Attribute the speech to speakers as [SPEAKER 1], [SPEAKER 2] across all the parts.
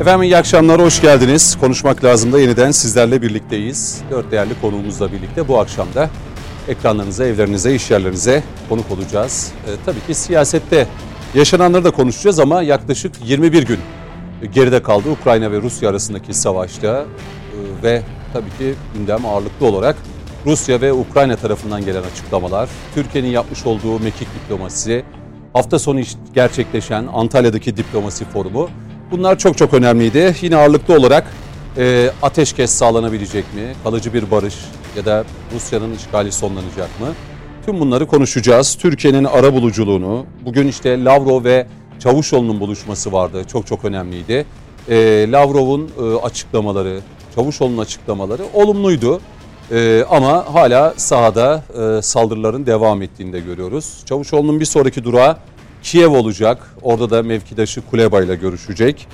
[SPEAKER 1] Efendim iyi akşamlar, hoş geldiniz. Konuşmak lazım da yeniden sizlerle birlikteyiz. Dört değerli konuğumuzla birlikte bu akşam da ekranlarınıza, evlerinize, iş yerlerinize konuk olacağız. Ee, tabii ki siyasette yaşananları da konuşacağız ama yaklaşık 21 gün geride kaldı Ukrayna ve Rusya arasındaki savaşta Ee, ve tabii ki gündem ağırlıklı olarak Rusya ve Ukrayna tarafından gelen açıklamalar, Türkiye'nin yapmış olduğu mekik diplomasisi, hafta sonu gerçekleşen Antalya'daki diplomasi forumu bunlar çok çok önemliydi. Yine ağırlıklı olarak e, ateşkes sağlanabilecek mi? Kalıcı bir barış ya da Rusya'nın işgali sonlanacak mı? Tüm bunları konuşacağız. Türkiye'nin ara buluculuğunu, bugün işte Lavrov ve Çavuşoğlu'nun buluşması vardı. Çok çok önemliydi. E, Lavrov'un e, açıklamaları, Çavuşoğlu'nun açıklamaları olumluydu. Ee, ama hala sahada e, saldırıların devam ettiğini de görüyoruz. Çavuşoğlu'nun bir sonraki durağı Kiev olacak. Orada da mevkidaşı Kuleba ile görüşecek.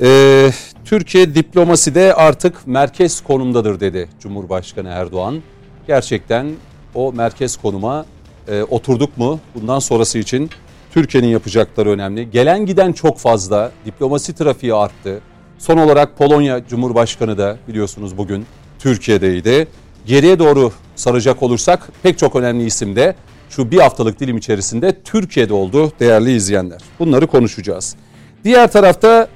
[SPEAKER 1] Ee, Türkiye diplomaside artık merkez konumdadır dedi Cumhurbaşkanı Erdoğan. Gerçekten o merkez konuma e, oturduk mu? Bundan sonrası için Türkiye'nin yapacakları önemli. Gelen giden çok fazla. Diplomasi trafiği arttı. Son olarak Polonya Cumhurbaşkanı da biliyorsunuz bugün Türkiye'deydi. Geriye doğru saracak olursak pek çok önemli isim de şu bir haftalık dilim içerisinde Türkiye'de oldu değerli izleyenler. Bunları konuşacağız. Diğer tarafta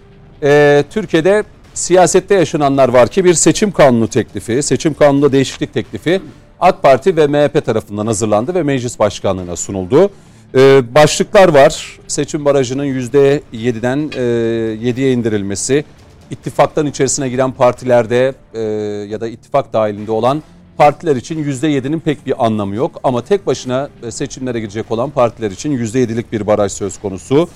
[SPEAKER 1] e, Türkiye'de siyasette yaşananlar var ki bir seçim kanunu teklifi, seçim kanununda değişiklik teklifi AK Parti ve MHP tarafından hazırlandı ve meclis başkanlığına sunuldu. E, başlıklar var. Seçim barajının %7'den e, 7'ye indirilmesi, ittifaktan içerisine giren partilerde e, ya da ittifak dahilinde olan partiler için %7'nin pek bir anlamı yok. Ama tek başına e, seçimlere girecek olan partiler için %7'lik bir baraj söz konusu.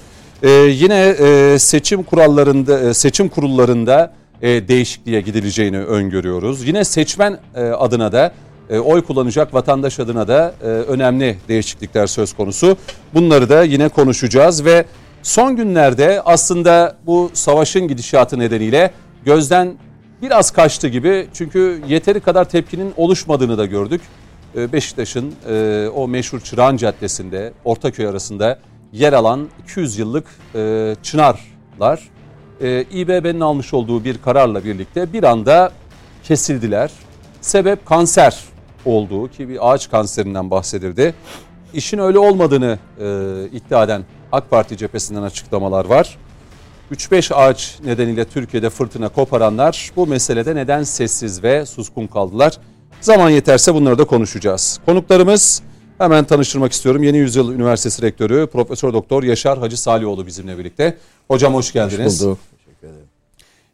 [SPEAKER 1] Ee, yine e, seçim kurallarında, e, seçim kurullarında e, değişikliğe gidileceğini öngörüyoruz. Yine seçmen e, adına da e, oy kullanacak vatandaş adına da e, önemli değişiklikler söz konusu. Bunları da yine konuşacağız ve son günlerde aslında bu savaşın gidişatı nedeniyle gözden biraz kaçtı gibi. Çünkü yeteri kadar tepkinin oluşmadığını da gördük. Ee, Beşiktaş'ın e, o meşhur Çırağan Caddesi'nde Ortaköy arasında yer alan 200 yıllık e, çınarlar e, İBB'nin almış olduğu bir kararla birlikte bir anda kesildiler. Sebep kanser olduğu ki bir ağaç kanserinden bahsedildi. İşin öyle olmadığını iddia eden AK Parti cephesinden açıklamalar var. 3-5 ağaç nedeniyle Türkiye'de fırtına koparanlar bu meselede neden sessiz ve suskun kaldılar? Zaman yeterse bunları da konuşacağız. Konuklarımız hemen tanıştırmak istiyorum. Yeni Yüzyıl Üniversitesi Rektörü Profesör Doktor Yaşar Hacı Salioğlu bizimle birlikte. Hocam hoş geldiniz.
[SPEAKER 2] Hoş bulduk. Teşekkür ederim.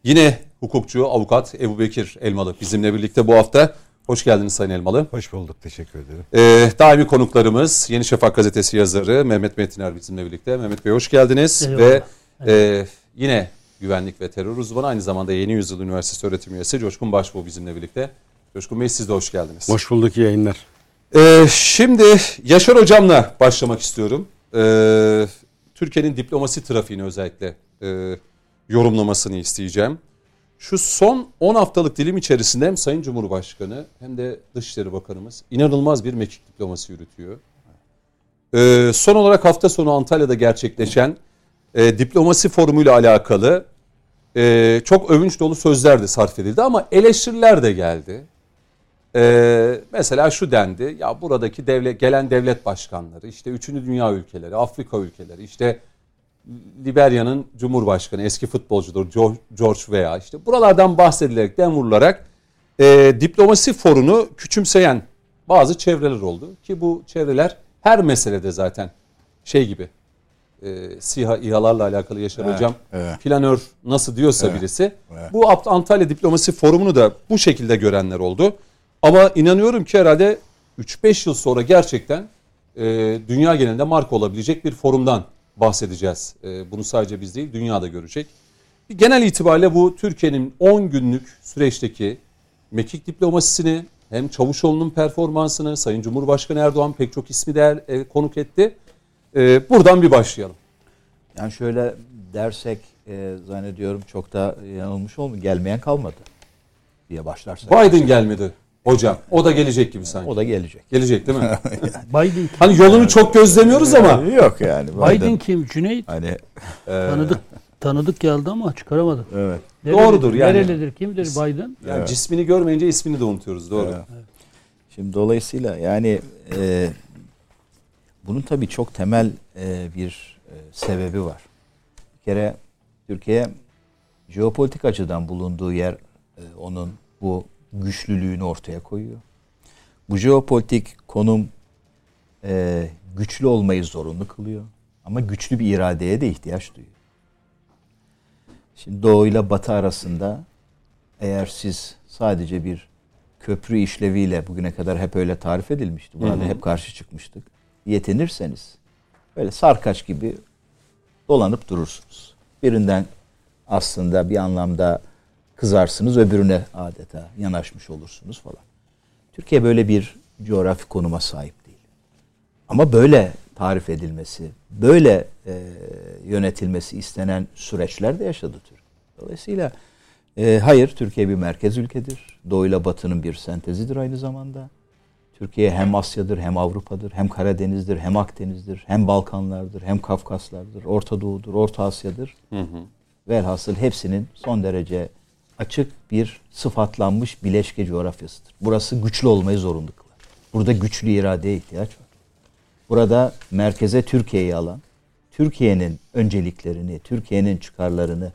[SPEAKER 1] Yine hukukçu, avukat Ebu Bekir Elmalı bizimle birlikte bu hafta. Hoş geldiniz Sayın Elmalı.
[SPEAKER 2] Hoş bulduk. Teşekkür ederim.
[SPEAKER 1] Ee, daimi konuklarımız Yeni Şafak Gazetesi yazarı Mehmet Metiner bizimle birlikte. Mehmet Bey hoş geldiniz.
[SPEAKER 3] Eyvallah.
[SPEAKER 1] Ve e, yine güvenlik ve terör uzmanı aynı zamanda Yeni Yüzyıl Üniversitesi öğretim üyesi Coşkun Başbuğ bizimle birlikte. Coşkun Bey siz de hoş geldiniz.
[SPEAKER 2] Hoş bulduk. iyi yayınlar.
[SPEAKER 1] Ee, şimdi Yaşar Hocam'la başlamak istiyorum. Ee, Türkiye'nin diplomasi trafiğini özellikle e, yorumlamasını isteyeceğim. Şu son 10 haftalık dilim içerisinde hem Sayın Cumhurbaşkanı hem de Dışişleri Bakanımız inanılmaz bir mekik diplomasi yürütüyor. Ee, son olarak hafta sonu Antalya'da gerçekleşen e, diplomasi formuyla alakalı e, çok övünç dolu sözler de sarf edildi ama eleştiriler de geldi. E, mesela şu dendi ya buradaki devlet gelen devlet başkanları işte üçüncü dünya ülkeleri Afrika ülkeleri işte Liberya'nın cumhurbaşkanı eski futbolcudur George Weah işte buralardan bahsedilerek dem vurularak e, diplomasi forunu küçümseyen bazı çevreler oldu ki bu çevreler her meselede zaten şey gibi e, SİHA İHA'larla alakalı Yaşar
[SPEAKER 2] Evet,
[SPEAKER 1] Hocam
[SPEAKER 2] evet.
[SPEAKER 1] planör nasıl diyorsa
[SPEAKER 2] Evet,
[SPEAKER 1] birisi
[SPEAKER 2] evet.
[SPEAKER 1] bu Ant- Antalya Diplomasi Forumu'nu da bu şekilde görenler oldu. Ama inanıyorum ki herhalde 3-5 yıl sonra gerçekten e, dünya genelinde marka olabilecek bir forumdan bahsedeceğiz. E, bunu sadece biz değil dünya da görecek. Genel itibariyle bu Türkiye'nin 10 günlük süreçteki mekik diplomasisini hem Çavuşoğlu'nun performansını Sayın Cumhurbaşkanı Erdoğan pek çok ismi de e, konuk etti. E, buradan bir başlayalım.
[SPEAKER 4] Yani şöyle dersek e, zannediyorum çok da yanılmış olmu gelmeyen kalmadı diye başlarsak.
[SPEAKER 1] Biden gelmedi hocam. O da gelecek gibi sanki.
[SPEAKER 4] O da gelecek.
[SPEAKER 1] Gelecek değil mi?
[SPEAKER 3] Biden kim?
[SPEAKER 1] hani yolunu çok gözlemiyoruz ama
[SPEAKER 4] Yok yani.
[SPEAKER 3] Biden kim? Cüneyt
[SPEAKER 4] Hani
[SPEAKER 3] tanıdık tanıdık geldi ama çıkaramadım.
[SPEAKER 4] Evet.
[SPEAKER 1] Doğrudur yani.
[SPEAKER 3] Nerelidir, kimdir Biden?
[SPEAKER 1] Yani
[SPEAKER 4] Evet.
[SPEAKER 1] cismini görmeyince ismini de unutuyoruz. Doğru.
[SPEAKER 4] Evet. Şimdi dolayısıyla yani e, bunun tabii çok temel e, bir e, sebebi var. Bir kere Türkiye jeopolitik açıdan bulunduğu yer e, onun bu güçlülüğünü ortaya koyuyor. Bu jeopolitik konum e, güçlü olmayı zorunlu kılıyor. Ama güçlü bir iradeye de ihtiyaç duyuyor. Şimdi Doğu ile Batı arasında eğer siz sadece bir köprü işleviyle bugüne kadar hep öyle tarif edilmişti. Buna da hep karşı çıkmıştık. Yetinirseniz böyle sarkaç gibi dolanıp durursunuz. Birinden aslında bir anlamda kızarsınız, öbürüne adeta yanaşmış olursunuz falan. Türkiye böyle bir coğrafi konuma sahip değil. Ama böyle tarif edilmesi, böyle e, yönetilmesi istenen süreçler de yaşadı Türkiye. Dolayısıyla e, hayır Türkiye bir merkez ülkedir. Doğu ile Batı'nın bir sentezidir aynı zamanda. Türkiye hem Asya'dır, hem Avrupa'dır, hem Karadeniz'dir, hem Akdeniz'dir, hem Balkanlardır, hem Kafkaslardır, Orta Doğu'dur, Orta Asya'dır.
[SPEAKER 1] Hı hı.
[SPEAKER 4] Velhasıl hepsinin son derece açık bir sıfatlanmış bileşke coğrafyasıdır. Burası güçlü olmayı zorunlu kılar. Burada güçlü iradeye ihtiyaç var. Burada merkeze Türkiye'yi alan, Türkiye'nin önceliklerini, Türkiye'nin çıkarlarını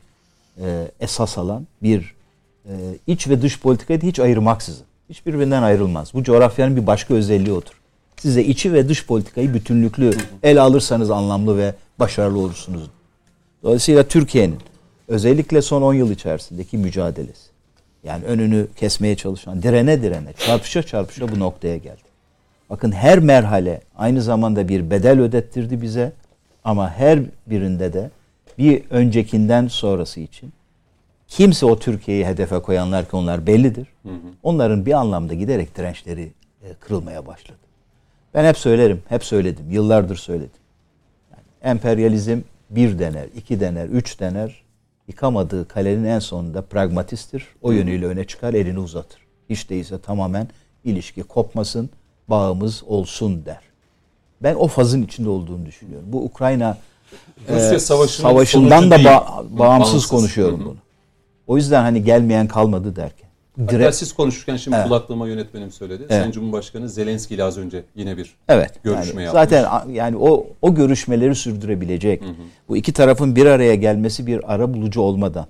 [SPEAKER 4] e, esas alan bir e, iç ve dış politikayı hiç ayırmaksızın. Hiçbirbirinden ayrılmaz. Bu coğrafyanın bir başka özelliği odur. Size içi ve dış politikayı bütünlüklü ele alırsanız anlamlı ve başarılı olursunuz. Dolayısıyla Türkiye'nin özellikle son 10 yıl içerisindeki mücadelesi. Yani önünü kesmeye çalışan, direne direne, çarpışa çarpışa bu noktaya geldi. Bakın her merhale aynı zamanda bir bedel ödettirdi bize ama her birinde de bir öncekinden sonrası için kimse o Türkiye'yi hedefe koyanlar ki onlar bellidir. Onların bir anlamda giderek dirençleri e, kırılmaya başladı. Ben hep söylerim, hep söyledim, yıllardır söyledim. Yani emperyalizm bir dener, iki dener, üç dener. Yıkamadığı kalenin en sonunda pragmatisttir. O yönüyle öne çıkar, elini uzatır. Hiç değilse tamamen ilişki kopmasın, bağımız olsun der. Ben o fazın içinde olduğunu düşünüyorum. Bu Ukrayna
[SPEAKER 1] Rusya
[SPEAKER 4] e, savaşından da ba- bağımsız,
[SPEAKER 1] Bağımsız.
[SPEAKER 4] konuşuyorum
[SPEAKER 1] Hı hı.
[SPEAKER 4] bunu. O yüzden hani gelmeyen kalmadı derken.
[SPEAKER 1] Hatta
[SPEAKER 4] Direkt,
[SPEAKER 1] siz konuşurken şimdi
[SPEAKER 4] Evet.
[SPEAKER 1] kulaklığıma yönetmenim söyledi.
[SPEAKER 4] Evet.
[SPEAKER 1] Sayın Cumhurbaşkanı Zelenski ile az önce yine bir
[SPEAKER 4] evet.
[SPEAKER 1] görüşme
[SPEAKER 4] yani
[SPEAKER 1] yapmış.
[SPEAKER 4] Zaten yani o o görüşmeleri sürdürebilecek. Bu iki tarafın bir araya gelmesi bir ara bulucu olmadan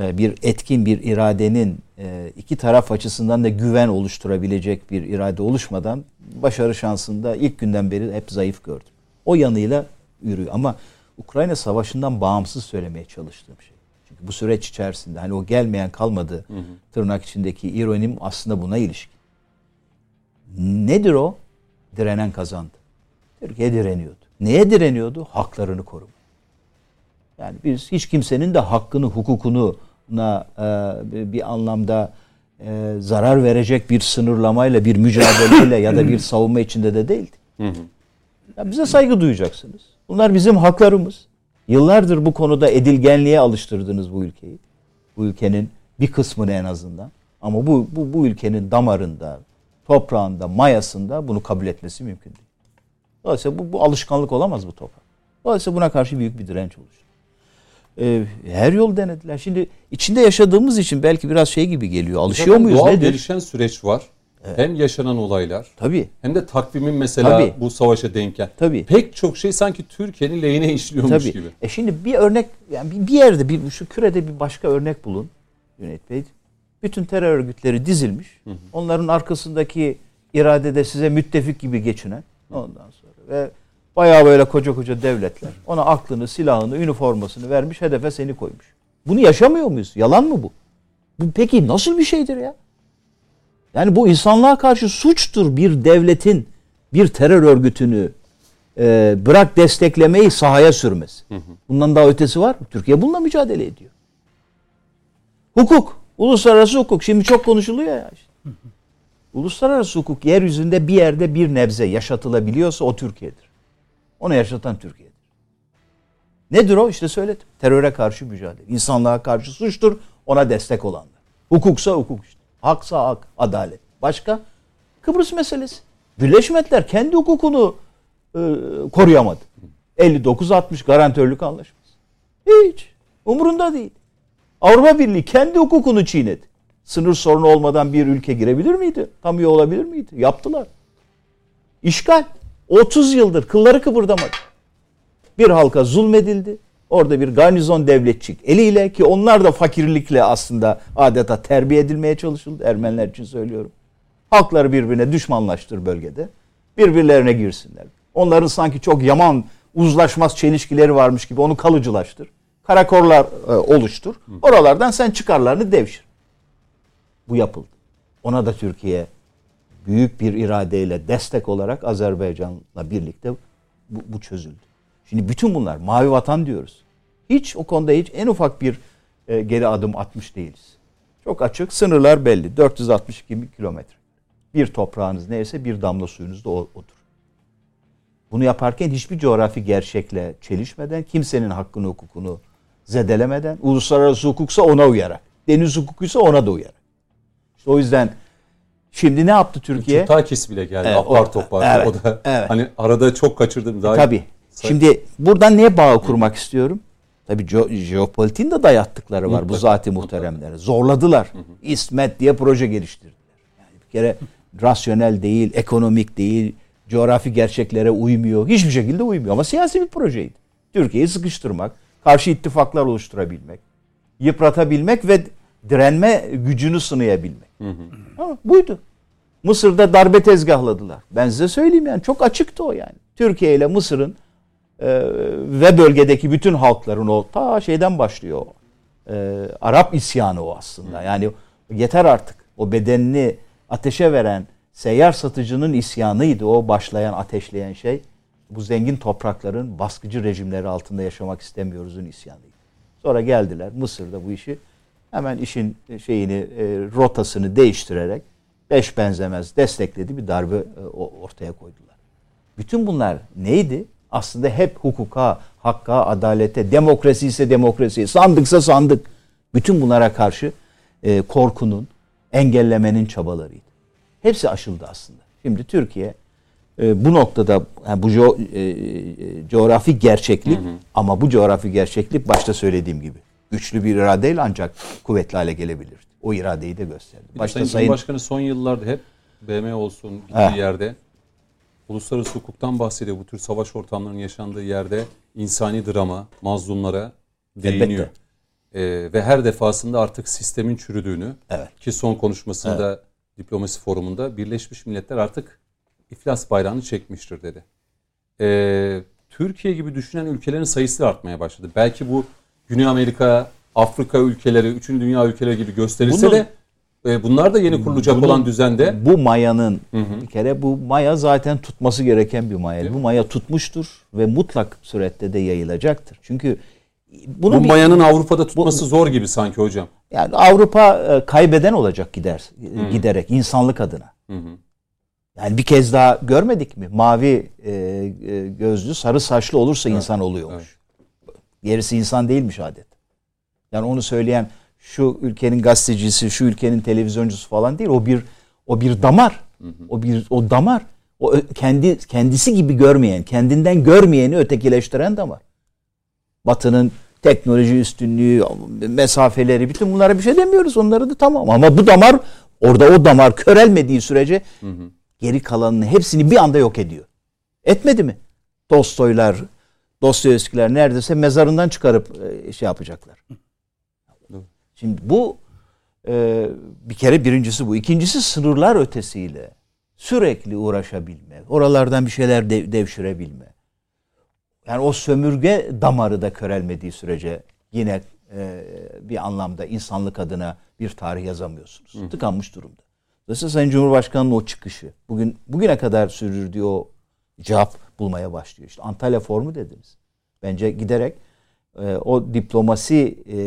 [SPEAKER 4] e, bir etkin bir iradenin e, iki taraf açısından da güven oluşturabilecek bir irade oluşmadan başarı şansında ilk günden beri hep zayıf gördüm. O yanıyla yürüyor ama Ukrayna Savaşı'ndan bağımsız söylemeye çalıştığım şey. Bu süreç içerisinde hani o gelmeyen kalmadı tırnak içindeki ironim aslında buna ilişkin. Nedir o? Direnen kazandı. Türkiye direniyordu. Neye direniyordu? Haklarını korumaya. Yani biz hiç kimsenin de hakkını, hukukunu na e, bir anlamda e, zarar verecek bir sınırlamayla, bir mücadeleyle ya da bir savunma içinde de değildik. Ya bize saygı duyacaksınız. Bunlar bizim haklarımız. Yıllardır bu konuda edilgenliğe alıştırdınız bu ülkeyi. Bu ülkenin bir kısmını en azından. Ama bu, bu, bu ülkenin damarında, toprağında, mayasında bunu kabul etmesi mümkün değil. Dolayısıyla bu, bu alışkanlık olamaz bu toprak. Dolayısıyla buna karşı büyük bir direnç oluştu. Ee, her yol denediler. Şimdi içinde yaşadığımız için belki biraz şey gibi geliyor. Alışıyor
[SPEAKER 1] Zaten
[SPEAKER 4] muyuz
[SPEAKER 1] doğal
[SPEAKER 4] nedir?
[SPEAKER 1] gelişen süreç var. Hem yaşanan olaylar
[SPEAKER 4] Tabii.
[SPEAKER 1] hem de takvimin mesela
[SPEAKER 4] Tabii.
[SPEAKER 1] bu savaşa denken.
[SPEAKER 4] Tabii.
[SPEAKER 1] Pek çok şey sanki Türkiye'nin lehine işliyormuş
[SPEAKER 4] Tabii.
[SPEAKER 1] gibi.
[SPEAKER 4] E şimdi bir örnek yani bir- yerde bir şu kürede bir başka örnek bulun Cüneyt Bey. Bütün terör örgütleri dizilmiş. Onların arkasındaki iradede size müttefik gibi geçinen ondan sonra ve bayağı böyle koca koca devletler ona aklını, silahını, üniformasını vermiş, hedefe seni koymuş. Bunu yaşamıyor muyuz? Yalan mı bu? Bu peki nasıl bir şeydir ya? Yani bu insanlığa karşı suçtur bir devletin bir terör örgütünü e, bırak desteklemeyi sahaya sürmesi. Bundan daha ötesi var mı? Türkiye bununla mücadele ediyor. Hukuk, uluslararası hukuk. Şimdi çok konuşuluyor ya. işte. Uluslararası hukuk yeryüzünde bir yerde bir nebze yaşatılabiliyorsa o Türkiye'dir. Onu yaşatan Türkiye'dir. Nedir o? İşte söyledim. Teröre karşı mücadele. İnsanlığa karşı suçtur. Ona destek olanlar. Hukuksa hukuk işte. Haksa hak. Adalet. Başka? Kıbrıs meselesi. Birleşmiş Milletler kendi hukukunu e, koruyamadı. 59-60 garantörlük anlaşması. Hiç. Umurunda değil. Avrupa Birliği kendi hukukunu çiğnedi. Sınır sorunu olmadan bir ülke girebilir miydi? Tam üye olabilir miydi? Yaptılar. İşgal. 30 yıldır kılları kıpırdamadı. Bir halka zulmedildi. Orada bir garnizon devletçik eliyle ki onlar da fakirlikle aslında adeta terbiye edilmeye çalışıldı. Ermeniler için söylüyorum. Halkları birbirine düşmanlaştır bölgede. Birbirlerine girsinler. Onların sanki çok yaman uzlaşmaz çelişkileri varmış gibi onu kalıcılaştır. Karakorlar e, oluştur. Oralardan sen çıkarlarını devşir. Bu yapıldı. Ona da Türkiye büyük bir iradeyle destek olarak Azerbaycan'la birlikte bu, bu çözüldü. Şimdi bütün bunlar mavi vatan diyoruz. Hiç o konuda hiç en ufak bir e, geri adım atmış değiliz. Çok açık sınırlar belli. 462 kilometre. Bir toprağınız neyse bir damla suyunuz da o, odur. Bunu yaparken hiçbir coğrafi gerçekle çelişmeden, kimsenin hakkını hukukunu zedelemeden, uluslararası hukuksa ona uyarak, deniz hukukuysa ona da uyarak. İşte o yüzden şimdi ne yaptı Türkiye?
[SPEAKER 1] Takis bile geldi
[SPEAKER 4] Evet,
[SPEAKER 1] apar
[SPEAKER 4] o-
[SPEAKER 1] topar.
[SPEAKER 4] evet,
[SPEAKER 1] o da
[SPEAKER 4] evet.
[SPEAKER 1] hani arada çok kaçırdım. Daha
[SPEAKER 4] Tabii. Şimdi buradan niye bağ kurmak istiyorum? Tabii jeopolitiğin de dayattıkları var bu zati muhteremlere. Zorladılar. İsmet diye proje geliştirdiler. Yani bir kere rasyonel değil, ekonomik değil, coğrafi gerçeklere uymuyor. Hiçbir şekilde uymuyor ama siyasi bir projeydi. Türkiye'yi sıkıştırmak, karşı ittifaklar oluşturabilmek, yıpratabilmek ve direnme gücünü sınayabilmek. Ha, buydu. Mısır'da darbe tezgahladılar. Ben size söyleyeyim yani çok açıktı o yani. Türkiye ile Mısır'ın e, ve bölgedeki bütün halkların o ta şeyden başlıyor. E, Arap isyanı o aslında. Yani yeter artık. O bedenini ateşe veren seyyar satıcının isyanıydı o başlayan ateşleyen şey. Bu zengin toprakların baskıcı rejimleri altında yaşamak istemiyoruzun isyanıydı. Sonra geldiler Mısır'da bu işi hemen işin şeyini e, rotasını değiştirerek beş benzemez destekledi bir darbe e, ortaya koydular. Bütün bunlar neydi? Aslında hep hukuka, hakka, adalete, demokrasi ise demokrasi, sandıksa sandık. Bütün bunlara karşı e, korkunun, engellemenin çabalarıydı. Hepsi aşıldı aslında. Şimdi Türkiye e, bu noktada yani bu co- e, e, coğrafi gerçeklik ama bu coğrafi gerçeklik başta söylediğim gibi güçlü bir iradeyle ancak kuvvetli hale gelebilirdi. O iradeyi de gösterdi. Başta
[SPEAKER 1] Sayın Cumhurbaşkanı son yıllarda hep BM olsun gittiği yerde uluslararası hukuktan bahsediyor. Bu tür savaş ortamlarının yaşandığı yerde insani drama, mazlumlara değiniyor. Ee, ve her defasında artık sistemin çürüdüğünü
[SPEAKER 4] Evet.
[SPEAKER 1] ki son konuşmasında diplomasi forumunda Birleşmiş Milletler artık iflas bayrağını çekmiştir dedi. Ee, Türkiye gibi düşünen ülkelerin sayısı artmaya başladı. Belki bu Güney Amerika, Afrika ülkeleri, üçüncü dünya ülkeleri gibi gösterilse
[SPEAKER 4] Bunu-
[SPEAKER 1] de e, bunlar da yeni kurulacak
[SPEAKER 4] Bunun-
[SPEAKER 1] olan düzende
[SPEAKER 4] bu mayanın bir kere bu maya zaten tutması gereken bir maya. Bu maya tutmuştur ve mutlak surette de yayılacaktır. Çünkü bunu
[SPEAKER 1] bu
[SPEAKER 4] bir-
[SPEAKER 1] mayanın Avrupa'da tutması zor gibi sanki hocam.
[SPEAKER 4] yani Avrupa e, kaybeden olacak gider e, giderek insanlık adına. Yani bir kez daha görmedik mi? Mavi e, e, gözlü, sarı saçlı olursa insan oluyormuş. Gerisi insan değilmiş adet. Yani onu söyleyen şu ülkenin gazetecisi, şu ülkenin televizyoncusu falan değil. O bir o bir damar. O bir o damar. O kendi kendisi gibi görmeyen, kendinden görmeyeni ötekileştiren damar. Batı'nın teknoloji üstünlüğü, mesafeleri bütün bunlara bir şey demiyoruz. Onları da tamam ama bu damar orada o damar körelmediği sürece geri kalanını hepsini bir anda yok ediyor. Etmedi mi? Tolstoylar, Dostoyevskiler neredeyse mezarından çıkarıp e, şey yapacaklar. Şimdi bu e, bir kere birincisi bu. İkincisi sınırlar ötesiyle sürekli uğraşabilme. Oralardan bir şeyler dev- devşirebilme. Yani o sömürge damarı da körelmediği sürece yine e, bir anlamda insanlık adına bir tarih yazamıyorsunuz. Tıkanmış durumda. Dolayısıyla Sayın Cumhurbaşkanı'nın o çıkışı, bugün bugüne kadar sürdürdüğü o cevap bulmaya başlıyor. İşte Antalya formu dediniz. Bence giderek e, o diplomasi e,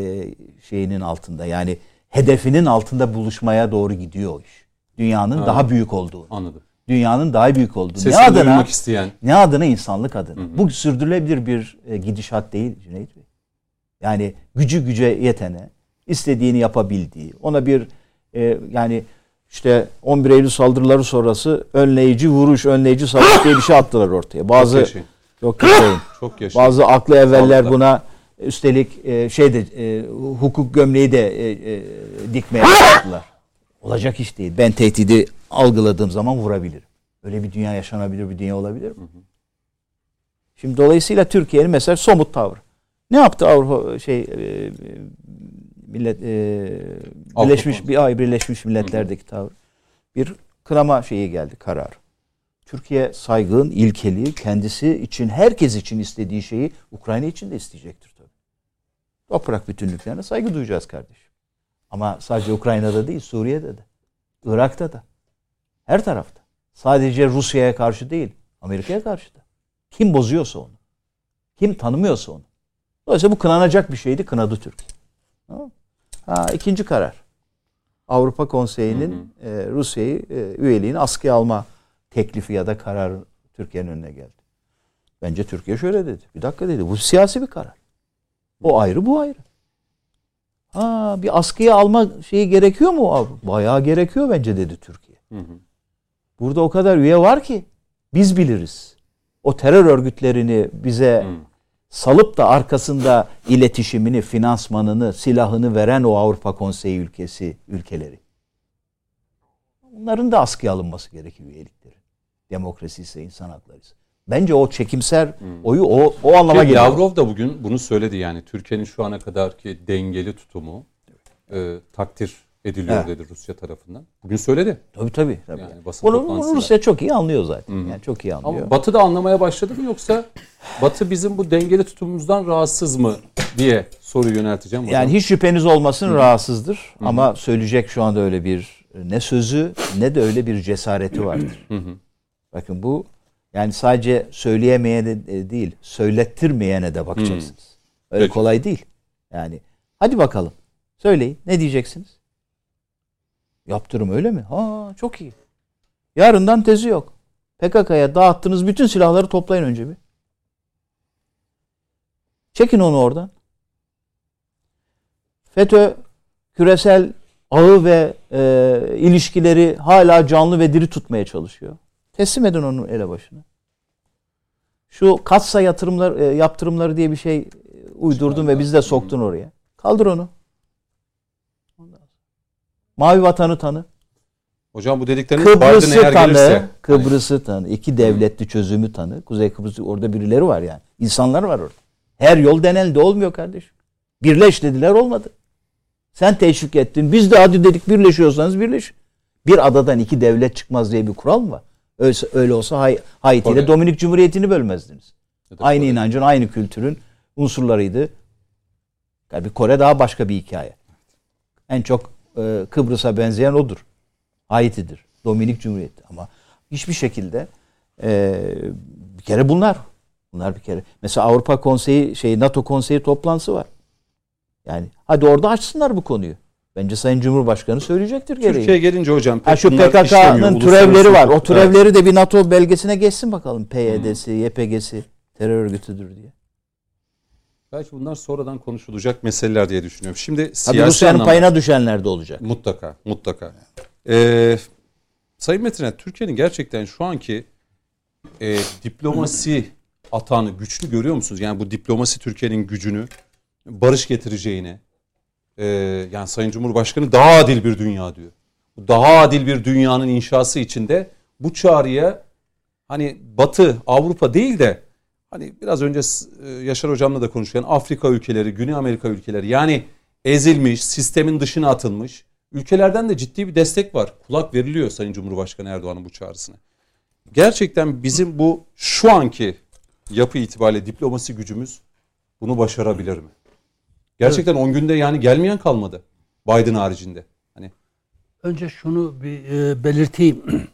[SPEAKER 4] şeyinin altında yani hedefinin altında buluşmaya doğru gidiyor iş. Dünyanın daha büyük olduğu.
[SPEAKER 1] Anladım.
[SPEAKER 4] Dünyanın daha büyük olduğu.
[SPEAKER 1] Sesini
[SPEAKER 4] ne adına?
[SPEAKER 1] isteyen.
[SPEAKER 4] Ne adına insanlık adına. Bu sürdürülebilir bir e, gidişat değil Cüneyt Bey. Yani gücü güce yetene, istediğini yapabildiği, ona bir e, yani işte 11 Eylül saldırıları sonrası önleyici vuruş, önleyici savaş diye bir şey attılar ortaya. Bazı yok yaşayın.
[SPEAKER 1] Çok yaşayın.
[SPEAKER 4] Bazı aklı evveller buna Üstelik e, şeyde e, hukuk gömleği de e, e, dikmeye başladılar. Olacak iş değil. Ben tehdidi algıladığım zaman vurabilirim. Öyle bir dünya yaşanabilir bir dünya olabilir mi? Şimdi dolayısıyla Türkiye'nin mesela somut tavrı. Ne yaptı Avrupa şey e, millet e, Birleşmiş bir ay Birleşmiş Milletler'deki tavır. Bir kınama şeyi geldi karar. Türkiye saygın, ilkeli, kendisi için, herkes için istediği şeyi Ukrayna için de isteyecektir. Toprak bütünlüklerine saygı duyacağız kardeşim. Ama sadece Ukrayna'da değil, Suriye'de de, Irak'ta da, her tarafta. Sadece Rusya'ya karşı değil, Amerika'ya karşı da. Kim bozuyorsa onu, kim tanımıyorsa onu. Dolayısıyla bu kınanacak bir şeydi, kınadı Türkiye. Ha, ikinci karar. Avrupa Konseyi'nin e, Rusya'yı e, üyeliğini askıya alma teklifi ya da kararı Türkiye'nin önüne geldi. Bence Türkiye şöyle dedi. Bir dakika dedi. Bu siyasi bir karar. O ayrı bu ayrı. Ha bir askıya alma şeyi gerekiyor mu? Bayağı gerekiyor bence dedi Türkiye. Burada o kadar üye var ki biz biliriz. O terör örgütlerini bize salıp da arkasında iletişimini, finansmanını, silahını veren o Avrupa Konseyi ülkesi, ülkeleri. Bunların da askıya alınması gerekiyor üyelikleri. Demokrasi ise insan hakları ise. Bence o çekimser oyu o, o anlama
[SPEAKER 1] Ki
[SPEAKER 4] geliyor.
[SPEAKER 1] Lavrov da bugün bunu söyledi yani Türkiye'nin şu ana kadarki dengeli tutumu e, takdir ediliyor
[SPEAKER 4] Evet.
[SPEAKER 1] dedi Rusya tarafından. Bugün söyledi.
[SPEAKER 4] Tabii tabii. tabii.
[SPEAKER 1] Yani basın
[SPEAKER 4] bunu, bunu. Rusya çok iyi anlıyor zaten. Yani çok iyi anlıyor.
[SPEAKER 1] Ama Batı da anlamaya başladı mı yoksa Batı bizim bu dengeli tutumumuzdan rahatsız mı diye soruyu yönelteceğim. hocam.
[SPEAKER 4] Yani hiç şüpheniz olmasın rahatsızdır ama söyleyecek şu anda öyle bir ne sözü ne de öyle bir cesareti vardır. Bakın bu yani sadece söyleyemeyene de değil, söylettirmeyene de bakacaksınız. Öyle
[SPEAKER 1] Peki.
[SPEAKER 4] kolay değil. Yani hadi bakalım. Söyleyin. Ne diyeceksiniz? Yaptırım öyle mi? Ha çok iyi. Yarından tezi yok. PKK'ya dağıttığınız bütün silahları toplayın önce bir. Çekin onu oradan. FETÖ küresel ağı ve e, ilişkileri hala canlı ve diri tutmaya çalışıyor. Teslim edin onu elebaşına. Şu katsa yatırımlar e, yaptırımları diye bir şey e, uydurdun ve bizi de soktun oraya. Kaldır onu. Mavi vatanı tanı.
[SPEAKER 1] Hocam bu dedikleriniz
[SPEAKER 4] Kıbrıs'ı
[SPEAKER 1] eğer
[SPEAKER 4] tanı.
[SPEAKER 1] gelirse.
[SPEAKER 4] Kıbrıs'ı tanı. İki devletli çözümü tanı. Kuzey Kıbrıs orada birileri var yani. İnsanlar var orada. Her yol deneldi olmuyor kardeşim. Birleş dediler olmadı. Sen teşvik ettin. Biz de hadi dedik birleşiyorsanız birleş. Bir adadan iki devlet çıkmaz diye bir kural mı var? Öyle, öyle olsa Hay- Haiti ile. Dominik Cumhuriyeti'ni bölmezdiniz.
[SPEAKER 1] Da
[SPEAKER 4] Aynı
[SPEAKER 1] Kore.
[SPEAKER 4] inancın, aynı kültürün unsurlarıydı. Tabii Kore daha başka bir hikaye. En çok e, Kıbrıs'a benzeyen odur. Haiti'dir. Dominik Cumhuriyeti. Ama hiçbir şekilde e, bir kere bunlar. Bunlar bir kere. Mesela Avrupa Konseyi, şey NATO Konseyi toplantısı var. Yani hadi orada açsınlar bu konuyu. Bence Sayın Cumhurbaşkanı söyleyecektir gereği.
[SPEAKER 1] Türkiye gelince hocam
[SPEAKER 4] Ha şu PKK'nın türevleri var. O türevleri de bir NATO belgesine geçsin bakalım. PYD'si, YPG'si terör örgütüdür diye.
[SPEAKER 1] Belki bunlar sonradan konuşulacak meseleler diye düşünüyorum. Şimdi siyasi
[SPEAKER 4] Rusya'nın
[SPEAKER 1] anlamda
[SPEAKER 4] payına düşenler de olacak.
[SPEAKER 1] mutlaka, mutlaka. Ee, Sayın Metin, Türkiye'nin gerçekten şu anki e, diplomasi atağını güçlü görüyor musunuz? Yani bu diplomasi Türkiye'nin gücünü, barış getireceğini, e, yani Sayın Cumhurbaşkanı daha adil bir dünya diyor. Bu Daha adil bir dünyanın inşası içinde bu çağrıya hani Batı, Avrupa değil de hani biraz önce e, Yaşar Hocam'la da konuşurken Afrika ülkeleri, Güney Amerika ülkeleri yani ezilmiş, sistemin dışına atılmış ülkelerden de ciddi bir destek var. Kulak veriliyor Sayın Cumhurbaşkanı Erdoğan'ın bu çağrısına. Gerçekten bizim bu şu anki yapı itibariyle diplomasi gücümüz bunu başarabilir mi? Gerçekten 10 günde yani gelmeyen kalmadı. Biden haricinde. Hani
[SPEAKER 3] Önce şunu bir e, belirteyim.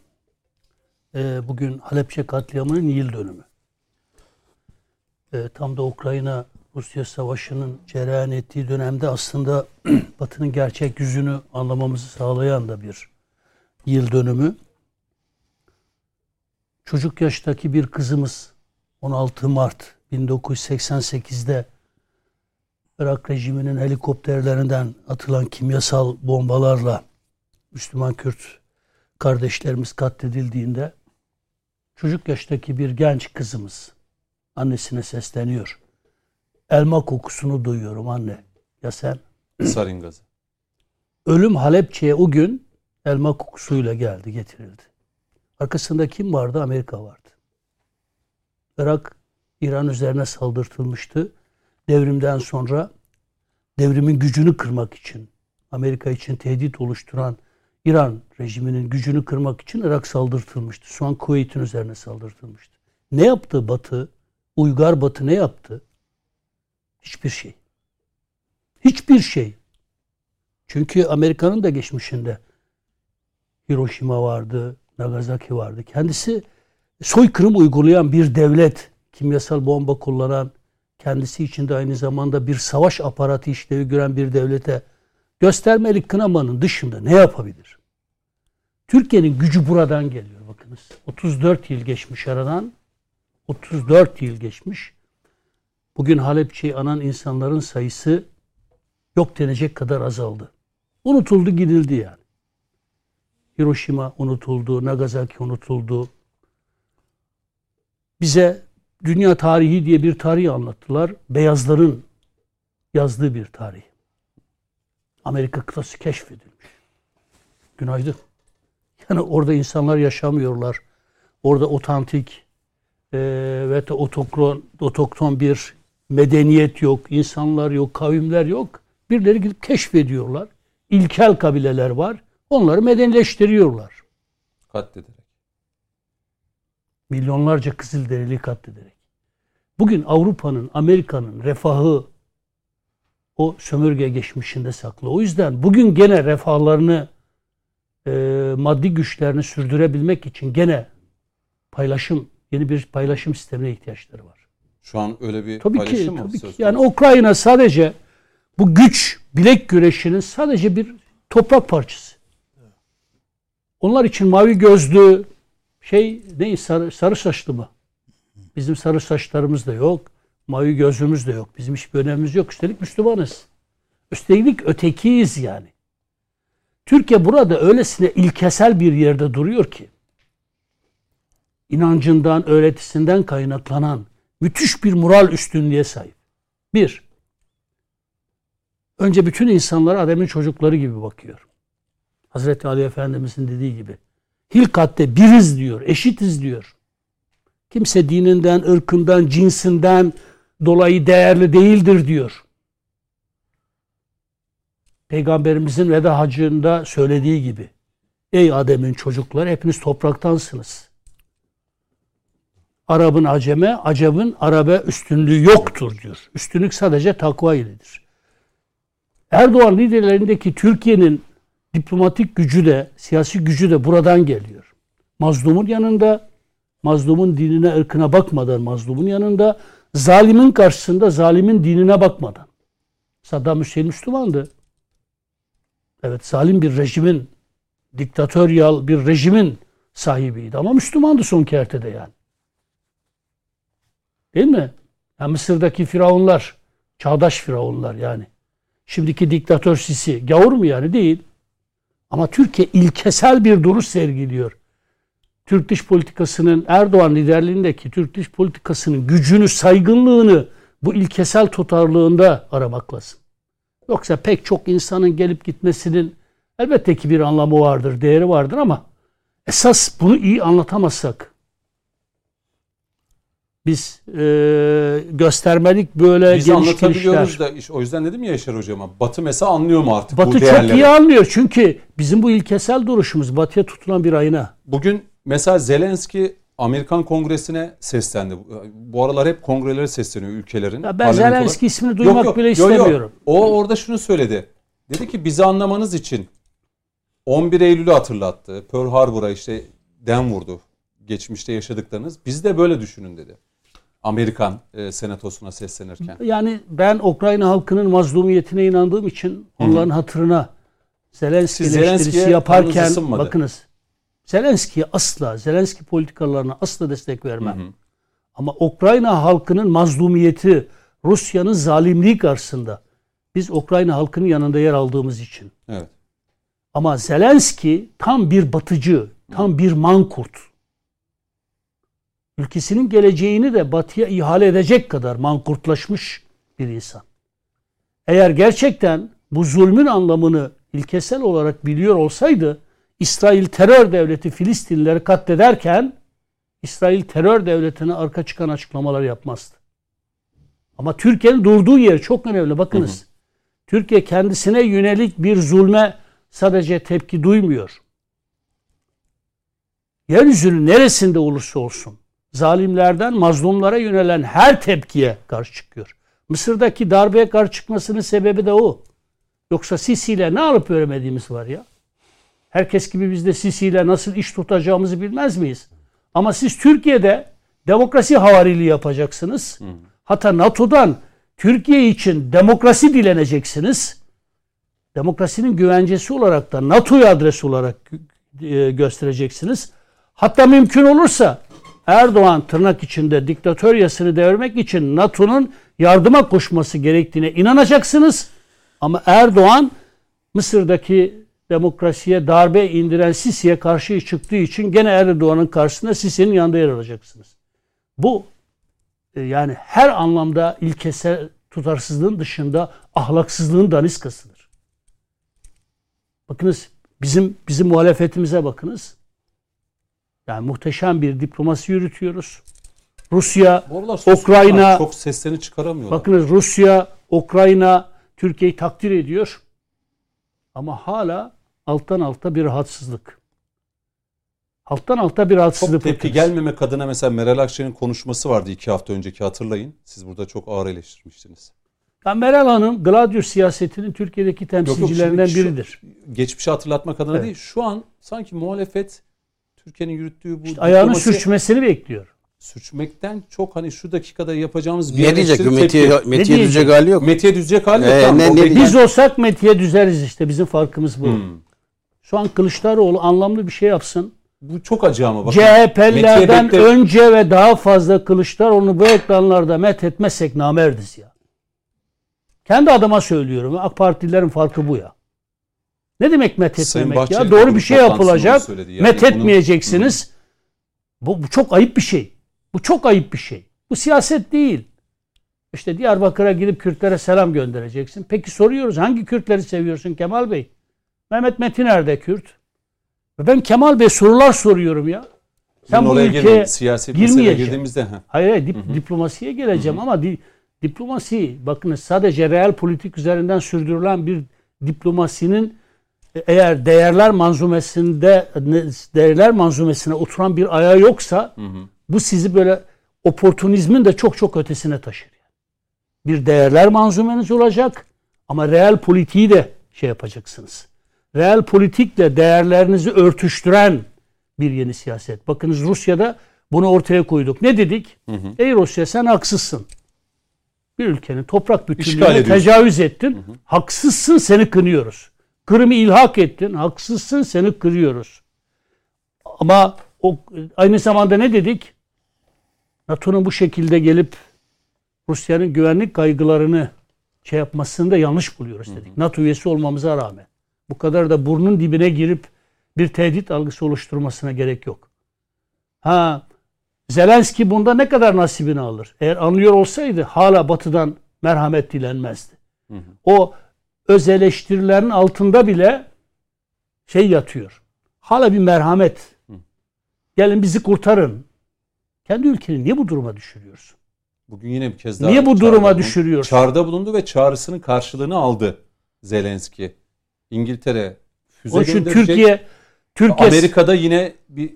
[SPEAKER 3] E, bugün Halepçe katliamının yıl dönümü. E, tam da Ukrayna Rusya savaşının cereyan ettiği dönemde aslında Batı'nın gerçek yüzünü anlamamızı sağlayan da bir yıl dönümü. Çocuk yaştaki bir kızımız 16 Mart 1988'de Irak rejiminin helikopterlerinden atılan kimyasal bombalarla Müslüman Kürt kardeşlerimiz katledildiğinde çocuk yaştaki bir genç kızımız annesine sesleniyor. elma kokusunu duyuyorum anne. Ya sen?
[SPEAKER 1] Sarin gazı.
[SPEAKER 3] Ölüm Halepçe'ye o gün elma kokusuyla geldi, getirildi. Arkasında kim vardı? Amerika vardı. Irak, İran üzerine saldırtılmıştı. Devrimden sonra devrimin gücünü kırmak için, Amerika için tehdit oluşturan İran rejiminin gücünü kırmak için Irak saldırtılmıştı. Şu an Kuveyt'in üzerine saldırtılmıştı. Ne yaptı Batı? Uygar Batı ne yaptı? Hiçbir şey. Hiçbir şey. Çünkü Amerika'nın da geçmişinde Hiroşima vardı, Nagasaki vardı. Kendisi soykırım uygulayan bir devlet, kimyasal bomba kullanan, kendisi içinde aynı zamanda bir savaş aparatı işlevi gören bir devlete göstermelik kınamanın dışında ne yapabilir? Türkiye'nin gücü buradan geliyor bakınız. 34 yıl geçmiş aradan. 34 yıl geçmiş. Bugün Halepçe'yi anan insanların sayısı yok denecek kadar azaldı. Unutuldu gidildi yani. Hiroşima unutuldu, Nagasaki unutuldu. Bize dünya tarihi diye bir tarih anlattılar. Beyazların yazdığı bir tarih. Amerika kıtası keşfedilmiş. Günaydın. Yani orada insanlar yaşamıyorlar. Orada otantik e, ve otokron, otokton bir medeniyet yok, insanlar yok, kavimler yok. Birileri gidip keşfediyorlar. İlkel kabileler var. Onları medenileştiriyorlar.
[SPEAKER 1] Katlederek.
[SPEAKER 3] Milyonlarca Kızılderili katlederek. Bugün Avrupa'nın, Amerika'nın refahı o sömürge geçmişinde saklı. O yüzden bugün gene refahlarını e, maddi güçlerini sürdürebilmek için gene paylaşım, yeni bir paylaşım sistemine ihtiyaçları var.
[SPEAKER 1] Şu an öyle bir
[SPEAKER 3] Tabii
[SPEAKER 1] paylaşım
[SPEAKER 3] ki,
[SPEAKER 1] mı
[SPEAKER 3] tabii ki. Yani? Ukrayna sadece bu güç, bilek güreşinin sadece bir toprak parçası. Onlar için mavi gözlü şey ne sarı, sarı saçlı mı? Bizim sarı saçlarımız da yok. Mavi gözlüğümüz de yok. Bizim hiçbir önemimiz yok. Üstelik Müslümanız. Üstelik ötekiyiz yani. Türkiye burada öylesine ilkesel bir yerde duruyor ki inancından, öğretisinden kaynaklanan müthiş bir moral üstünlüğe sahip. Bir, önce bütün insanlara Adem'in çocukları gibi bakıyor. Hazreti Ali Efendimizin dediği gibi. Hilkatte biriz diyor, eşitiz diyor. Kimse dininden, ırkından, cinsinden dolayı değerli değildir diyor. Peygamberimizin veda hacında söylediği gibi. Ey Adem'in çocukları hepiniz topraktansınız. Arap'ın aceme, Acem'in Arap'a üstünlüğü yoktur diyor. Üstünlük sadece takva iledir. Erdoğan liderlerindeki Türkiye'nin diplomatik gücü de, siyasi gücü de buradan geliyor. Mazlumun yanında, mazlumun dinine, ırkına bakmadan mazlumun yanında, zalimin karşısında zalimin dinine bakmadan. Saddam Hüseyin Müslümandı. Evet, zalim bir rejimin, diktatöryal bir rejimin sahibiydi ama Müslümandı son kertede yani. Değil mi? Ya Mısır'daki firavunlar, çağdaş firavunlar yani. Şimdiki diktatör Sisi gavur mu yani? Değil. Ama Türkiye ilkesel bir duruş sergiliyor. Türk dış politikasının Erdoğan liderliğindeki Türk dış politikasının gücünü, saygınlığını bu ilkesel tutarlığında aramak lazım. Yoksa pek çok insanın gelip gitmesinin elbette ki bir anlamı vardır, değeri vardır ama esas bunu iyi anlatamazsak biz e, göstermelik böyle
[SPEAKER 1] Biz anlatabiliyoruz da o yüzden dedim ya Yaşar hocama. Batı mesela anlıyor mu artık bu
[SPEAKER 3] Batı çok
[SPEAKER 1] değerleri?
[SPEAKER 3] iyi anlıyor çünkü bizim bu ilkesel duruşumuz Batı'ya tutulan bir ayna.
[SPEAKER 1] Bugün mesela Zelenski Amerikan Kongresi'ne seslendi. Bu aralar hep kongrelere sesleniyor ülkelerin.
[SPEAKER 3] Ya ben. Zelenski ismini duymak bile
[SPEAKER 1] yok, yok.
[SPEAKER 3] istemiyorum.
[SPEAKER 1] O orada şunu söyledi. Dedi ki bizi anlamanız için 11 Eylül'ü hatırlattı. Pearl Harbor'a işte den vurdu. Geçmişte yaşadıklarınız. Biz de böyle düşünün dedi. Amerikan e, senatosuna seslenirken.
[SPEAKER 3] Yani ben Ukrayna halkının mazlumiyetine inandığım için onların hatırına Zelenski
[SPEAKER 1] Siz
[SPEAKER 3] eleştirisi yaparken bakınız Zelenski'ye asla Zelenski politikalarına asla destek vermem. Ama Ukrayna halkının mazlumiyeti Rusya'nın zalimliği karşısında biz Ukrayna halkının yanında yer aldığımız için.
[SPEAKER 1] Evet.
[SPEAKER 3] Ama Zelenski tam bir batıcı, tam bir mankurt. Ülkesinin geleceğini de batıya ihale edecek kadar mankurtlaşmış bir insan. Eğer gerçekten bu zulmün anlamını ilkesel olarak biliyor olsaydı İsrail terör devleti Filistinlileri katlederken İsrail terör devletine arka çıkan açıklamalar yapmazdı. Ama Türkiye'nin durduğu yer çok önemli. Bakınız. Türkiye kendisine yönelik bir zulme sadece tepki duymuyor. Yeryüzünün neresinde olursa olsun zalimlerden mazlumlara yönelen her tepkiye karşı çıkıyor. Mısır'daki darbeye karşı çıkmasının sebebi de o. Yoksa Sisi ile ne alıp veremediğimiz var ya. Herkes gibi biz de Sisi ile nasıl iş tutacağımızı bilmez miyiz? Ama siz Türkiye'de demokrasi havariliği yapacaksınız. Hatta NATO'dan Türkiye için demokrasi dileneceksiniz. Demokrasinin güvencesi olarak da NATO'yu adres olarak e, göstereceksiniz. Hatta mümkün olursa Erdoğan tırnak içinde diktatöryasını devirmek için NATO'nun yardıma koşması gerektiğine inanacaksınız. Ama Erdoğan Mısır'daki demokrasiye darbe indiren Sisi'ye karşı çıktığı için gene Erdoğan'ın karşısında Sisi'nin yanında yer alacaksınız. Bu e, yani her anlamda ilkesel tutarsızlığın dışında ahlaksızlığın daniskasıdır. Bakınız bizim bizim muhalefetimize bakınız. Yani muhteşem bir diplomasi yürütüyoruz. Rusya, Ukrayna,
[SPEAKER 1] çok seslerini çıkaramıyorlar.
[SPEAKER 3] bakınız Rusya, Ukrayna Türkiye'yi takdir ediyor. Ama hala alttan alta bir rahatsızlık. Alttan alta bir rahatsızlık.
[SPEAKER 1] çok tepki
[SPEAKER 3] bakınız.
[SPEAKER 1] gelmemek adına mesela Meral Akşener'in konuşması vardı iki hafta önceki hatırlayın. Siz burada çok ağır eleştirmiştiniz.
[SPEAKER 3] Ya Meral Hanım Gladyus siyasetinin Türkiye'deki
[SPEAKER 1] Yok, yok,
[SPEAKER 3] temsilcilerinden
[SPEAKER 1] şimdi şu-
[SPEAKER 3] biridir.
[SPEAKER 1] Geçmişi hatırlatmak adına
[SPEAKER 3] Evet.
[SPEAKER 1] değil. Şu an sanki muhalefet Türkiye'nin yürüttüğü bu
[SPEAKER 3] Ayağının
[SPEAKER 1] diplomasi
[SPEAKER 3] sürçmesini bekliyor.
[SPEAKER 1] sürçmekten çok hani şu dakikada yapacağımız bir
[SPEAKER 2] Ne diyecek? Metiye. Metiye
[SPEAKER 3] diyecek?
[SPEAKER 2] düzecek hali yok.
[SPEAKER 1] Metiye düzecek hali yok.
[SPEAKER 2] Ee,
[SPEAKER 1] tamam,
[SPEAKER 2] ne- ne
[SPEAKER 1] belli.
[SPEAKER 3] Biz olsak Metiye düzeriz işte. Bizim farkımız bu.
[SPEAKER 1] Hmm.
[SPEAKER 3] Şu an Kılıçdaroğlu anlamlı bir şey yapsın.
[SPEAKER 1] Bu çok acı ama bakın. Metiye bekle-
[SPEAKER 3] önce ve daha fazla Kılıçdaroğlu'nu bu ekranlarda met etmezsek namerdiz ya. Kendi adıma söylüyorum. AK Partililerin farkı bu ya. Ne demek met
[SPEAKER 1] Sayın
[SPEAKER 3] etmemek
[SPEAKER 1] Bahçeli
[SPEAKER 3] ya? Doğru
[SPEAKER 1] bunun
[SPEAKER 3] bir şey yapılacak.
[SPEAKER 1] Yani
[SPEAKER 3] met
[SPEAKER 1] bunu-
[SPEAKER 3] etmeyeceksiniz. Bu, bu çok ayıp bir şey. Bu çok ayıp bir şey. Bu siyaset değil. İşte Diyarbakır'a gidip Kürtlere selam göndereceksin. Peki soruyoruz hangi Kürtleri seviyorsun Kemal Bey? Mehmet Metin nerede Kürt? Ben Kemal Bey sorular soruyorum ya. Sen
[SPEAKER 1] Sen
[SPEAKER 3] bu ülkeye
[SPEAKER 1] gelin. Siyasi
[SPEAKER 3] girmeyeceksin.
[SPEAKER 1] girdiğimizde.
[SPEAKER 3] Hayır, hayır dip- diplomasiye geleceğim ama di- diplomasi bakınız sadece real politik üzerinden sürdürülen bir diplomasinin eğer değerler manzumesinde değerler manzumesine oturan bir ayağı yoksa bu sizi böyle oportunizmin de çok çok ötesine taşır. Bir değerler manzumeniz olacak ama real politiği de şey yapacaksınız. Real politikle değerlerinizi örtüştüren bir yeni siyaset. Bakınız Rusya'da bunu ortaya koyduk. Ne dedik? Ey Rusya sen haksızsın. Bir ülkenin toprak bütünlüğüne tecavüz ettin. Haksızsın seni kınıyoruz. Kırım'ı ilhak ettin. Haksızsın seni kırıyoruz. Ama o aynı zamanda ne dedik? NATO'nun bu şekilde gelip Rusya'nın güvenlik kaygılarını şey yapmasını da yanlış buluyoruz dedik. NATO üyesi olmamıza rağmen. Bu kadar da burnun dibine girip bir tehdit algısı oluşturmasına gerek yok. Ha Zelenski bunda ne kadar nasibini alır? Eğer anlıyor olsaydı hala batıdan merhamet dilenmezdi. O öz eleştirilerin altında bile şey yatıyor. Hala bir merhamet. Gelin bizi kurtarın. Kendi ülkeni niye bu duruma düşürüyorsun?
[SPEAKER 1] Bugün yine bir kez daha
[SPEAKER 3] Niye bu duruma
[SPEAKER 1] bulundu.
[SPEAKER 3] düşürüyorsun?
[SPEAKER 1] Çağrıda bulundu ve çağrısının karşılığını aldı Zelenski. İngiltere füze
[SPEAKER 3] Onun için. Türkiye Türkiye
[SPEAKER 1] Amerika'da yine bir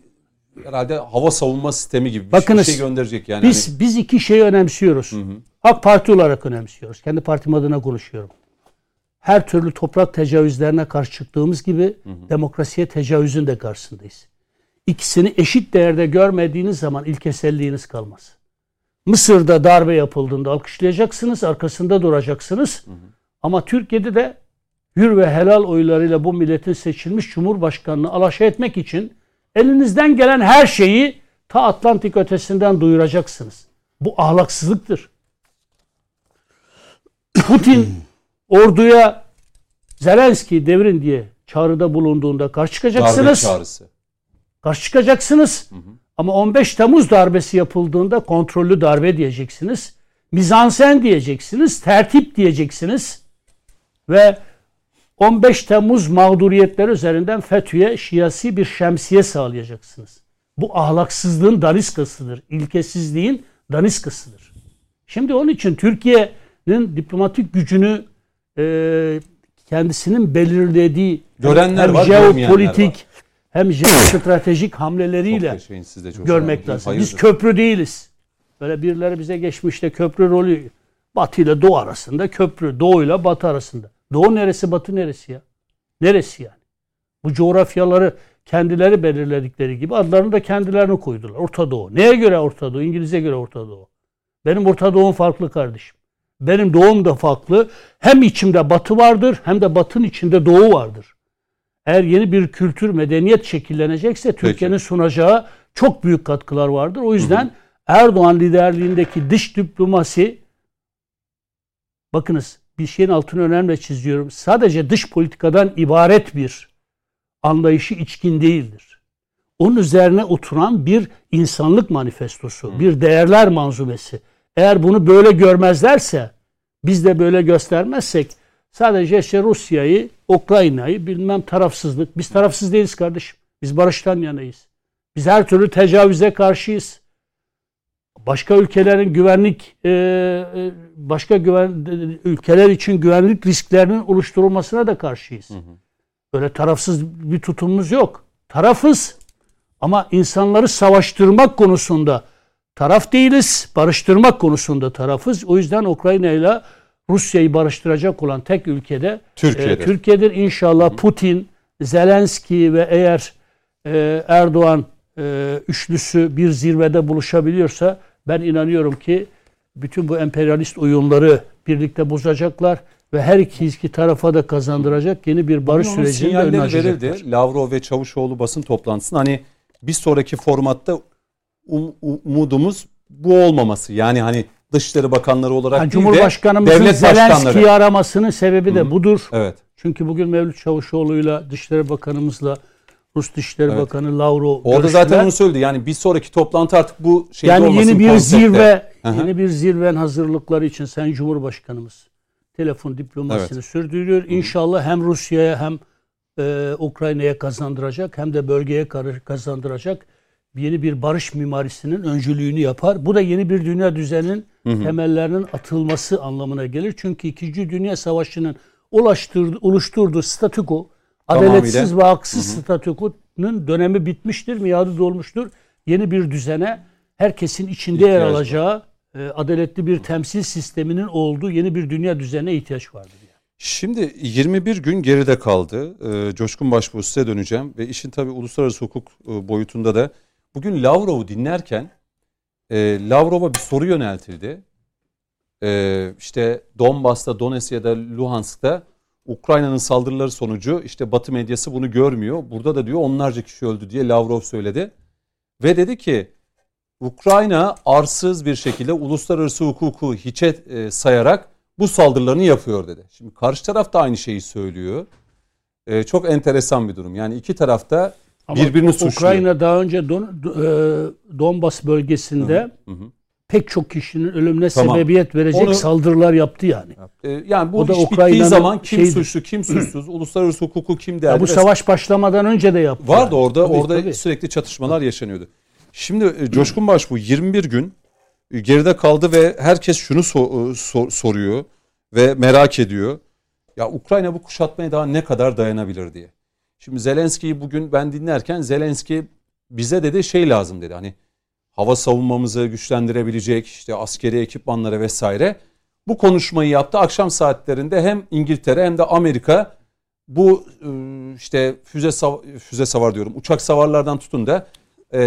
[SPEAKER 1] herhalde hava savunma sistemi gibi bir
[SPEAKER 3] Bakınız,
[SPEAKER 1] şey gönderecek yani.
[SPEAKER 3] biz biz iki şeyi önemsiyoruz. AK Parti olarak önemsiyoruz. Kendi partim adına konuşuyorum. Her türlü toprak tecavüzlerine karşı çıktığımız gibi demokrasiye tecavüzün de karşısındayız. İkisini eşit değerde görmediğiniz zaman ilkeselliğiniz kalmaz. Mısır'da darbe yapıldığında alkışlayacaksınız, arkasında duracaksınız. Ama Türkiye'de de hür ve helal oylarıyla bu milletin seçilmiş cumhurbaşkanını alaşağı etmek için elinizden gelen her şeyi ta Atlantik ötesinden duyuracaksınız. Bu ahlaksızlıktır. Putin orduya Zelenski devrin diye çağrıda bulunduğunda karşı
[SPEAKER 1] darbe
[SPEAKER 3] çıkacaksınız.
[SPEAKER 1] çağrısı.
[SPEAKER 3] Karşı çıkacaksınız. Ama 15 Temmuz darbesi yapıldığında kontrollü darbe diyeceksiniz. mizansen diyeceksiniz, tertip diyeceksiniz ve 15 Temmuz mağduriyetleri üzerinden FETÖ'ye şiasi bir şemsiye sağlayacaksınız. Bu ahlaksızlığın daniskasıdır. İlkesizliğin daniskasıdır. Şimdi onun için Türkiye'nin diplomatik gücünü e, kendisinin belirlediği
[SPEAKER 1] Görenler
[SPEAKER 3] hem
[SPEAKER 1] var,
[SPEAKER 3] jeopolitik hem jeostratejik
[SPEAKER 1] Çok
[SPEAKER 3] hamleleriyle
[SPEAKER 1] yaşayın siz de çok
[SPEAKER 3] görmek lazım.
[SPEAKER 1] Hayırdır?
[SPEAKER 3] Biz köprü değiliz. Böyle birileri bize geçmişte köprü rolü Batı ile Doğu arasında köprü. Doğu ile Batı arasında. Doğu neresi Batı neresi ya? Neresi yani? Bu coğrafyaları kendileri belirledikleri gibi adlarını da kendilerini koydular. Orta Doğu. Neye göre Orta Doğu? İngiliz'e göre Orta Doğu. Benim Orta Doğu'm farklı kardeşim. Benim doğum da farklı. Hem içimde batı vardır hem de batının içinde doğu vardır. Eğer yeni bir kültür, medeniyet şekillenecekse Türkiye'nin sunacağı çok büyük katkılar vardır. O yüzden Erdoğan liderliğindeki dış diplomasi bakınız bir şeyin altını önemli çiziyorum. Sadece dış politikadan ibaret bir anlayışı içkin değildir. Onun üzerine oturan bir insanlık manifestosu, bir değerler manzumesi. Eğer bunu böyle görmezlerse, biz de böyle göstermezsek sadece işte Rusya'yı, Ukrayna'yı bilmem tarafsızlık. Biz tarafsız değiliz kardeşim. Biz barıştan yanayız. Biz her türlü tecavüze karşıyız. Başka ülkelerin güvenlik e, e, başka güven ülkeler için güvenlik risklerinin oluşturulmasına da karşıyız. Böyle tarafsız bir tutumumuz yok. Tarafız ama insanları savaştırmak konusunda taraf değiliz. Barıştırmak konusunda tarafız. O yüzden Ukrayna ile Rusya'yı barıştıracak olan tek ülkede
[SPEAKER 1] Türkiye'dir.
[SPEAKER 3] e, Türkiye'dir. İnşallah Putin, Zelenski ve eğer e, Erdoğan e, üçlüsü bir zirvede buluşabiliyorsa ben inanıyorum ki bütün bu emperyalist oyunları birlikte bozacaklar ve her iki, iki tarafa da kazandıracak yeni bir barış sürecini de önüne
[SPEAKER 1] verildi. Lavrov ve Çavuşoğlu basın toplantısında hani bir sonraki formatta um- umudumuz bu olmaması. Yani hani Dışişleri Bakanları olarak
[SPEAKER 3] Yani
[SPEAKER 1] değil de
[SPEAKER 3] Cumhurbaşkanımızın
[SPEAKER 1] devlet
[SPEAKER 3] Zelenski'yi aramasının sebebi de budur.
[SPEAKER 1] Evet.
[SPEAKER 3] Çünkü bugün Mevlüt Çavuşoğlu'yla Dışişleri Bakanımızla Rus Dışişleri
[SPEAKER 1] Evet.
[SPEAKER 3] Bakanı Lavrov
[SPEAKER 1] Orada
[SPEAKER 3] görüştüler.
[SPEAKER 1] zaten onu söyledi. Yani bir sonraki toplantı artık bu şeyde
[SPEAKER 3] yani
[SPEAKER 1] olmasın
[SPEAKER 3] yeni bir
[SPEAKER 1] konsepte.
[SPEAKER 3] zirve,
[SPEAKER 1] Hı hı.
[SPEAKER 3] yeni bir zirven hazırlıkları için Sayın Cumhurbaşkanımız telefon diplomasisini sürdürüyor. İnşallah hem Rusya'ya hem e, Ukrayna'ya kazandıracak hem de bölgeye kazandıracak yeni bir barış mimarisinin öncülüğünü yapar. Bu da yeni bir dünya düzeninin temellerinin atılması anlamına gelir. Çünkü 2. Dünya Savaşı'nın ulaştırdığı, oluşturduğu statüko,
[SPEAKER 1] Tamamıyla.
[SPEAKER 3] adaletsiz ve haksız statükonun dönemi bitmiştir, miadı dolmuştur. Yeni bir düzene herkesin içinde yer
[SPEAKER 1] İhtiyacı var.
[SPEAKER 3] alacağı e, adaletli bir temsil sisteminin olduğu yeni bir dünya düzenine ihtiyaç vardır. Yani.
[SPEAKER 1] Şimdi 21 gün geride kaldı. Ee, Coşkun Başbuğ size döneceğim ve işin tabii uluslararası hukuk e, boyutunda da bugün Lavrov'u dinlerken e, Lavrov'a bir soru yöneltildi. E, işte Donbas'ta, Donetsk'te, Luhansk'ta Ukrayna'nın saldırıları sonucu işte Batı medyası bunu görmüyor. Burada da diyor onlarca kişi öldü diye Lavrov söyledi. Ve dedi ki Ukrayna arsız bir şekilde uluslararası hukuku hiçe e, sayarak bu saldırılarını yapıyor dedi. Şimdi karşı taraf da aynı şeyi söylüyor. E, çok enteresan bir durum. Yani iki tarafta
[SPEAKER 3] Ama
[SPEAKER 1] birbirini
[SPEAKER 3] U-
[SPEAKER 1] suçluyor.
[SPEAKER 3] Ukrayna daha önce Don, Do- e, Donbas bölgesinde
[SPEAKER 1] Hı hı.
[SPEAKER 3] pek çok kişinin ölümüne
[SPEAKER 1] Tamam.
[SPEAKER 3] sebebiyet verecek
[SPEAKER 1] Onu-
[SPEAKER 3] saldırılar yaptı yani.
[SPEAKER 1] E, yani bu
[SPEAKER 3] O da
[SPEAKER 1] iş bittiği zaman kim
[SPEAKER 3] şeyidir.
[SPEAKER 1] suçlu kim suçsuz uluslararası hukuku kim derdi.
[SPEAKER 3] Ya bu savaş başlamadan önce de yaptı.
[SPEAKER 1] Vardı
[SPEAKER 3] yani.
[SPEAKER 1] orada
[SPEAKER 3] Tabii,
[SPEAKER 1] orada
[SPEAKER 3] tabii.
[SPEAKER 1] sürekli çatışmalar yaşanıyordu. Şimdi e, Coşkun Başbuğ 21 gün e, geride kaldı ve herkes şunu so- sor- soruyor ve merak ediyor. Ya Ukrayna bu kuşatmaya daha ne kadar dayanabilir diye. Şimdi Zelenski'yi bugün ben dinlerken Zelenski bize dedi şey lazım dedi. Hani hava savunmamızı güçlendirebilecek işte askeri ekipmanlara vesaire. Bu konuşmayı yaptı. Akşam saatlerinde hem İngiltere hem de Amerika bu e, işte füze sav- füze savar diyorum uçak savarlardan tutun da e,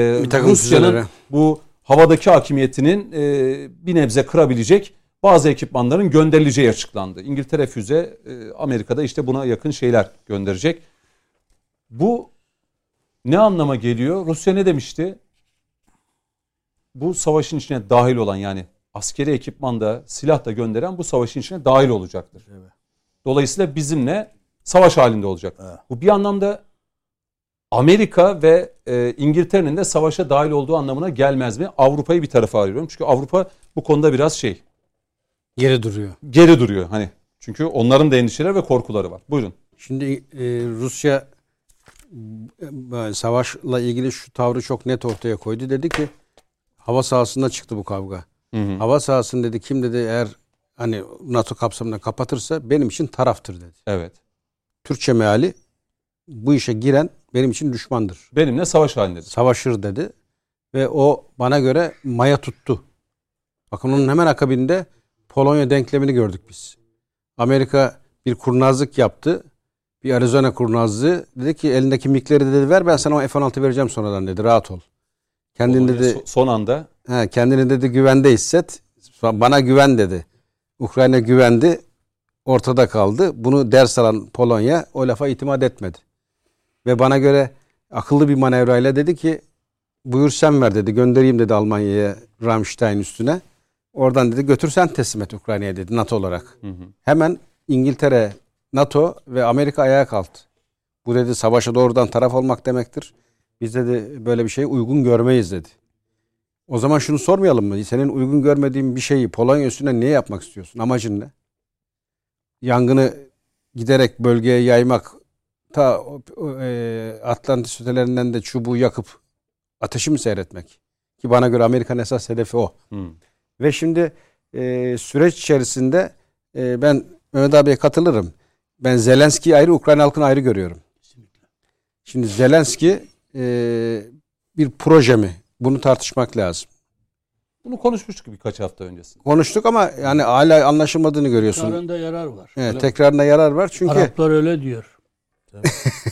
[SPEAKER 1] Rusya'nın bu havadaki hakimiyetinin e, bir nebze kırabilecek bazı ekipmanların gönderileceği açıklandı. İngiltere füze e, Amerika'da işte buna yakın şeyler gönderecek. Bu ne anlama geliyor? Rusya ne demişti? Bu savaşın içine dahil olan yani askeri ekipmanda silah da gönderen bu savaşın içine dahil olacaktır. Dolayısıyla bizimle savaş halinde olacak. Bu bir anlamda Amerika ve e, İngiltere'nin de savaşa dahil olduğu anlamına gelmez mi? Avrupa'yı bir tarafa ayırıyorum. Çünkü Avrupa bu konuda biraz şey
[SPEAKER 2] Geri duruyor.
[SPEAKER 1] geri duruyor hani. Çünkü onların da endişeleri ve korkuları var. Buyurun.
[SPEAKER 2] Şimdi e, Rusya savaşla ilgili şu tavrı çok net ortaya koydu. Dedi ki hava sahasında çıktı bu kavga.
[SPEAKER 1] Hı hı.
[SPEAKER 2] Hava sahasını dedi kim dedi eğer hani NATO kapsamında kapatırsa benim için taraftır dedi.
[SPEAKER 1] Evet.
[SPEAKER 2] Türkçe meali bu işe giren benim için düşmandır.
[SPEAKER 1] Benimle savaş halindedir.
[SPEAKER 2] Savaşır dedi ve o bana göre maya tuttu. Bakın onun hemen akabinde Polonya denklemini gördük biz. Amerika bir kurnazlık yaptı. Bir Arizona kurnazlığı. Dedi ki elindeki mikleri dedi ver ben sana o F-16 vereceğim sonradan dedi. Rahat ol. Kendini dedi
[SPEAKER 1] so- son anda
[SPEAKER 2] he, kendini dedi güvende hisset. Bana güven dedi. Ukrayna güvendi. Ortada kaldı. Bunu ders alan Polonya o lafa itimat etmedi. Ve bana göre akıllı bir manevrayla dedi ki buyur sen ver dedi. Göndereyim dedi Almanya'ya Ramstein üstüne. Oradan dedi götür sen teslim et Ukrayna'ya dedi NATO olarak.
[SPEAKER 1] Hı hı.
[SPEAKER 2] Hemen İngiltere, NATO ve Amerika ayağa kalktı. Bu dedi savaşa doğrudan taraf olmak demektir. Biz dedi böyle bir şeyi uygun görmeyiz dedi. O zaman şunu sormayalım mı? Senin uygun görmediğin bir şeyi Polonya üstüne niye yapmak istiyorsun? Amacın ne? Yangını giderek bölgeye yaymak, ta e, Atlantis ötelerinden de çubuğu yakıp ateşi mi seyretmek? Ki bana göre Amerikan esas hedefi o.
[SPEAKER 1] Hı.
[SPEAKER 2] Ve şimdi e, süreç içerisinde e, ben Mehmet abiye katılırım. Ben Zelenski'yi ayrı, Ukrayna halkını ayrı görüyorum. Şimdi Zelenski e, bir proje mi? Bunu tartışmak lazım.
[SPEAKER 1] Bunu konuşmuştuk birkaç hafta öncesinde.
[SPEAKER 2] Konuştuk ama yani hala anlaşılmadığını görüyorsun.
[SPEAKER 3] Tekrarında yarar var.
[SPEAKER 2] Evet, tekrarına yarar var çünkü
[SPEAKER 3] Araplar öyle diyor.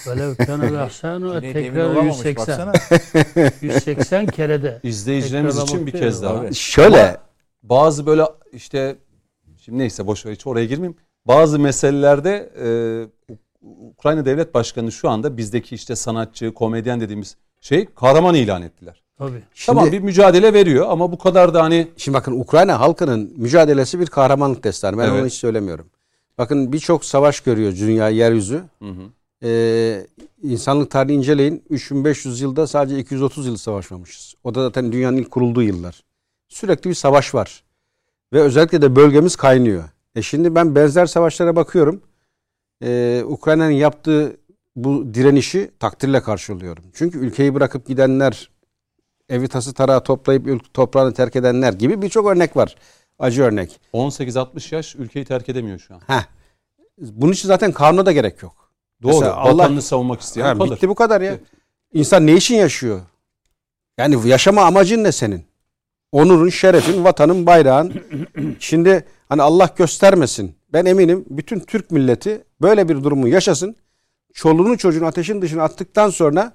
[SPEAKER 3] Böyle kana rahsanu
[SPEAKER 5] Cüneyt emin
[SPEAKER 3] tekrar
[SPEAKER 5] olamamış
[SPEAKER 3] 180.
[SPEAKER 5] baksana.
[SPEAKER 3] 180 kerede.
[SPEAKER 1] İzleyicilerimiz
[SPEAKER 3] Ekrana
[SPEAKER 1] için bir kez daha.
[SPEAKER 2] Şöyle
[SPEAKER 1] Ama bazı böyle işte şimdi neyse boş ver hiç oraya girmeyeyim. Bazı meselelerde e, Ukrayna Devlet Başkanı şu anda bizdeki işte sanatçı, komedyen dediğimiz şey kahraman ilan ettiler.
[SPEAKER 3] Tabii.
[SPEAKER 2] şimdi,
[SPEAKER 1] tamam bir mücadele veriyor ama bu kadar da hani
[SPEAKER 2] şimdi bakın Ukrayna halkının mücadelesi bir kahramanlık destanı. Ben
[SPEAKER 1] Evet.
[SPEAKER 2] onu hiç söylemiyorum. Bakın birçok savaş görüyor dünya yeryüzü.
[SPEAKER 1] Hı hı.
[SPEAKER 2] Ee, insanlık tarihini inceleyin. 3500 yılda sadece 230 yıl savaşmamışız. O da zaten dünyanın ilk kurulduğu yıllar. Sürekli bir savaş var. Ve özellikle de bölgemiz kaynıyor. E şimdi ben benzer savaşlara bakıyorum. Ee, Ukrayna'nın yaptığı bu direnişi takdirle karşılıyorum. Çünkü ülkeyi bırakıp gidenler, evi tası tarağı toplayıp toprağını terk edenler gibi birçok örnek var. Acı örnek.
[SPEAKER 1] 18-60 yaş ülkeyi terk edemiyor şu an.
[SPEAKER 2] Heh. Bunun için zaten kanuna da gerek yok.
[SPEAKER 1] Doğru.
[SPEAKER 2] Mesela Allah-
[SPEAKER 1] Vatanını savunmak isteyen
[SPEAKER 2] Ha,
[SPEAKER 1] kalır.
[SPEAKER 2] bitti bu kadar ya. İnsan ne için yaşıyor? Yani yaşama amacın ne senin? Onurun, şerefin, vatanın, bayrağın. Şimdi hani Allah göstermesin. Ben eminim bütün Türk milleti böyle bir durumu yaşasın. Çoluğunu çocuğunu ateşin dışına attıktan sonra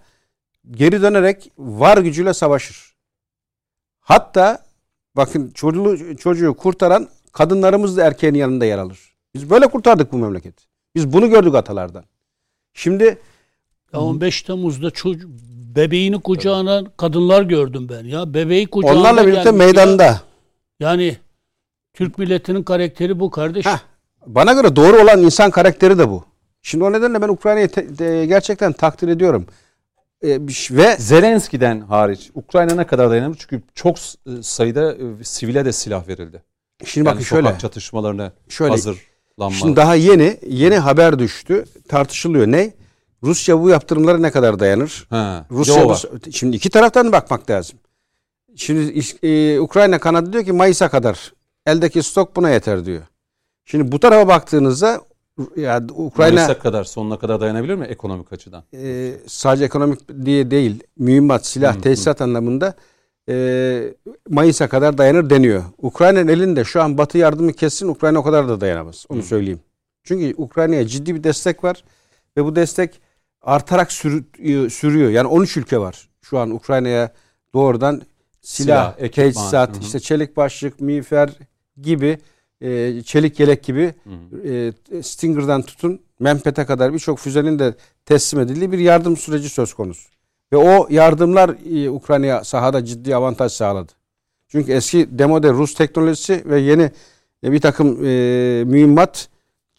[SPEAKER 2] geri dönerek var gücüyle savaşır. Hatta bakın çocuğu, çocuğu kurtaran kadınlarımız da erkeğin yanında yer alır. Biz böyle kurtardık bu memleketi. Biz bunu gördük atalardan. Şimdi
[SPEAKER 3] Ya 15 Temmuz'da çocuk bebeğini kucağına kadınlar gördüm ben ya. Bebeği kucağında
[SPEAKER 2] onlarla birlikte
[SPEAKER 3] gelmiş ya.
[SPEAKER 2] meydanda.
[SPEAKER 3] Yani Türk milletinin karakteri bu kardeş.
[SPEAKER 2] Heh. Bana göre doğru olan insan karakteri de bu. Şimdi o nedenle ben Ukrayna'yı de- gerçekten takdir ediyorum. Ee, ş- ve
[SPEAKER 1] Zelenski'den hariç Ukrayna ne kadar dayanabilir? Çünkü çok s- sayıda e, sivile de silah verildi.
[SPEAKER 2] şimdi
[SPEAKER 1] Yani
[SPEAKER 2] bakın şöyle.
[SPEAKER 1] çatışmalarına
[SPEAKER 2] Şöyle.
[SPEAKER 1] hazırlanma.
[SPEAKER 2] Şimdi daha yeni yeni haber düştü. Tartışılıyor. Ne? Rusya bu yaptırımlara ne kadar dayanır?
[SPEAKER 1] Ha,
[SPEAKER 2] Rusya bu- şimdi iki taraftan bakmak lazım. Şimdi e, Ukrayna kanadı diyor ki Mayıs'a kadar eldeki stok buna yeter diyor. Şimdi bu tarafa baktığınızda ya Ukrayna
[SPEAKER 1] Mayıs'a kadar sonuna kadar dayanabilir mi ekonomik açıdan?
[SPEAKER 2] e, sadece ekonomik diye değil, mühimmat, silah, tesisat anlamında e, Mayıs'a kadar dayanır deniyor. Ukrayna'nın elinde şu an Batı yardımı kessin, Ukrayna o kadar da dayanamaz. Onu söyleyeyim. Çünkü Ukrayna'ya ciddi bir destek var ve bu destek artarak sürü- sürüyor. Yani 13 ülke var şu an Ukrayna'ya doğrudan silah,
[SPEAKER 1] Silah, ekipman.
[SPEAKER 2] teçhizat,
[SPEAKER 1] Hı hı.
[SPEAKER 2] işte çelik başlık, miğfer gibi, e, çelik yelek gibi
[SPEAKER 1] Hı.
[SPEAKER 2] e, Stinger'dan tutun Mempet'e kadar birçok füzenin de teslim edildiği bir yardım süreci söz konusu. Ve o yardımlar e, Ukrayna'ya sahada ciddi avantaj sağladı. Çünkü eski demode Rus teknolojisi ve yeni e, bir takım e, mühimmat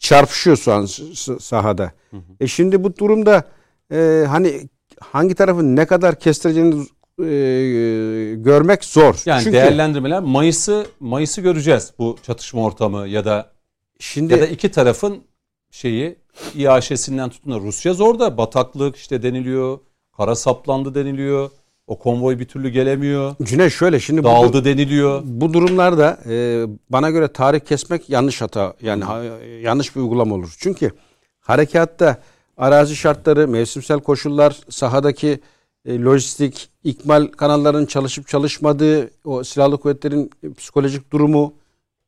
[SPEAKER 2] çarpışıyor şu an s- s- sahada. E şimdi bu durumda e, hani hangi tarafın ne kadar kestireceğini e, görmek zor.
[SPEAKER 1] Yani
[SPEAKER 2] Çünkü
[SPEAKER 1] değerlendirmeler Mayıs'ı Mayıs'ı göreceğiz bu çatışma ortamı ya da
[SPEAKER 2] şimdi
[SPEAKER 1] ya da iki tarafın şeyi İAŞ'sinden tutun Rusya zor da bataklık işte deniliyor. Kara saplandı deniliyor. O konvoy bir türlü gelemiyor.
[SPEAKER 2] Cüneyt şöyle şimdi bu,
[SPEAKER 1] Dağıldı deniliyor.
[SPEAKER 2] bu durumlarda e, bana göre tarih kesmek yanlış hata yani ha- yanlış bir uygulama olur. Çünkü harekatta arazi şartları, mevsimsel koşullar, sahadaki e, lojistik, ikmal kanallarının çalışıp çalışmadığı, o silahlı kuvvetlerin psikolojik durumu,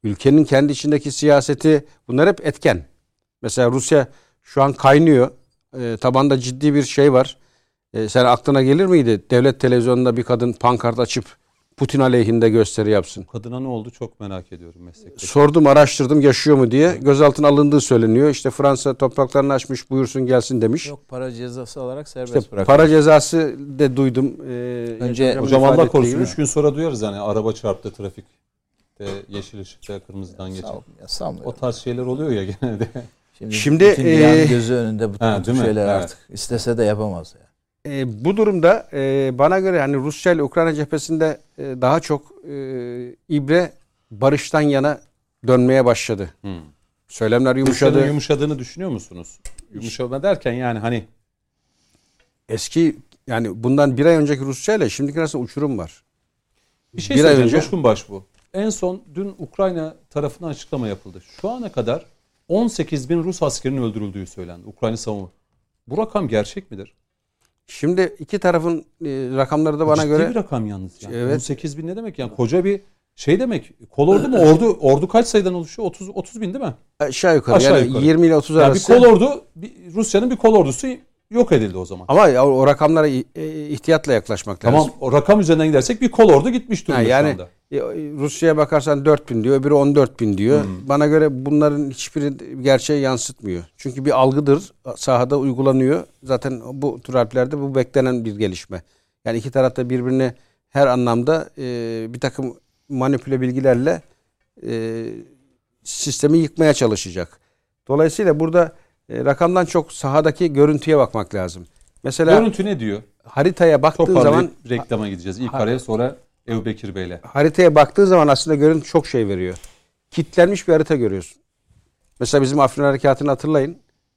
[SPEAKER 2] ülkenin kendi içindeki siyaseti bunlar hep etken. Mesela Rusya şu an kaynıyor. E, tabanda ciddi bir şey var. E, sen aklına gelir miydi? Devlet televizyonunda bir kadın pankart açıp Putin aleyhinde gösteri yapsın.
[SPEAKER 1] Kadına ne oldu çok merak ediyorum meslekteki.
[SPEAKER 2] Sordum, araştırdım yaşıyor mu diye. Gözaltına alındığı söyleniyor. İşte Fransa topraklarını açmış buyursun gelsin demiş.
[SPEAKER 5] Yok para cezası alarak serbest
[SPEAKER 2] İşte
[SPEAKER 5] bırak.
[SPEAKER 2] para cezası de duydum. Ee,
[SPEAKER 5] Önce-
[SPEAKER 1] Hocam Allah korusun
[SPEAKER 2] gibi.
[SPEAKER 1] 3 gün sonra duyarız hani araba çarptı trafikte yeşil ışıkta kırmızıdan
[SPEAKER 5] sanmıyorum.
[SPEAKER 1] O tarz şeyler oluyor ya genelde.
[SPEAKER 5] Şimdi,
[SPEAKER 2] Şimdi,
[SPEAKER 5] bütün
[SPEAKER 2] e,
[SPEAKER 5] gözü önünde bu
[SPEAKER 1] Ha,
[SPEAKER 5] tür
[SPEAKER 1] değil mi?
[SPEAKER 5] şeyler
[SPEAKER 1] Evet.
[SPEAKER 5] artık istese de yapamaz. Yani.
[SPEAKER 2] Ee, bu durumda e, bana göre hani Rusya ile Ukrayna cephesinde e, daha çok e, ibre barıştan yana dönmeye başladı.
[SPEAKER 1] Hmm.
[SPEAKER 2] Söylemler
[SPEAKER 1] Rusya'nın
[SPEAKER 2] yumuşadı.
[SPEAKER 1] yumuşadığını düşünüyor musunuz? Yumuşama derken yani hani
[SPEAKER 2] Eski yani bundan bir ay önceki Rusya ile şimdiki arasında uçurum var.
[SPEAKER 1] bir şey
[SPEAKER 2] Bir ay
[SPEAKER 1] söyleyeceğim.
[SPEAKER 2] önce-
[SPEAKER 1] Coşkun Baş bu. En son dün Ukrayna tarafından açıklama yapıldı. Şu ana kadar 18 bin Rus askerinin öldürüldüğü söylendi. Ukrayna savunma. Bu rakam gerçek midir?
[SPEAKER 2] Şimdi iki tarafın e, rakamları da bana
[SPEAKER 1] Ciddi
[SPEAKER 2] göre
[SPEAKER 1] bir rakam yalnız. Yani.
[SPEAKER 2] Evet.
[SPEAKER 1] 18 bin ne demek yani? Koca bir şey demek. Kolordu mu? Ordu ordu kaç sayıdan oluşuyor? 30 30 bin değil mi?
[SPEAKER 2] aşağı yukarı
[SPEAKER 1] Aşağı
[SPEAKER 2] yani
[SPEAKER 1] yukarı.
[SPEAKER 2] 20 ile 30
[SPEAKER 1] Yani bir
[SPEAKER 2] arası.
[SPEAKER 1] kolordu bir- Rusya'nın bir kolordusu yok edildi o zaman.
[SPEAKER 2] Ama ya o rakamlara e, ihtiyatla yaklaşmak
[SPEAKER 1] Tamam
[SPEAKER 2] lazım.
[SPEAKER 1] o rakam üzerinden gidersek bir kolordu gitmiş durumda
[SPEAKER 2] Ha,
[SPEAKER 1] şu
[SPEAKER 2] yani
[SPEAKER 1] anda.
[SPEAKER 2] e, Rusya'ya bakarsan 4000 diyor, öbürü 14 bin diyor.
[SPEAKER 1] Hmm.
[SPEAKER 2] Bana göre bunların hiçbiri gerçeği yansıtmıyor. Çünkü bir algıdır, sahada uygulanıyor. Zaten bu tür harplerde bu beklenen bir gelişme. Yani iki tarafta birbirini her anlamda e, bir takım manipüle bilgilerle e, sistemi yıkmaya çalışacak. Dolayısıyla burada e, rakamdan çok sahadaki görüntüye bakmak lazım. Mesela
[SPEAKER 1] Görüntü ne diyor?
[SPEAKER 2] haritaya baktığın zaman
[SPEAKER 1] reklama gideceğiz. İlk araya sonra Ebu Bekir Bey'le.
[SPEAKER 2] haritaya baktığın zaman aslında görüntü çok şey veriyor. Kitlenmiş bir harita görüyorsun. Mesela bizim Afrin Harekatı'nı hatırlayın.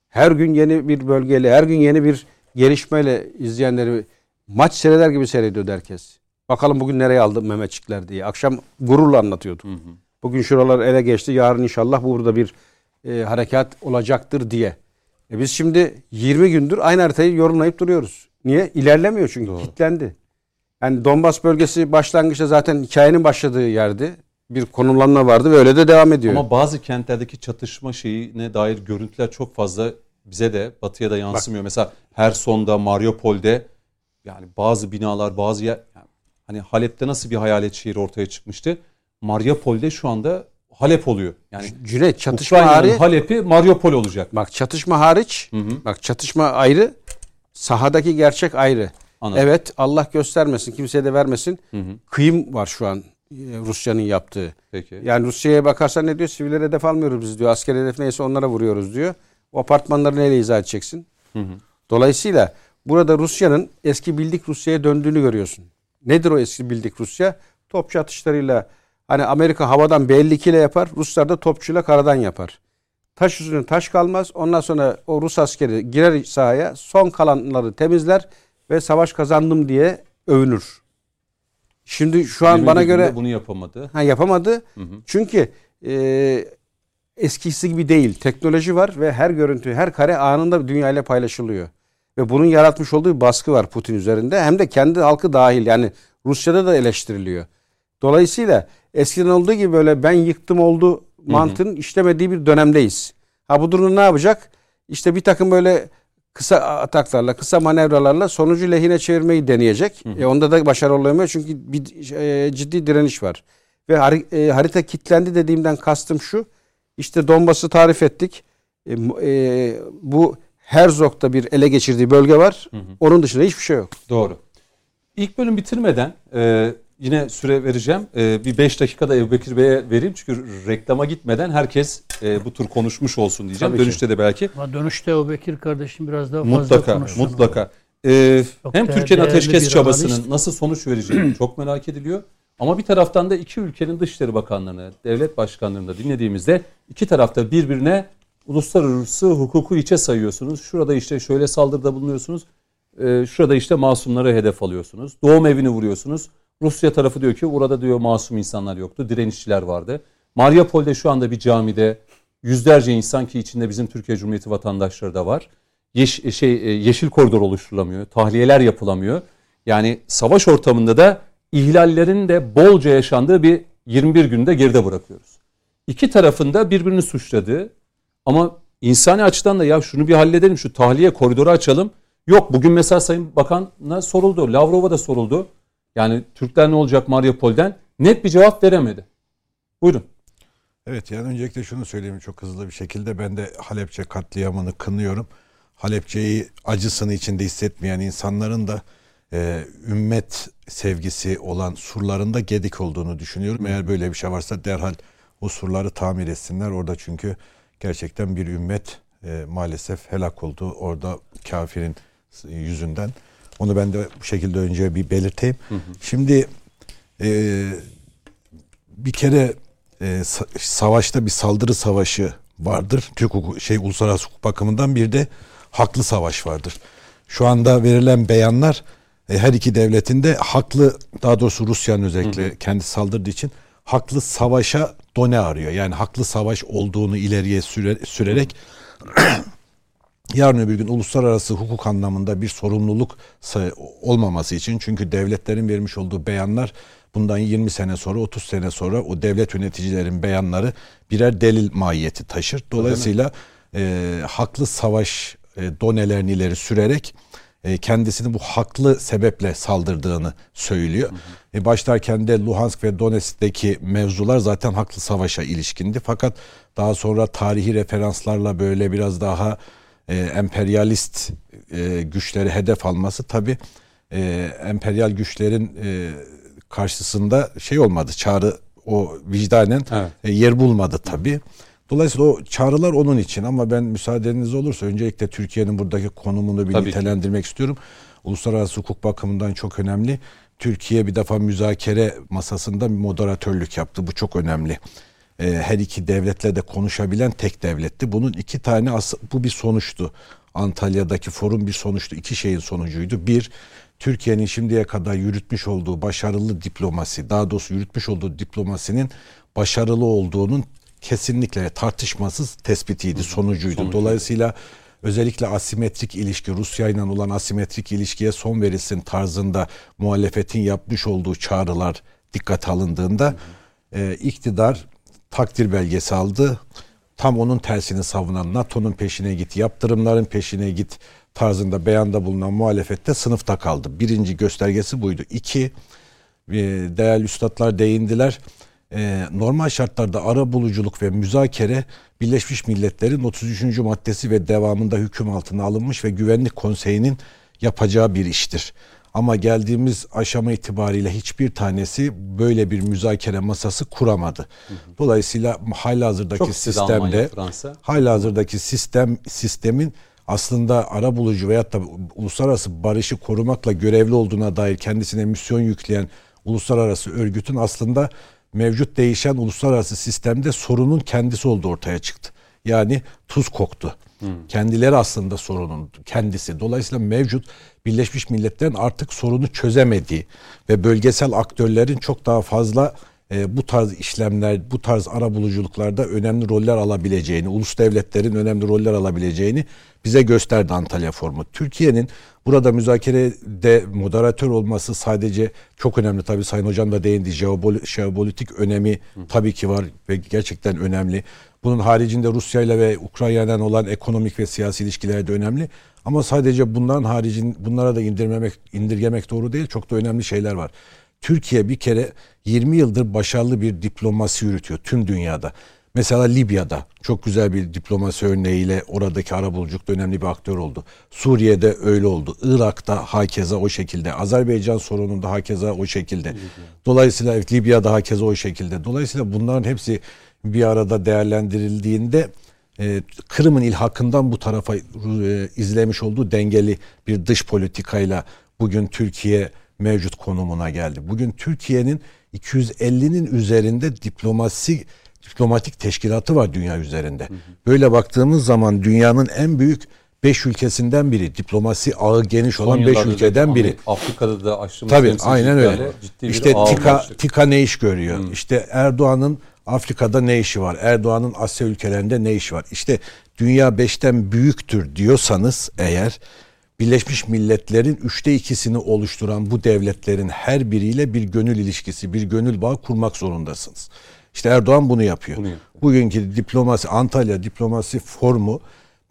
[SPEAKER 2] Her gün yeni bir bölgeyle, her gün yeni bir gelişmeyle izleyenleri maç seyreder gibi seyrediyordu herkes. Bakalım bugün nereye aldı Mehmetçikler diye. Akşam gururla anlatıyordu. Bugün şuralar ele geçti, yarın inşallah burada bir e, harekat olacaktır diye. E biz şimdi 20 gündür aynı haritayı yorumlayıp duruyoruz. Niye? İlerlemiyor çünkü kitlendi. Yani Donbas bölgesi başlangıçta zaten hikayenin başladığı yerdi. Bir konumlanma vardı ve öyle de devam ediyor.
[SPEAKER 1] Ama bazı kentlerdeki çatışma şeyine dair görüntüler çok fazla bize de batıya da yansımıyor. Mesela Herson'da, Mariupol'de yani bazı binalar, bazı yer yani hani Halep'te nasıl bir hayalet şehir ortaya çıkmıştı? Mariupol'de şu anda Halep oluyor. Yani
[SPEAKER 2] Cüneyt çatışma hariç
[SPEAKER 1] Halep'i Mariupol olacak.
[SPEAKER 2] bak çatışma hariç
[SPEAKER 1] hı.
[SPEAKER 2] bak çatışma ayrı sahadaki gerçek ayrı.
[SPEAKER 1] Anladım.
[SPEAKER 2] Evet Allah göstermesin kimseye de vermesin. Kıyım var şu an e, Rusya'nın yaptığı.
[SPEAKER 1] Peki.
[SPEAKER 2] Yani Rusya'ya bakarsan ne diyor? Sivillere hedef almıyoruz biz diyor. Asker hedef neyse onlara vuruyoruz diyor. O apartmanları neyle izah edeceksin? Dolayısıyla burada Rusya'nın eski bildik Rusya'ya döndüğünü görüyorsun. Nedir o eski bildik Rusya? Topçu atışlarıyla hani Amerika havadan B-52 ile yapar. Ruslar da topçuyla karadan yapar. Taş üstüne taş kalmaz. Ondan sonra o Rus askeri girer sahaya son kalanları temizler ve savaş kazandım diye övünür. Şimdi şu an
[SPEAKER 1] 20
[SPEAKER 2] bana göre
[SPEAKER 1] bunu yapamadı.
[SPEAKER 2] Ha yapamadı. Çünkü e, eskisi gibi değil. Teknoloji var ve her görüntü, her kare anında dünyayla paylaşılıyor. Ve bunun yaratmış olduğu bir baskı var Putin üzerinde. Hem de kendi halkı dahil. Yani Rusya'da da eleştiriliyor. Dolayısıyla eskiden olduğu gibi böyle ben yıktım oldu mantığın işlemediği bir dönemdeyiz. Ha bu durumda ne yapacak? İşte bir takım böyle kısa ataklarla, kısa manevralarla sonucu lehine çevirmeyi deneyecek. E onda da başarılı olamıyor çünkü bir e, ciddi direniş var. Ve hari- e, harita kilitlendi dediğimden kastım şu. İşte Donbas'ı tarif ettik. E, e, bu Herzog'da bir ele geçirdiği bölge var. Onun dışında hiçbir şey yok.
[SPEAKER 1] Doğru. İlk bölüm bitirmeden e, yine süre vereceğim. E, bir 5 dakikada Ebu Bekir Bey'e vereyim. Çünkü reklama gitmeden herkes e, bu tür konuşmuş olsun diyeceğim.
[SPEAKER 2] Tabii ki.
[SPEAKER 1] Dönüşte de belki.
[SPEAKER 3] Ama dönüşte o Bekir kardeşim biraz daha fazla
[SPEAKER 1] Mutlaka,
[SPEAKER 3] konuşsun.
[SPEAKER 1] mutlaka. e,
[SPEAKER 3] Çok
[SPEAKER 1] hem Türkiye'nin ateşkes çabasının
[SPEAKER 3] analist.
[SPEAKER 1] nasıl sonuç vereceği çok merak ediliyor. Ama bir taraftan da iki ülkenin dışişleri bakanlarını, devlet başkanlarını da dinlediğimizde iki tarafta birbirine uluslararası hukuku içe sayıyorsunuz. Şurada işte şöyle saldırıda bulunuyorsunuz. e, şurada işte masumları hedef alıyorsunuz. Doğum evini vuruyorsunuz. Rusya tarafı diyor ki burada diyor masum insanlar yoktu. Direnişçiler vardı. Mariupol'de şu anda bir camide yüzlerce insan ki içinde bizim Türkiye Cumhuriyeti vatandaşları da var. Yeş, şey e, yeşil koridor oluşturulamıyor. Tahliyeler yapılamıyor. Yani savaş ortamında da ihlallerin de bolca yaşandığı bir 21 günde geride bırakıyoruz. İki tarafında birbirini suçladığı ama insani açıdan da ya şunu bir halledelim şu tahliye koridoru açalım. Yok bugün mesela Sayın Bakan'a soruldu. Lavrov'a da soruldu. Yani Türkler ne olacak Mariupol'den? Net bir cevap veremedi. Buyurun.
[SPEAKER 6] Evet yani öncelikle şunu söyleyeyim çok hızlı bir şekilde ben de Halepçe katliamını kınıyorum. Halepçe'yi acısını içinde hissetmeyen insanların da e, ümmet sevgisi olan surlarında gedik olduğunu düşünüyorum. Eğer böyle bir şey varsa derhal o surları tamir etsinler. Orada çünkü gerçekten bir ümmet e, maalesef helak oldu orada kafirin yüzünden. Onu ben de bu şekilde önce bir belirteyim. Şimdi e, bir kere e, sa- savaşta bir saldırı savaşı vardır. Türk hukuku, şey uluslararası hukuk bakımından bir de haklı savaş vardır. Şu anda verilen beyanlar e, her iki devletin de haklı daha doğrusu Rusya'nın özellikle kendi saldırdığı için haklı savaşa done arıyor. Yani haklı savaş olduğunu ileriye süre- sürerek yarın öbür gün uluslararası hukuk anlamında bir sorumluluk olmaması için çünkü devletlerin vermiş olduğu beyanlar bundan 20 sene sonra 30 sene sonra o devlet yöneticilerin beyanları birer delil mahiyeti taşır. Dolayısıyla e, haklı savaş e, donelerini ileri sürerek e, kendisini bu haklı sebeple saldırdığını söylüyor. E, başlarken de Luhansk ve Donetsk'teki mevzular zaten haklı savaşa ilişkindi. Fakat daha sonra tarihi referanslarla böyle biraz daha e, emperyalist e, güçleri hedef alması tabi e, emperyal güçlerin e, karşısında şey olmadı çağrı o vicdanen
[SPEAKER 1] Evet.
[SPEAKER 6] e, yer bulmadı tabi. Dolayısıyla o çağrılar onun için ama ben müsaadeniz olursa öncelikle Türkiye'nin buradaki konumunu bir
[SPEAKER 1] Tabii ki.
[SPEAKER 6] nitelendirmek istiyorum. Uluslararası hukuk bakımından çok önemli. Türkiye bir defa müzakere masasında bir moderatörlük yaptı. Bu çok önemli. Ee, her iki devletle de konuşabilen tek devletti. Bunun iki tane bu bir sonuçtu. Antalya'daki forum bir sonuçtu. İki şeyin sonucuydu. Bir, Türkiye'nin şimdiye kadar yürütmüş olduğu başarılı diplomasi, daha doğrusu yürütmüş olduğu diplomasinin başarılı olduğunun kesinlikle tartışmasız tespitiydi, sonucuydu. Dolayısıyla özellikle asimetrik ilişki, Rusya ile olan asimetrik ilişkiye son verilsin tarzında muhalefetin yapmış olduğu çağrılar dikkate alındığında e, iktidar takdir belgesi aldı. Tam onun tersini savunan NATO'nun peşine git, yaptırımların peşine git tarzında beyanda bulunan muhalefette sınıfta kaldı. Birinci göstergesi buydu. İki, e, değerli üstadlar değindiler. E, normal şartlarda ara buluculuk ve müzakere Birleşmiş Milletler'in 33. maddesi ve devamında hüküm altına alınmış ve Güvenlik Konseyi'nin yapacağı bir iştir. Ama geldiğimiz aşama itibariyle hiçbir tanesi böyle bir müzakere masası kuramadı. Dolayısıyla halihazırdaki
[SPEAKER 1] Çok istedi Almanya,
[SPEAKER 6] sistemde
[SPEAKER 1] Fransa.
[SPEAKER 6] halihazırdaki sistem sistemin aslında ara bulucu veyahut da uluslararası barışı korumakla görevli olduğuna dair kendisine misyon yükleyen uluslararası örgütün aslında mevcut değişen uluslararası sistemde sorunun kendisi olduğu ortaya çıktı. Yani tuz koktu. Kendileri aslında sorunun kendisi. Dolayısıyla mevcut Birleşmiş Milletler'in artık sorunu çözemediği ve bölgesel aktörlerin çok daha fazla e, bu tarz işlemler, bu tarz arabuluculuklarda önemli roller alabileceğini, ulus devletlerin önemli roller alabileceğini bize gösterdi Antalya Forumu. Türkiye'nin burada müzakerede moderatör olması sadece çok önemli. Tabii Sayın Hocam da değindi. Jeobol- Jeopolitik önemi tabii ki var ve gerçekten önemli. Bunun haricinde Rusya ile ve Ukrayna'dan olan ekonomik ve siyasi ilişkiler de önemli. Ama sadece bunların haricin bunlara da indirmemek indirgemek doğru değil. Çok da önemli şeyler var. Türkiye bir kere 20 yıldır başarılı bir diplomasi yürütüyor tüm dünyada. Mesela Libya'da çok güzel bir diplomasi örneğiyle oradaki arabuluculukta önemli bir aktör oldu. Suriye'de öyle oldu. Irak'ta hakeza o şekilde. Azerbaycan sorununda hakeza o şekilde. Dolayısıyla Libya'da hakeza o şekilde. Dolayısıyla bunların hepsi bir arada değerlendirildiğinde e, Kırım'ın ilhakından bu tarafa e, izlemiş olduğu dengeli bir dış politikayla bugün Türkiye mevcut konumuna geldi. Bugün Türkiye'nin 250'nin üzerinde diplomasi diplomatik teşkilatı var dünya üzerinde. Böyle baktığımız zaman dünyanın en büyük 5 ülkesinden biri. Diplomasi ağı geniş olan 5
[SPEAKER 1] yıllardır
[SPEAKER 6] ülkeden biri.
[SPEAKER 1] Afrika'da da açtığımız
[SPEAKER 6] Tabii aynen öyle.
[SPEAKER 1] Ciddi
[SPEAKER 6] İşte TİKA. TİKA ne iş görüyor? İşte Erdoğan'ın Afrika'da ne işi var? Erdoğan'ın Asya ülkelerinde ne işi var? İşte dünya beşten büyüktür diyorsanız eğer Birleşmiş Milletler'in üçte ikisini oluşturan bu devletlerin her biriyle bir gönül ilişkisi, bir gönül bağı kurmak zorundasınız. İşte Erdoğan bunu yapıyor.
[SPEAKER 1] Bunu yapıyor.
[SPEAKER 6] Bugünkü diplomasi, Antalya diplomasi formu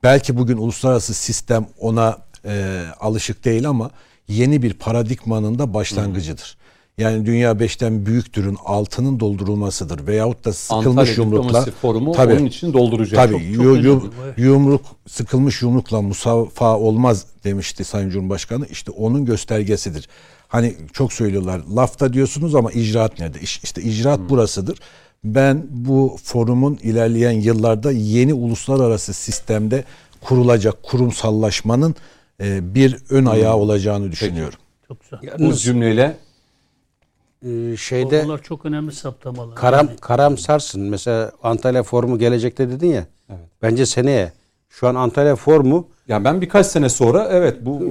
[SPEAKER 6] belki bugün uluslararası sistem ona e, alışık değil ama yeni bir paradigmanın da başlangıcıdır. Yani dünya beşten büyüktürün altının doldurulmasıdır veyahut da sıkılmış
[SPEAKER 1] Antalya
[SPEAKER 6] yumrukla
[SPEAKER 1] Forumu
[SPEAKER 6] Tabii.
[SPEAKER 1] onun için dolduracak.
[SPEAKER 6] Tabii
[SPEAKER 1] Çok-
[SPEAKER 3] çok
[SPEAKER 6] yu-
[SPEAKER 3] önemli bu, evet.
[SPEAKER 6] yumruk sıkılmış yumrukla musafa olmaz demişti Sayın Cumhurbaşkanı. İşte onun göstergesidir. Hani çok söylüyorlar lafta diyorsunuz ama icraat nerede? İş- İşte icraat burasıdır. Ben bu forumun ilerleyen yıllarda yeni uluslararası sistemde kurulacak kurumsallaşmanın e, bir ön ayağı olacağını düşünüyorum.
[SPEAKER 3] Çok güzel.
[SPEAKER 1] Bu cümleyle
[SPEAKER 2] e, şeyde
[SPEAKER 3] Bunlar çok önemli saptamalar.
[SPEAKER 2] karam
[SPEAKER 3] Yani
[SPEAKER 2] karamsarsın. Mesela Antalya Forumu gelecekte dedin ya. Bence seneye. Şu an Antalya Forumu
[SPEAKER 1] yani ben birkaç sene sonra evet bu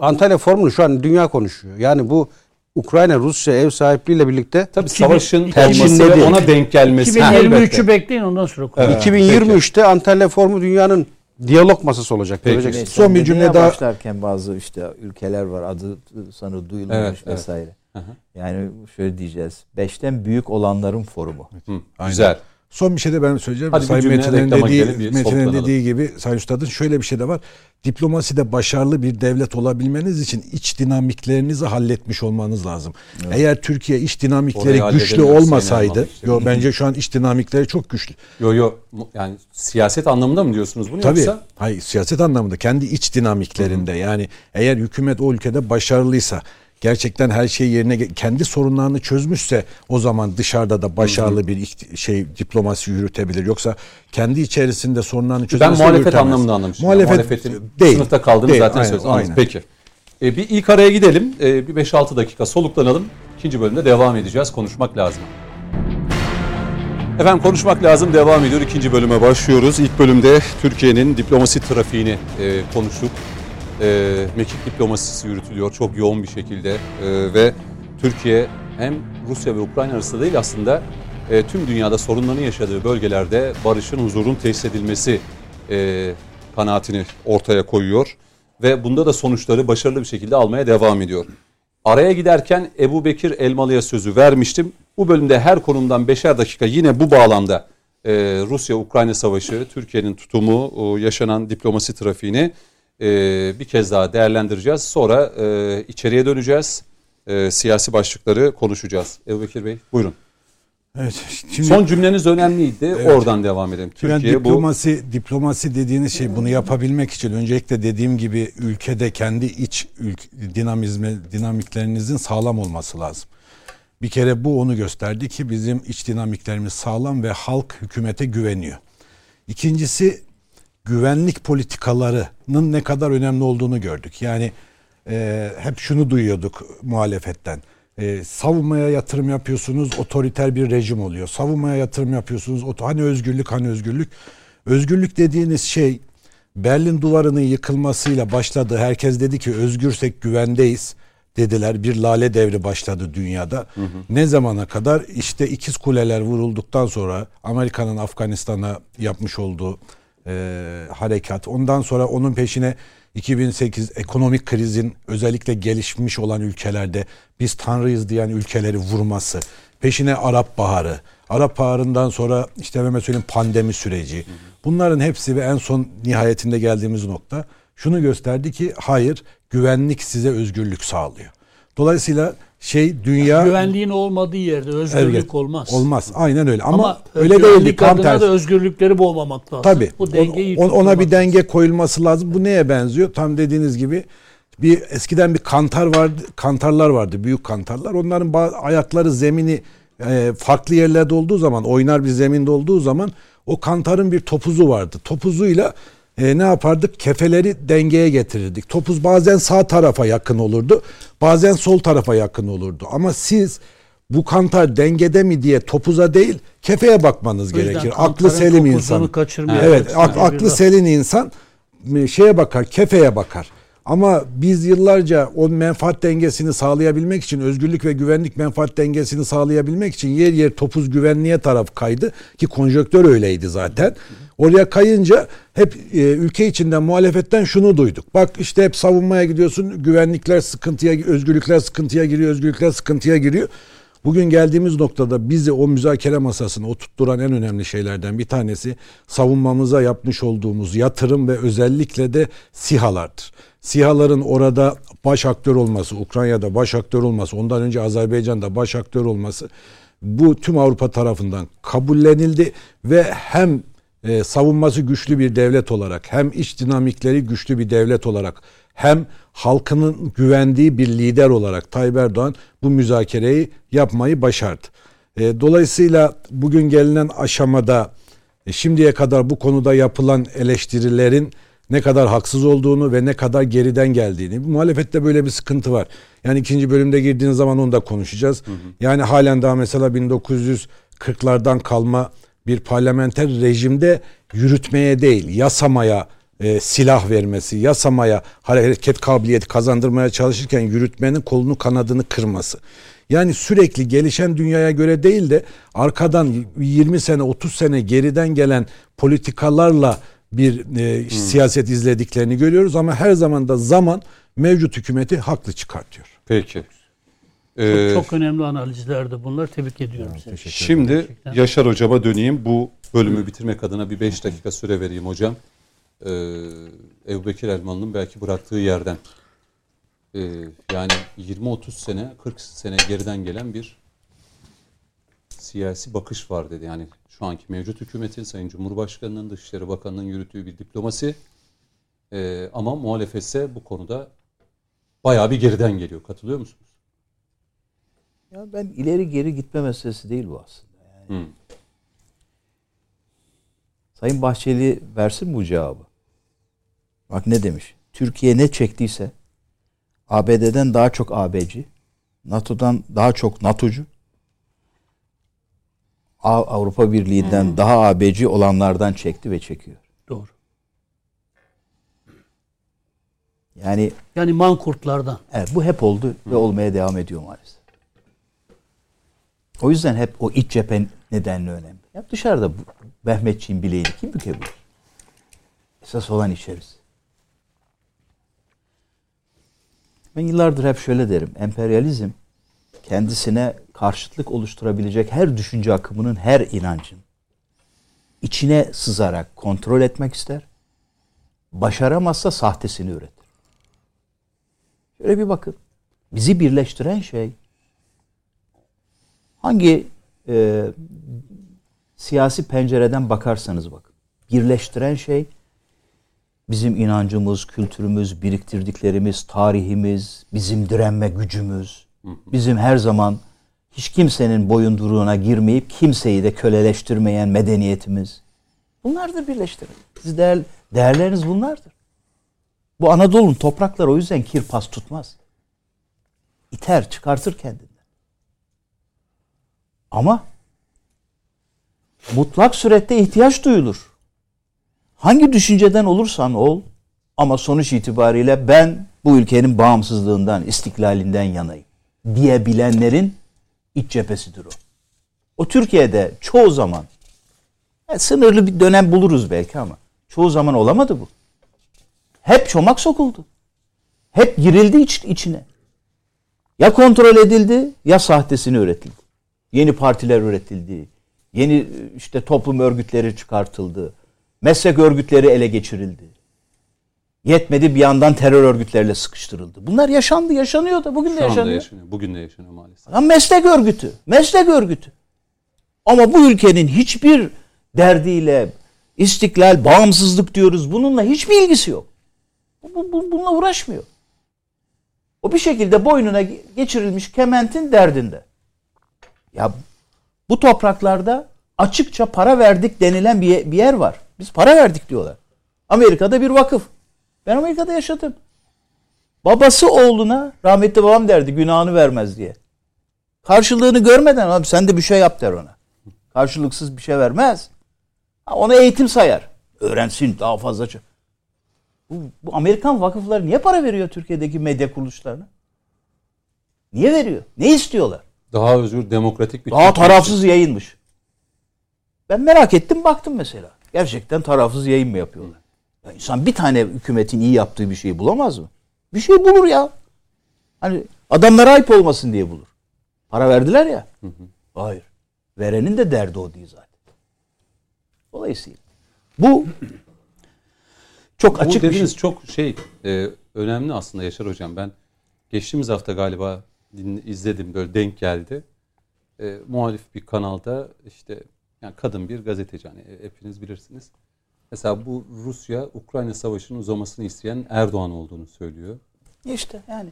[SPEAKER 2] Antalya Forumu'nu şu an dünya konuşuyor. Yani bu Ukrayna Rusya ev sahipliğiyle birlikte
[SPEAKER 1] tabii savaşın
[SPEAKER 2] tercihinde
[SPEAKER 1] olması ve
[SPEAKER 2] değil.
[SPEAKER 1] ona denk gelmesi. Ha, elbette.
[SPEAKER 3] 2023'ü bekleyin ondan sonra konuşalım.
[SPEAKER 2] 2023'te Antalya Forumu dünyanın diyalog masası olacak.
[SPEAKER 1] Peki.
[SPEAKER 6] Son bir cümle daha-
[SPEAKER 4] başlarken bazı işte ülkeler var adı sanır duyulmamış
[SPEAKER 1] Evet, evet.
[SPEAKER 4] Vesaire. Yani şöyle diyeceğiz. Beşten büyük olanların forumu.
[SPEAKER 1] Hı,
[SPEAKER 6] Aynen.
[SPEAKER 1] Güzel.
[SPEAKER 6] Son bir şey de ben söyleyeceğim.
[SPEAKER 1] Hadi
[SPEAKER 6] Sayın Metin'in dediği,
[SPEAKER 1] soluklanalım.
[SPEAKER 6] dediği gibi Sayın Üstad'ın şöyle bir şey de var. Diplomaside başarılı bir devlet olabilmeniz için iç dinamiklerinizi halletmiş olmanız lazım. Eğer Türkiye iç dinamikleri
[SPEAKER 1] Orayı
[SPEAKER 6] güçlü olmasaydı, yo, bence şu an iç dinamikleri çok güçlü.
[SPEAKER 1] Yo yo yani siyaset anlamında mı diyorsunuz bunu
[SPEAKER 6] Tabii.
[SPEAKER 1] yoksa?
[SPEAKER 6] Hayır, siyaset anlamında kendi iç dinamiklerinde yani eğer hükümet o ülkede başarılıysa gerçekten her şey yerine kendi sorunlarını çözmüşse o zaman dışarıda da başarılı bir şey diplomasi yürütebilir. Yoksa kendi içerisinde sorunlarını
[SPEAKER 1] Ben
[SPEAKER 6] çözmezse
[SPEAKER 1] muhalefet
[SPEAKER 6] yürütemez.
[SPEAKER 1] anlamında anlamıştım.
[SPEAKER 6] Muhalefet
[SPEAKER 1] Muhalefetin
[SPEAKER 6] değil.
[SPEAKER 1] sınıfta kaldığını
[SPEAKER 6] Değil,
[SPEAKER 1] zaten
[SPEAKER 6] aynen.
[SPEAKER 1] Anladım.
[SPEAKER 6] aynen.
[SPEAKER 1] Peki. E, bir ilk araya gidelim. E, bir 5-6 dakika soluklanalım. İkinci bölümde devam edeceğiz. Konuşmak lazım. Efendim konuşmak lazım devam ediyor. İkinci bölüme başlıyoruz. İlk bölümde Türkiye'nin diplomasi trafiğini e, konuştuk. E, mekik diplomasisi yürütülüyor çok yoğun bir şekilde E, ve Türkiye hem Rusya ve Ukrayna arasında değil aslında e, tüm dünyada sorunların yaşadığı bölgelerde barışın, huzurun tesis edilmesi e, kanaatini ortaya koyuyor ve bunda da sonuçları başarılı bir şekilde almaya devam ediyor. Araya giderken Ebu Bekir Elmalı'ya sözü vermiştim. Bu bölümde her konumdan beşer dakika yine bu bağlamda e, Rusya-Ukrayna savaşı, Türkiye'nin tutumu, o yaşanan diplomasi trafiğini e, bir kez daha değerlendireceğiz. Sonra e, içeriye döneceğiz. E, siyasi başlıkları konuşacağız. Ebu Bekir Bey buyurun.
[SPEAKER 6] Evet. Şimdi
[SPEAKER 1] Son cümleniz önemliydi.
[SPEAKER 6] Evet.
[SPEAKER 1] Oradan devam edelim.
[SPEAKER 6] Yani
[SPEAKER 1] Türkiye bu
[SPEAKER 6] diplomasi diplomasi dediğiniz şey bunu yapabilmek için öncelikle dediğim gibi ülkede kendi iç ülk, dinamizme dinamiklerinizin sağlam olması lazım. Bir kere bu onu gösterdi ki bizim iç dinamiklerimiz sağlam ve halk hükümete güveniyor. İkincisi güvenlik politikalarının ne kadar önemli olduğunu gördük. Yani e, hep şunu duyuyorduk muhalefetten. E, savunmaya yatırım yapıyorsunuz, otoriter bir rejim oluyor. Savunmaya yatırım yapıyorsunuz, hani özgürlük, hani özgürlük. Özgürlük dediğiniz şey Berlin duvarının yıkılmasıyla başladı. Herkes dedi ki özgürsek güvendeyiz dediler. Bir lale devri başladı dünyada. Ne zamana kadar? İşte ikiz kuleler vurulduktan sonra Amerika'nın Afganistan'a yapmış olduğu e, harekat. Ondan sonra onun peşine 2008 ekonomik krizin özellikle gelişmiş olan ülkelerde biz tanrıyız diyen ülkeleri vurması. Peşine Arap Baharı. Arap Baharı'ndan sonra işte hemen söyleyeyim pandemi süreci. Bunların hepsi ve en son nihayetinde geldiğimiz nokta şunu gösterdi ki hayır güvenlik size özgürlük sağlıyor. Dolayısıyla şey dünya
[SPEAKER 3] Güvenliğin olmadığı yerde özgürlük
[SPEAKER 6] Evet,
[SPEAKER 3] olmaz.
[SPEAKER 6] Olmaz. Aynen öyle. Ama,
[SPEAKER 3] Ama
[SPEAKER 6] öyle değildi. Tam tersi.
[SPEAKER 3] da özgürlükleri boğmamak lazım.
[SPEAKER 6] Tabii.
[SPEAKER 3] Bu dengeyi
[SPEAKER 6] On- ona bir denge koyulması lazım. Bu neye benziyor? Tam dediğiniz gibi bir eskiden bir kantar vardı, kantarlar vardı, büyük kantarlar. Onların ayakları zemini e, farklı yerlerde olduğu zaman, oynar bir zeminde olduğu zaman O kantarın bir topuzu vardı. Topuzuyla e, ne yapardık? Kefeleri dengeye getirirdik. Topuz bazen sağ tarafa yakın olurdu. Bazen sol tarafa yakın olurdu. Ama siz bu kantar dengede mi diye topuza değil kefeye bakmanız gerekir. Aklı selim insan. Evet, ak- aklı selim insan şeye bakar, kefeye bakar. Ama biz yıllarca o menfaat dengesini sağlayabilmek için, özgürlük ve güvenlik menfaat dengesini sağlayabilmek için yer yer topuz güvenliğe taraf kaydı ki konjöktör öyleydi zaten. Oraya kayınca hep e, ülke içinde muhalefetten şunu duyduk. Bak işte hep savunmaya gidiyorsun, güvenlikler sıkıntıya, özgürlükler sıkıntıya giriyor, özgürlükler sıkıntıya giriyor. Bugün geldiğimiz noktada bizi o müzakere masasına oturtturan en önemli şeylerden bir tanesi savunmamıza yapmış olduğumuz yatırım ve özellikle de SİHA'lardır. SİHA'ların orada baş aktör olması, Ukrayna'da baş aktör olması, ondan önce Azerbaycan'da baş aktör olması bu tüm Avrupa tarafından kabullenildi ve hem e, savunması güçlü bir devlet olarak hem iç dinamikleri güçlü bir devlet olarak hem halkının güvendiği bir lider olarak Tayyip Erdoğan bu müzakereyi yapmayı başardı. E, dolayısıyla bugün gelinen aşamada e, şimdiye kadar bu konuda yapılan eleştirilerin ne kadar haksız olduğunu ve ne kadar geriden geldiğini. Muhalefette böyle bir sıkıntı var. Yani ikinci bölümde girdiğiniz zaman onu da konuşacağız. Yani halen daha mesela 1940'lardan kalma bir parlamenter rejimde yürütmeye değil, yasamaya e, silah vermesi, yasamaya hareket kabiliyeti kazandırmaya çalışırken yürütmenin kolunu kanadını kırması. Yani sürekli gelişen dünyaya göre değil de arkadan 20 sene 30 sene geriden gelen politikalarla bir e, siyaset izlediklerini görüyoruz ama her zaman da zaman mevcut hükümeti haklı çıkartıyor.
[SPEAKER 1] Peki. Ee,
[SPEAKER 3] Çok önemli analizlerdi bunlar. Tebrik ediyorum seni.
[SPEAKER 1] Şimdi
[SPEAKER 3] Gerçekten.
[SPEAKER 1] Yaşar Hocama döneyim. Bu bölümü bitirmek adına bir 5 dakika süre vereyim hocam. Ee, Ebu Bekir Elmalı'nın belki bıraktığı yerden. Ee, yani 20-30 sene, 40 sene geriden gelen bir siyasi bakış var dedi. Yani şu anki mevcut hükümetin, Sayın Cumhurbaşkanı'nın, Dışişleri Bakanı'nın yürüttüğü bir diplomasi. Ee, ama muhalefetse bu konuda bayağı bir geriden geliyor. Katılıyor musunuz?
[SPEAKER 4] Ya ben ileri geri gitme meselesi değil bu aslında.
[SPEAKER 1] Hı.
[SPEAKER 4] Sayın Bahçeli versin bu cevabı. Bak ne demiş. Türkiye ne çektiyse ABD'den daha çok ABC, NATO'dan daha çok NATO'cu, Avrupa Birliği'nden daha ABC olanlardan çekti ve çekiyor.
[SPEAKER 3] Doğru.
[SPEAKER 4] Yani
[SPEAKER 3] Yani mankurtlardan.
[SPEAKER 4] Evet, bu hep oldu ve olmaya devam ediyor maalesef. O yüzden hep o iç cephe nedenli önemli. Ya dışarıda bu Mehmetçiğin bileğini kim bükebilir? Esas olan içeriz. Ben yıllardır hep şöyle derim. Emperyalizm kendisine karşıtlık oluşturabilecek her düşünce akımının, her inancın içine sızarak kontrol etmek ister. Başaramazsa sahtesini üretir. Şöyle bir bakın. Bizi birleştiren şey hangi e, siyasi pencereden bakarsanız bakın. Birleştiren şey bizim inancımız, kültürümüz, biriktirdiklerimiz, tarihimiz, bizim direnme gücümüz, bizim her zaman hiç kimsenin boyunduruğuna girmeyip kimseyi de köleleştirmeyen medeniyetimiz. Bunlardır birleştiren. Siz değer, değerleriniz bunlardır. Bu Anadolu'nun toprakları o yüzden kir pas tutmaz. İter, çıkartır kendinden. Ama mutlak surette ihtiyaç duyulur. Hangi düşünceden olursan ol ama sonuç itibariyle ben bu ülkenin bağımsızlığından, istiklalinden yanayım diyebilenlerin iç cephesidir o. O Türkiye'de çoğu zaman e, sınırlı bir dönem buluruz belki ama çoğu zaman olamadı bu. Hep çomak sokuldu. Hep girildi iç, içine. Ya kontrol edildi ya sahtesini üretildi. Yeni partiler üretildi. Yeni e, işte toplum örgütleri çıkartıldı. Meslek örgütleri ele geçirildi. Yetmedi bir yandan terör örgütleriyle sıkıştırıldı. Bunlar yaşandı, yaşanıyor da bugün de
[SPEAKER 1] Şu anda
[SPEAKER 4] yaşanıyor.
[SPEAKER 1] yaşanıyor. Bugün de yaşanıyor maalesef.
[SPEAKER 4] Lan meslek örgütü. Meslek örgütü. Ama bu ülkenin hiçbir derdiyle istiklal, bağımsızlık diyoruz. Bununla hiçbir ilgisi yok. Bu, bu- bu- bununla uğraşmıyor. O bir şekilde boynuna geçirilmiş kementin derdinde. Ya bu topraklarda açıkça para verdik denilen bir, bir yer var. Biz para verdik diyorlar. Amerika'da bir vakıf. Ben Amerika'da yaşadım. Babası oğluna rahmetli babam derdi günahını vermez diye. Karşılığını görmeden abi sen de bir şey yap der ona. Karşılıksız bir şey vermez. Ha, Ona eğitim sayar. Öğrensin daha fazla. Bu, bu Amerikan vakıfları niye para veriyor Türkiye'deki medya kuruluşlarına? Niye veriyor? Ne istiyorlar?
[SPEAKER 1] Daha özgür, demokratik bir
[SPEAKER 4] Daha tarafsız yayınmış. Ben merak ettim baktım mesela. Gerçekten tarafsız yayın mı yapıyorlar? Ya insan bir tane hükümetin iyi yaptığı bir şeyi bulamaz mı? Bir şey bulur ya. Hani adamlara ayıp olmasın diye bulur. Para verdiler ya. Hayır. Verenin de derdi o değil zaten. Dolayısıyla bu çok
[SPEAKER 1] Bu
[SPEAKER 4] açık bir şey.
[SPEAKER 1] çok şey e, önemli aslında Yaşar Hocam. Ben geçtiğimiz hafta galiba din, izledim böyle denk geldi. E, muhalif bir kanalda işte yani kadın bir gazeteci hani e, hepiniz bilirsiniz. Mesela bu Rusya Ukrayna savaşının uzamasını isteyen Erdoğan olduğunu söylüyor.
[SPEAKER 4] İşte yani.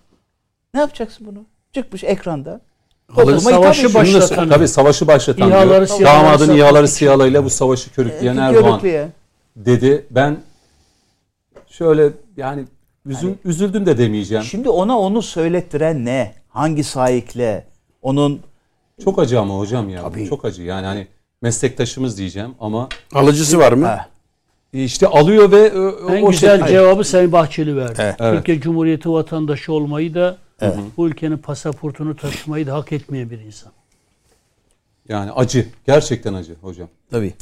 [SPEAKER 4] Ne yapacaksın bunu? Çıkmış ekranda.
[SPEAKER 3] Halı
[SPEAKER 4] Topluma hitap
[SPEAKER 3] savaşı Başlatan-
[SPEAKER 1] tabii savaşı başlatan
[SPEAKER 3] İHA'ları,
[SPEAKER 1] diyor. Damadın İHA'ları
[SPEAKER 3] için.
[SPEAKER 1] SİHA'larıyla bu savaşı körükleyen
[SPEAKER 4] Ee,
[SPEAKER 1] Erdoğan
[SPEAKER 4] körüklü ya.
[SPEAKER 1] dedi. Ben şöyle yani üzül, üzüldüm de demeyeceğim.
[SPEAKER 4] Şimdi ona onu söylettiren ne? Hangi sahikle? Onun
[SPEAKER 1] Çok acı ama hocam ya.
[SPEAKER 4] Tabii.
[SPEAKER 1] Çok acı. Yani hani meslektaşımız diyeceğim ama
[SPEAKER 2] Alıcısı var mı?
[SPEAKER 4] Ha,
[SPEAKER 1] işte alıyor ve ö-
[SPEAKER 3] En
[SPEAKER 1] o
[SPEAKER 3] güzel
[SPEAKER 1] şekilde-
[SPEAKER 3] cevabı Sayın Bahçeli verdi.
[SPEAKER 4] Evet.
[SPEAKER 1] Evet.
[SPEAKER 3] Türkiye Cumhuriyeti vatandaşı olmayı da bu ülkenin pasaportunu taşımayı da hak etmeyen bir insan.
[SPEAKER 1] Yani acı. Gerçekten acı hocam.
[SPEAKER 4] tabii.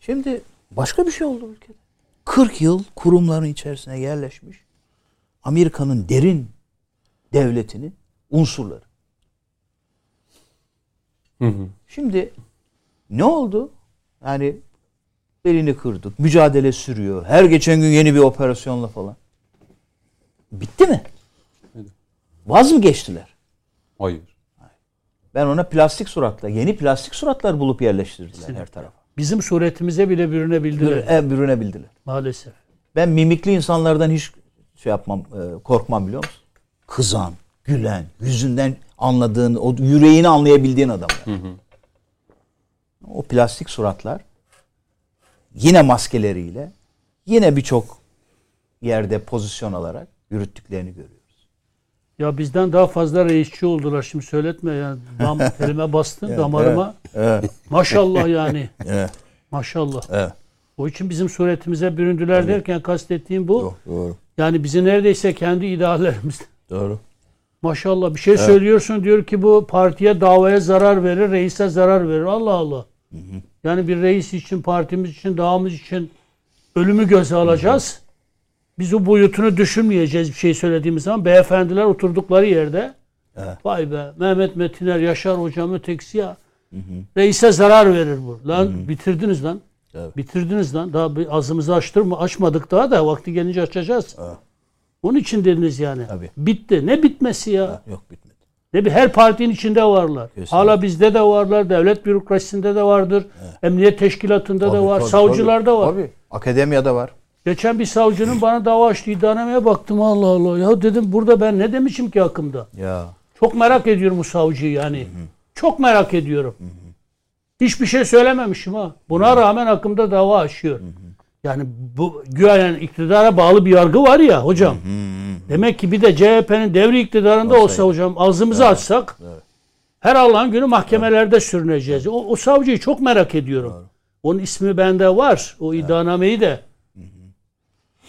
[SPEAKER 4] Şimdi başka bir şey oldu ülkede. 40 yıl kurumların içerisine yerleşmiş Amerika'nın derin devletinin unsurları.
[SPEAKER 1] Hı hı.
[SPEAKER 4] Şimdi ne oldu? Yani belini kırdık. Mücadele sürüyor. Her geçen gün yeni bir operasyonla falan. Bitti mi? Vaz mı geçtiler?
[SPEAKER 1] Hayır.
[SPEAKER 4] Ben ona plastik suratla, yeni plastik suratlar bulup yerleştirdiler her tarafa.
[SPEAKER 3] Bizim suretimize bile bürünebildiler.
[SPEAKER 4] E, bürünebildiler.
[SPEAKER 3] Maalesef.
[SPEAKER 4] Ben mimikli insanlardan hiç şey yapmam, e, korkmam biliyor musun? Kızan, gülen, yüzünden anladığın, o yüreğini anlayabildiğin adamlar. O plastik suratlar yine maskeleriyle yine birçok yerde pozisyon alarak yürüttüklerini görüyoruz.
[SPEAKER 3] Ya bizden daha fazla reisçi oldular. Şimdi söyletme yani. Dam, telime bastın damarıma.
[SPEAKER 4] Evet,
[SPEAKER 3] Maşallah yani.
[SPEAKER 4] evet,
[SPEAKER 3] Maşallah.
[SPEAKER 4] evet.
[SPEAKER 3] O için bizim suretimize büründüler derken kastettiğim bu.
[SPEAKER 4] Doğru,
[SPEAKER 3] Yani bizi neredeyse kendi ideallerimiz.
[SPEAKER 4] doğru.
[SPEAKER 3] Maşallah bir şey söylüyorsun diyor ki bu partiye davaya zarar verir, reise zarar verir. Allah Allah. Yani bir reis için, partimiz için, davamız için ölümü göze alacağız. Biz o boyutunu düşünmeyeceğiz bir şey söylediğimiz zaman. Beyefendiler oturdukları yerde
[SPEAKER 4] Evet.
[SPEAKER 3] vay be Mehmet Metiner, Yaşar hocam ötekisi ya. Reise zarar verir bu. Lan bitirdiniz lan.
[SPEAKER 4] Evet.
[SPEAKER 3] Bitirdiniz lan. Daha bir ağzımızı açtırma, açmadık daha da vakti gelince açacağız. Onun için dediniz yani.
[SPEAKER 4] Tabii.
[SPEAKER 3] Bitti. Ne bitmesi ya?
[SPEAKER 4] Yok bitmedi.
[SPEAKER 3] Ne bir her partinin içinde varlar.
[SPEAKER 4] Kesinlikle.
[SPEAKER 3] Hala bizde de varlar. Devlet bürokrasisinde de vardır. Emniyet teşkilatında da var. savcılarda var.
[SPEAKER 4] Tabii. Akademiyada var.
[SPEAKER 3] Geçen bir savcının bana dava açtığı iddianameye baktım. Allah Allah. Ya dedim burada ben ne demişim ki hakkımda?
[SPEAKER 4] Ya.
[SPEAKER 3] Çok merak ediyorum bu savcıyı yani. Çok merak ediyorum. Hiçbir şey söylememişim ha. Buna rağmen hakkımda dava açıyor. Yani bu güya iktidara bağlı bir yargı var ya hocam. Demek ki bir de CHP'nin devri iktidarında olsa hocam ağzımızı açsak her Allah'ın günü mahkemelerde sürüneceğiz. O, o savcıyı çok merak ediyorum. Onun ismi bende var. O iddianameyi de.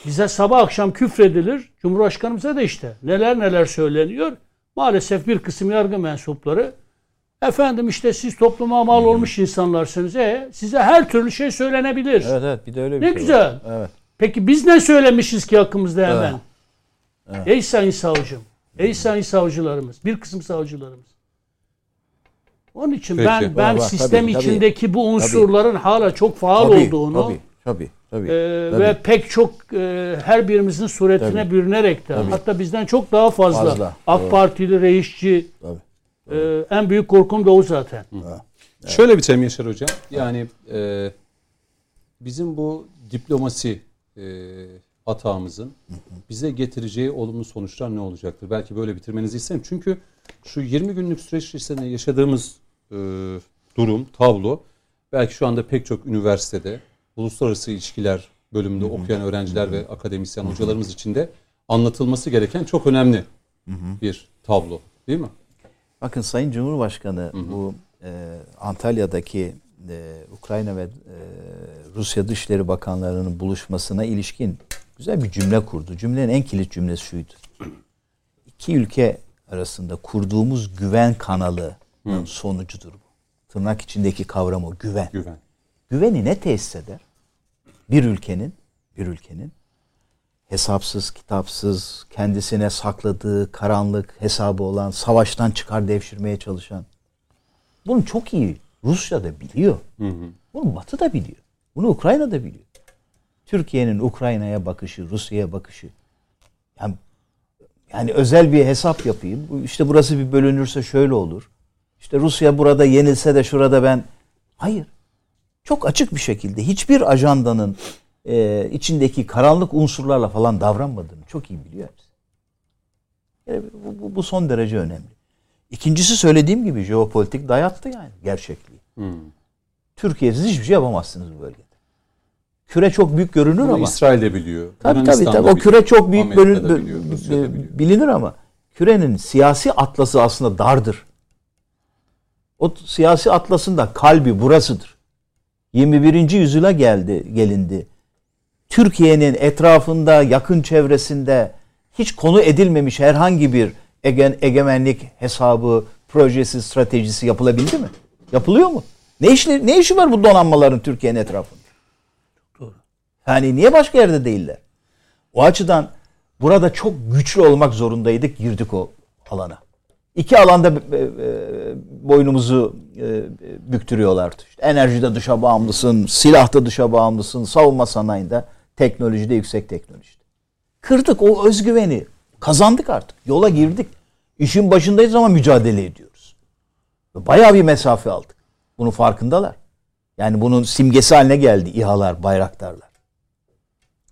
[SPEAKER 3] Bize sabah akşam küfredilir. Cumhurbaşkanımıza da işte neler neler söyleniyor. Maalesef bir kısım yargı mensupları efendim işte siz topluma mal olmuş insanlarsınız. E, size her türlü şey söylenebilir.
[SPEAKER 4] Evet evet bir de öyle bir
[SPEAKER 3] Ne
[SPEAKER 4] şey
[SPEAKER 3] güzel.
[SPEAKER 4] var. Evet.
[SPEAKER 3] Peki biz ne söylemişiz ki hakkımızda hemen? Ey sayın savcım, ey sayın savcılarımız, bir kısım savcılarımız. Onun için
[SPEAKER 1] Peki.
[SPEAKER 3] ben ben
[SPEAKER 4] var,
[SPEAKER 3] sistem
[SPEAKER 4] tabii, tabii.
[SPEAKER 3] içindeki bu unsurların hala çok faal
[SPEAKER 4] Tabii,
[SPEAKER 3] olduğunu
[SPEAKER 4] Tabii tabii. tabii.
[SPEAKER 3] e,
[SPEAKER 4] Tabii.
[SPEAKER 3] ve pek çok e, her birimizin suretine
[SPEAKER 4] Tabii.
[SPEAKER 3] bürünerek de
[SPEAKER 4] Tabii.
[SPEAKER 3] hatta bizden çok daha fazla,
[SPEAKER 4] Fazla,
[SPEAKER 3] AK
[SPEAKER 4] doğru.
[SPEAKER 3] Partili reisçi
[SPEAKER 4] Tabii.
[SPEAKER 3] E, en büyük korkum da o zaten.
[SPEAKER 1] Şöyle bitirelim Yaşar Hocam. Yani e, bizim bu diplomasi e, atağımızın bize getireceği olumlu sonuçlar ne olacaktır? Belki böyle bitirmenizi isterim. Çünkü şu 20 günlük süreç içerisinde yaşadığımız e, durum, tablo belki şu anda pek çok üniversitede uluslararası ilişkiler bölümünde okuyan öğrenciler ve akademisyen hocalarımız için de anlatılması gereken çok önemli bir tablo değil mi?
[SPEAKER 4] Bakın Sayın Cumhurbaşkanı bu e, Antalya'daki e, Ukrayna ve e, Rusya Dışişleri Bakanlarının buluşmasına ilişkin güzel bir cümle kurdu. Cümlenin en kilit cümlesi şuydu. İki ülke arasında kurduğumuz güven kanalının sonucudur bu. Tırnak içindeki kavram o güven.
[SPEAKER 1] Güven.
[SPEAKER 4] Güveni ne tesis eder? Bir ülkenin, bir ülkenin hesapsız, kitapsız, kendisine sakladığı karanlık hesabı olan, savaştan çıkar devşirmeye çalışan. Bunu çok iyi Rusya da biliyor. Bunu Batı da biliyor. Bunu Ukrayna da biliyor. Türkiye'nin Ukrayna'ya bakışı, Rusya'ya bakışı. Yani, yani özel bir hesap yapayım. İşte burası bir bölünürse şöyle olur. İşte Rusya burada yenilse de şurada ben... Hayır çok açık bir şekilde hiçbir ajandanın e, içindeki karanlık unsurlarla falan davranmadığını çok iyi biliyor hepsi. Yani bu, bu, bu son derece önemli. İkincisi söylediğim gibi jeopolitik dayattı yani gerçekliği. Türkiye'siz hiçbir şey yapamazsınız bu bölgede. Küre çok büyük görünür
[SPEAKER 1] Bunu
[SPEAKER 4] ama.
[SPEAKER 1] İsrail de biliyor.
[SPEAKER 4] Tabii tabii tabii. O küre çok büyük bölün,
[SPEAKER 1] biliyor.
[SPEAKER 4] bilinir ama kürenin siyasi atlası aslında dardır. O siyasi atlasın da kalbi burasıdır. 21. yüzyıla geldi, gelindi. Türkiye'nin etrafında, yakın çevresinde hiç konu edilmemiş herhangi bir egen, egemenlik hesabı, projesi, stratejisi yapılabildi mi? Yapılıyor mu? Ne işi, ne işi var bu donanmaların Türkiye'nin etrafında?
[SPEAKER 3] Doğru.
[SPEAKER 4] Yani niye başka yerde değiller? O açıdan burada çok güçlü olmak zorundaydık girdik o alana. İki alanda e, e, boynumuzu e, büktürüyorlardı. İşte enerjide dışa bağımlısın, silahta dışa bağımlısın, savunma sanayinde, teknolojide yüksek teknolojide. Kırdık o özgüveni. Kazandık artık. Yola girdik. İşin başındayız ama mücadele ediyoruz. Bayağı bir mesafe aldık. Bunun farkındalar. Yani bunun simgesi haline geldi İHA'lar, bayraktarlar.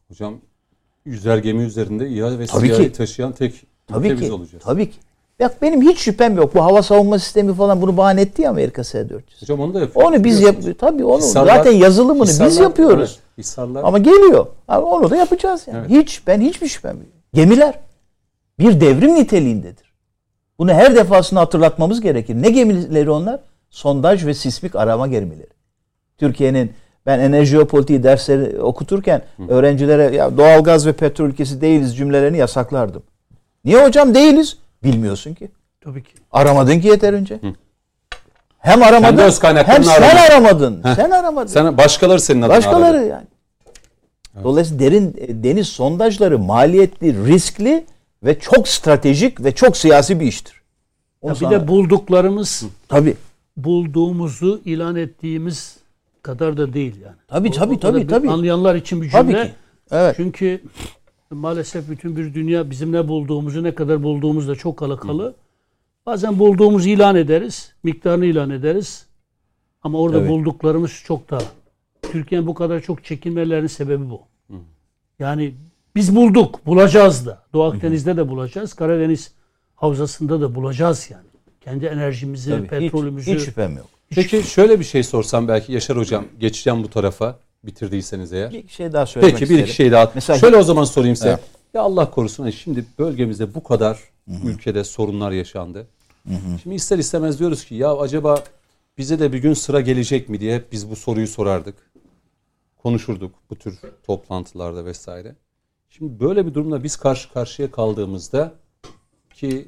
[SPEAKER 1] Hocam yüzer gemi üzerinde İHA ve
[SPEAKER 4] Tabii ki.
[SPEAKER 1] taşıyan tek
[SPEAKER 4] Tabii ki.
[SPEAKER 1] olacağız.
[SPEAKER 4] Tabii ki. Bak benim hiç şüphem yok. Bu hava savunma sistemi falan bunu bahane etti ya Amerika S-400.
[SPEAKER 1] Hocam onu da yapıyor.
[SPEAKER 4] Onu biz
[SPEAKER 1] Biliyorsunuz.
[SPEAKER 4] yap tabii onu
[SPEAKER 1] Hisarlar-
[SPEAKER 4] zaten yazılımını biz
[SPEAKER 1] Hisarlar-
[SPEAKER 4] yapıyoruz.
[SPEAKER 1] evet, Hisarlar
[SPEAKER 4] Ama geliyor. Abi onu da yapacağız yani.
[SPEAKER 1] Evet.
[SPEAKER 4] Hiç ben hiçbir şüphem yok. Gemiler bir devrim niteliğindedir. Bunu her defasında hatırlatmamız gerekir. Ne gemileri onlar? Sondaj ve sismik arama gemileri. Türkiye'nin ben enerji jeopolitiği dersleri okuturken öğrencilere ya doğalgaz ve petrol ülkesi değiliz cümlelerini yasaklardım. Niye hocam değiliz? Bilmiyorsun ki.
[SPEAKER 3] Tabii ki.
[SPEAKER 4] Aramadın ki yeterince. Hem aramadın
[SPEAKER 1] öz
[SPEAKER 4] hem sen
[SPEAKER 1] aramadın.
[SPEAKER 4] aramadın. Sen aramadın.
[SPEAKER 1] Sen başkaları senin adına
[SPEAKER 4] Başkaları
[SPEAKER 1] aradı.
[SPEAKER 4] yani. Dolayısıyla derin e, deniz sondajları maliyetli, riskli ve çok stratejik ve çok siyasi bir iştir. Onu
[SPEAKER 3] Ya bir
[SPEAKER 4] sana-
[SPEAKER 3] de bulduklarımız
[SPEAKER 4] tabii.
[SPEAKER 3] bulduğumuzu ilan ettiğimiz kadar da değil yani.
[SPEAKER 4] Tabii, tabii,
[SPEAKER 3] kadar
[SPEAKER 4] tabii,
[SPEAKER 3] bir-
[SPEAKER 4] tabii.
[SPEAKER 3] Anlayanlar için bir
[SPEAKER 4] Tabii
[SPEAKER 3] cümle.
[SPEAKER 4] ki. Evet.
[SPEAKER 3] Çünkü maalesef bütün bir dünya bizim ne bulduğumuzu ne kadar bulduğumuzla çok alakalı. Bazen bulduğumuzu ilan ederiz, miktarını ilan ederiz. Ama orada
[SPEAKER 4] Evet.
[SPEAKER 3] bulduklarımız çok daha. Türkiye'nin bu kadar çok çekinmelerinin sebebi bu. Yani biz bulduk, bulacağız da. Doğu Akdeniz'de de bulacağız, Karadeniz havzasında da bulacağız yani. Kendi enerjimizi,
[SPEAKER 4] tabii. Hiç,
[SPEAKER 3] petrolümüzü.
[SPEAKER 4] hiç şüphem yok.
[SPEAKER 1] Peki şöyle bir şey sorsam belki Yaşar Hocam geçeceğim bu tarafa bitirdiyseniz eğer.
[SPEAKER 4] Bir şey daha söylemek
[SPEAKER 1] Peki bir iki şey daha.
[SPEAKER 4] Mesela-
[SPEAKER 1] Şöyle o zaman sorayım size.
[SPEAKER 4] Evet.
[SPEAKER 1] Ya Allah korusun hani şimdi bölgemizde bu kadar ülkede sorunlar yaşandı. Şimdi ister istemez diyoruz ki ya acaba bize de bir gün sıra gelecek mi diye hep biz bu soruyu sorardık. Konuşurduk bu tür toplantılarda vesaire. Şimdi böyle bir durumla biz karşı karşıya kaldığımızda ki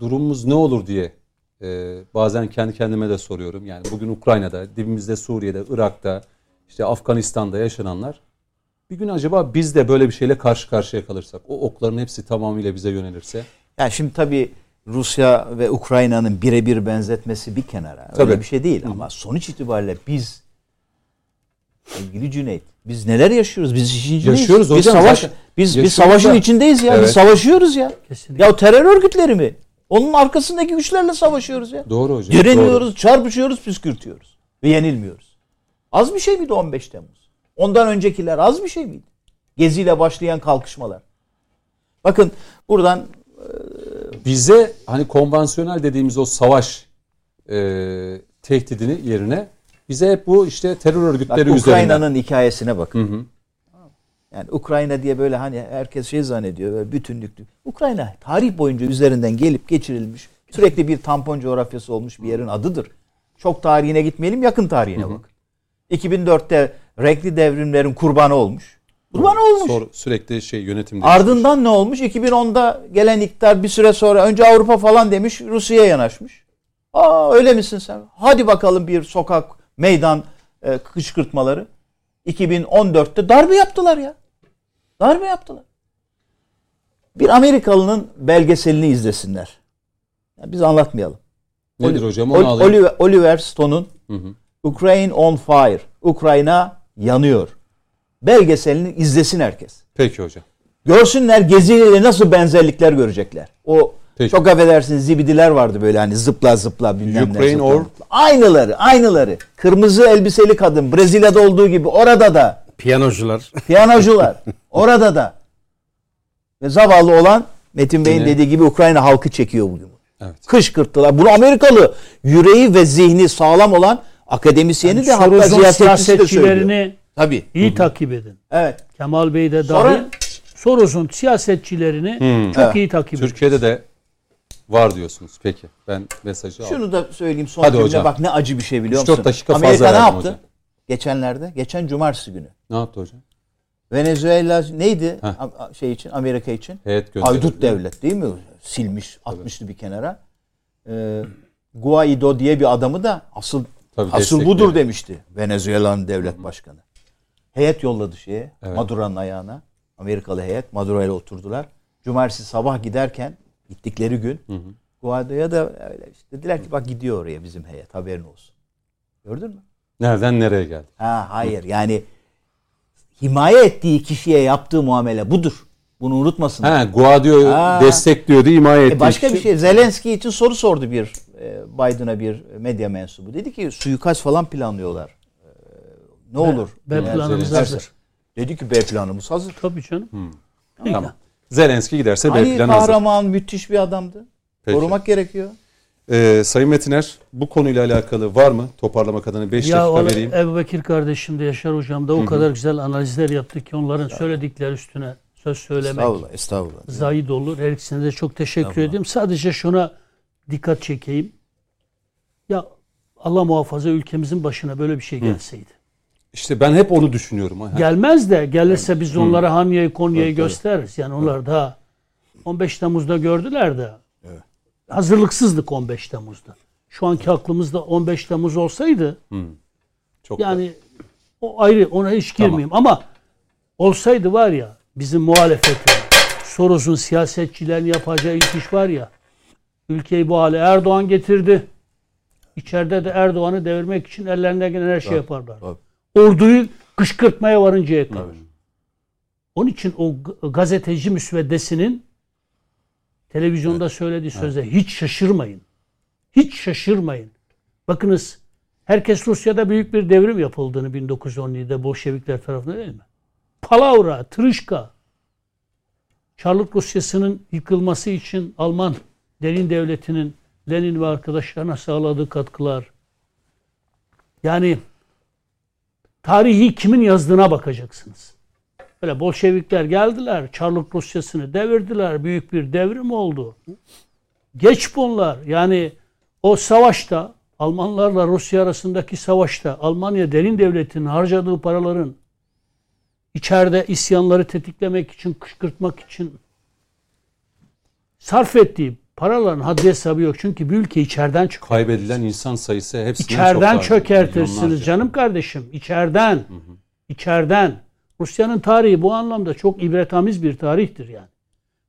[SPEAKER 1] durumumuz ne olur diye e, bazen kendi kendime de soruyorum. Yani bugün Ukrayna'da, dibimizde Suriye'de, Irak'ta, işte Afganistan'da yaşananlar bir gün acaba biz de böyle bir şeyle karşı karşıya kalırsak, o okların hepsi tamamıyla bize yönelirse
[SPEAKER 4] Yani şimdi tabii Rusya ve Ukrayna'nın birebir benzetmesi bir kenara. Öyle
[SPEAKER 1] Tabii.
[SPEAKER 4] bir şey değil ama sonuç itibariyle biz sevgili Cüneyt biz neler yaşıyoruz? Biz işin içindeyiz.
[SPEAKER 1] Yaşıyoruz
[SPEAKER 4] biz
[SPEAKER 1] hocam,
[SPEAKER 4] Savaş,
[SPEAKER 1] zaten
[SPEAKER 4] biz, biz
[SPEAKER 1] yaşıyoruz
[SPEAKER 4] savaşın
[SPEAKER 1] da.
[SPEAKER 4] içindeyiz ya. Biz
[SPEAKER 1] Evet.
[SPEAKER 4] savaşıyoruz ya.
[SPEAKER 3] Kesinlikle.
[SPEAKER 4] Ya o terör örgütleri mi? Onun arkasındaki güçlerle savaşıyoruz ya.
[SPEAKER 1] doğru hocam.
[SPEAKER 4] Direniyoruz, çarpışıyoruz, püskürtüyoruz. Ve yenilmiyoruz. Az bir şey miydi 15 Temmuz? Ondan öncekiler az bir şey miydi? Geziyle başlayan kalkışmalar. Bakın buradan
[SPEAKER 1] Doğru. Bize hani konvansiyonel dediğimiz o savaş e, tehdidini yerine Bize hep bu işte terör örgütleri üzerinden.
[SPEAKER 4] Ukrayna'nın hikayesine bakın.
[SPEAKER 1] Hı hı.
[SPEAKER 4] Yani Ukrayna diye böyle hani herkes şey zannediyor böyle bütünlüklü. Ukrayna tarih boyunca üzerinden gelip geçirilmiş sürekli bir tampon coğrafyası olmuş bir yerin adıdır. Çok tarihine gitmeyelim yakın tarihine bak. 2004'te renkli devrimlerin kurbanı olmuş. Kurbanı olmuş.
[SPEAKER 1] Sonra sürekli şey yönetimde.
[SPEAKER 4] Ardından ne olmuş? 2010'da gelen iktidar bir süre sonra önce Avrupa falan demiş Rusya'ya yanaşmış. Aa öyle misin sen? Hadi bakalım bir sokak, meydan e, kışkırtmaları. 2014'te darbe yaptılar ya. Darbe yaptılar. Bir Amerikalının belgeselini izlesinler. Ya biz anlatmayalım.
[SPEAKER 1] Nedir hocam? Onu.
[SPEAKER 4] Oliver, Oliver Stone'un
[SPEAKER 1] Hı hı.
[SPEAKER 4] Ukraine on Fire. Ukrayna yanıyor. Belgeselini izlesin herkes.
[SPEAKER 1] Peki hocam.
[SPEAKER 4] Görsünler geziyle nasıl benzerlikler görecekler. O
[SPEAKER 1] Peki.
[SPEAKER 4] çok affedersiniz zibidiler vardı böyle hani zıpla zıpla bilmem ne.
[SPEAKER 1] Ukraine
[SPEAKER 4] zıpla
[SPEAKER 1] or-
[SPEAKER 4] zıpla. Aynıları aynıları. Kırmızı elbiseli kadın Brezilya'da olduğu gibi orada da
[SPEAKER 2] Piyanocular.
[SPEAKER 4] piyanocular orada da. Ve zavallı olan Metin Bey'in
[SPEAKER 1] Yine-
[SPEAKER 4] dediği gibi Ukrayna halkı çekiyor bugün.
[SPEAKER 1] Evet.
[SPEAKER 4] Kışkırttılar. Bunu Amerikalı yüreği ve zihni sağlam olan akademisyeni de hatta siyasetçisi de söylüyor.
[SPEAKER 3] siyasetçilerini
[SPEAKER 4] Tabii.
[SPEAKER 3] iyi takip edin.
[SPEAKER 4] Evet.
[SPEAKER 3] Kemal Bey de
[SPEAKER 4] Sonra-
[SPEAKER 3] dahil. Soros'un siyasetçilerini çok
[SPEAKER 4] Evet.
[SPEAKER 3] iyi takip edin.
[SPEAKER 1] Türkiye'de de var diyorsunuz. Peki. Ben mesajı aldım.
[SPEAKER 4] Şunu da söyleyeyim son
[SPEAKER 1] Hadi
[SPEAKER 4] cümle.
[SPEAKER 1] hocam.
[SPEAKER 4] Bak ne acı bir şey biliyor
[SPEAKER 1] 3-4
[SPEAKER 4] musun?
[SPEAKER 1] dakika fazla
[SPEAKER 4] Amerika ne
[SPEAKER 1] verdim
[SPEAKER 4] yaptı?
[SPEAKER 1] hocam.
[SPEAKER 4] Geçenlerde, geçen cumartesi günü.
[SPEAKER 1] Ne yaptı hocam?
[SPEAKER 4] Venezuela neydi
[SPEAKER 1] Heh.
[SPEAKER 4] Şey için Amerika için?
[SPEAKER 1] Heyet.
[SPEAKER 4] Haydut devlet değil mi? Silmiş, atmıştı bir kenara. Ee, Guaido diye bir adamı da asıl
[SPEAKER 1] Tabii
[SPEAKER 4] asıl budur demişti Venezuela'nın devlet başkanı. Heyet yolladı şeye,
[SPEAKER 1] Evet.
[SPEAKER 4] Maduro'nun ayağına. Amerikalı heyet Maduro ile oturdular. Cumartesi sabah giderken gittikleri gün Guaido'ya da öyle işte dediler ki bak gidiyor oraya bizim heyet haberin olsun. Gördün mü?
[SPEAKER 1] Nereden nereye geldi?
[SPEAKER 4] Ha hayır yani himaye ettiği kişiye yaptığı muamele budur. Bunu unutmasın.
[SPEAKER 1] Ha, Guadio
[SPEAKER 4] Ha.
[SPEAKER 1] destekliyordu, himaye etti.
[SPEAKER 4] E başka bir şey. Zelenski için soru sordu bir e, Biden'a bir medya mensubu. Dedi ki suikast falan planlıyorlar. E, ne olur?
[SPEAKER 3] B
[SPEAKER 4] Eğer
[SPEAKER 3] planımız hazır.
[SPEAKER 4] Dedi ki B planımız hazır.
[SPEAKER 3] Tabii canım.
[SPEAKER 1] Tamam. Zelenski giderse B
[SPEAKER 4] Ali
[SPEAKER 1] plan hazır.
[SPEAKER 4] kahraman müthiş bir adamdı.
[SPEAKER 1] Peki.
[SPEAKER 4] Korumak gerekiyor.
[SPEAKER 1] Ee, Sayın Metiner bu konuyla alakalı var mı? Toparlamak adına 5
[SPEAKER 3] Ya
[SPEAKER 1] dakika
[SPEAKER 3] o
[SPEAKER 1] vereyim.
[SPEAKER 3] Ebu Bekir kardeşim de Yaşar hocam da o kadar güzel analizler yaptı ki onların söyledikleri üstüne söz söylemek
[SPEAKER 4] Estağfurullah, estağfurullah.
[SPEAKER 3] zayid olur. Her ikisine de çok teşekkür ediyorum. Sadece şuna dikkat çekeyim. Ya Allah muhafaza ülkemizin başına böyle bir şey gelseydi.
[SPEAKER 1] İşte ben hep onu düşünüyorum. Ha.
[SPEAKER 3] Gelmez de gelirse biz onlara Hanya'yı Konya'yı gösteririz. Yani onlar da 15 Temmuz'da gördüler de hazırlıksızlık 15 Temmuz'da. Şu anki aklımızda 15 Temmuz olsaydı
[SPEAKER 1] Çok
[SPEAKER 3] yani o ayrı ona hiç girmeyeyim ama olsaydı var ya bizim muhalefetin Soros'un siyasetçilerin yapacağı ilk iş var ya ülkeyi bu hale Erdoğan getirdi. İçeride de Erdoğan'ı devirmek için ellerinden gelen her şey yaparlar. Orduyu kışkırtmaya varıncaya kadar. Onun için o gazeteci müsveddesinin televizyonda söylediği söze hiç şaşırmayın. Hiç şaşırmayın. Bakınız herkes Rusya'da büyük bir devrim yapıldığını 1917'de Bolşevikler tarafından değil mi? Palavra, tırışka. Çarlık Rusyası'nın yıkılması için Alman derin devletinin Lenin ve arkadaşlarına sağladığı katkılar. Yani tarihi kimin yazdığına bakacaksınız. Böyle Bolşevikler geldiler, Çarlık Rusyası'nı devirdiler, büyük bir devrim oldu. Geç bunlar. Yani o savaşta, Almanlarla Rusya arasındaki savaşta Almanya derin devletinin harcadığı paraların içeride isyanları tetiklemek için, kışkırtmak için sarf ettiği paraların haddi hesabı yok. Çünkü bir ülke içeriden çıkıyor.
[SPEAKER 1] kaybedilen insan sayısı hepsinden çok
[SPEAKER 3] İçeriden
[SPEAKER 1] fazla.
[SPEAKER 3] çökertirsiniz
[SPEAKER 1] Milyonlarca.
[SPEAKER 3] canım kardeşim. İçeriden. İçeriden. Rusya'nın tarihi bu anlamda çok ibretamiz bir tarihtir yani.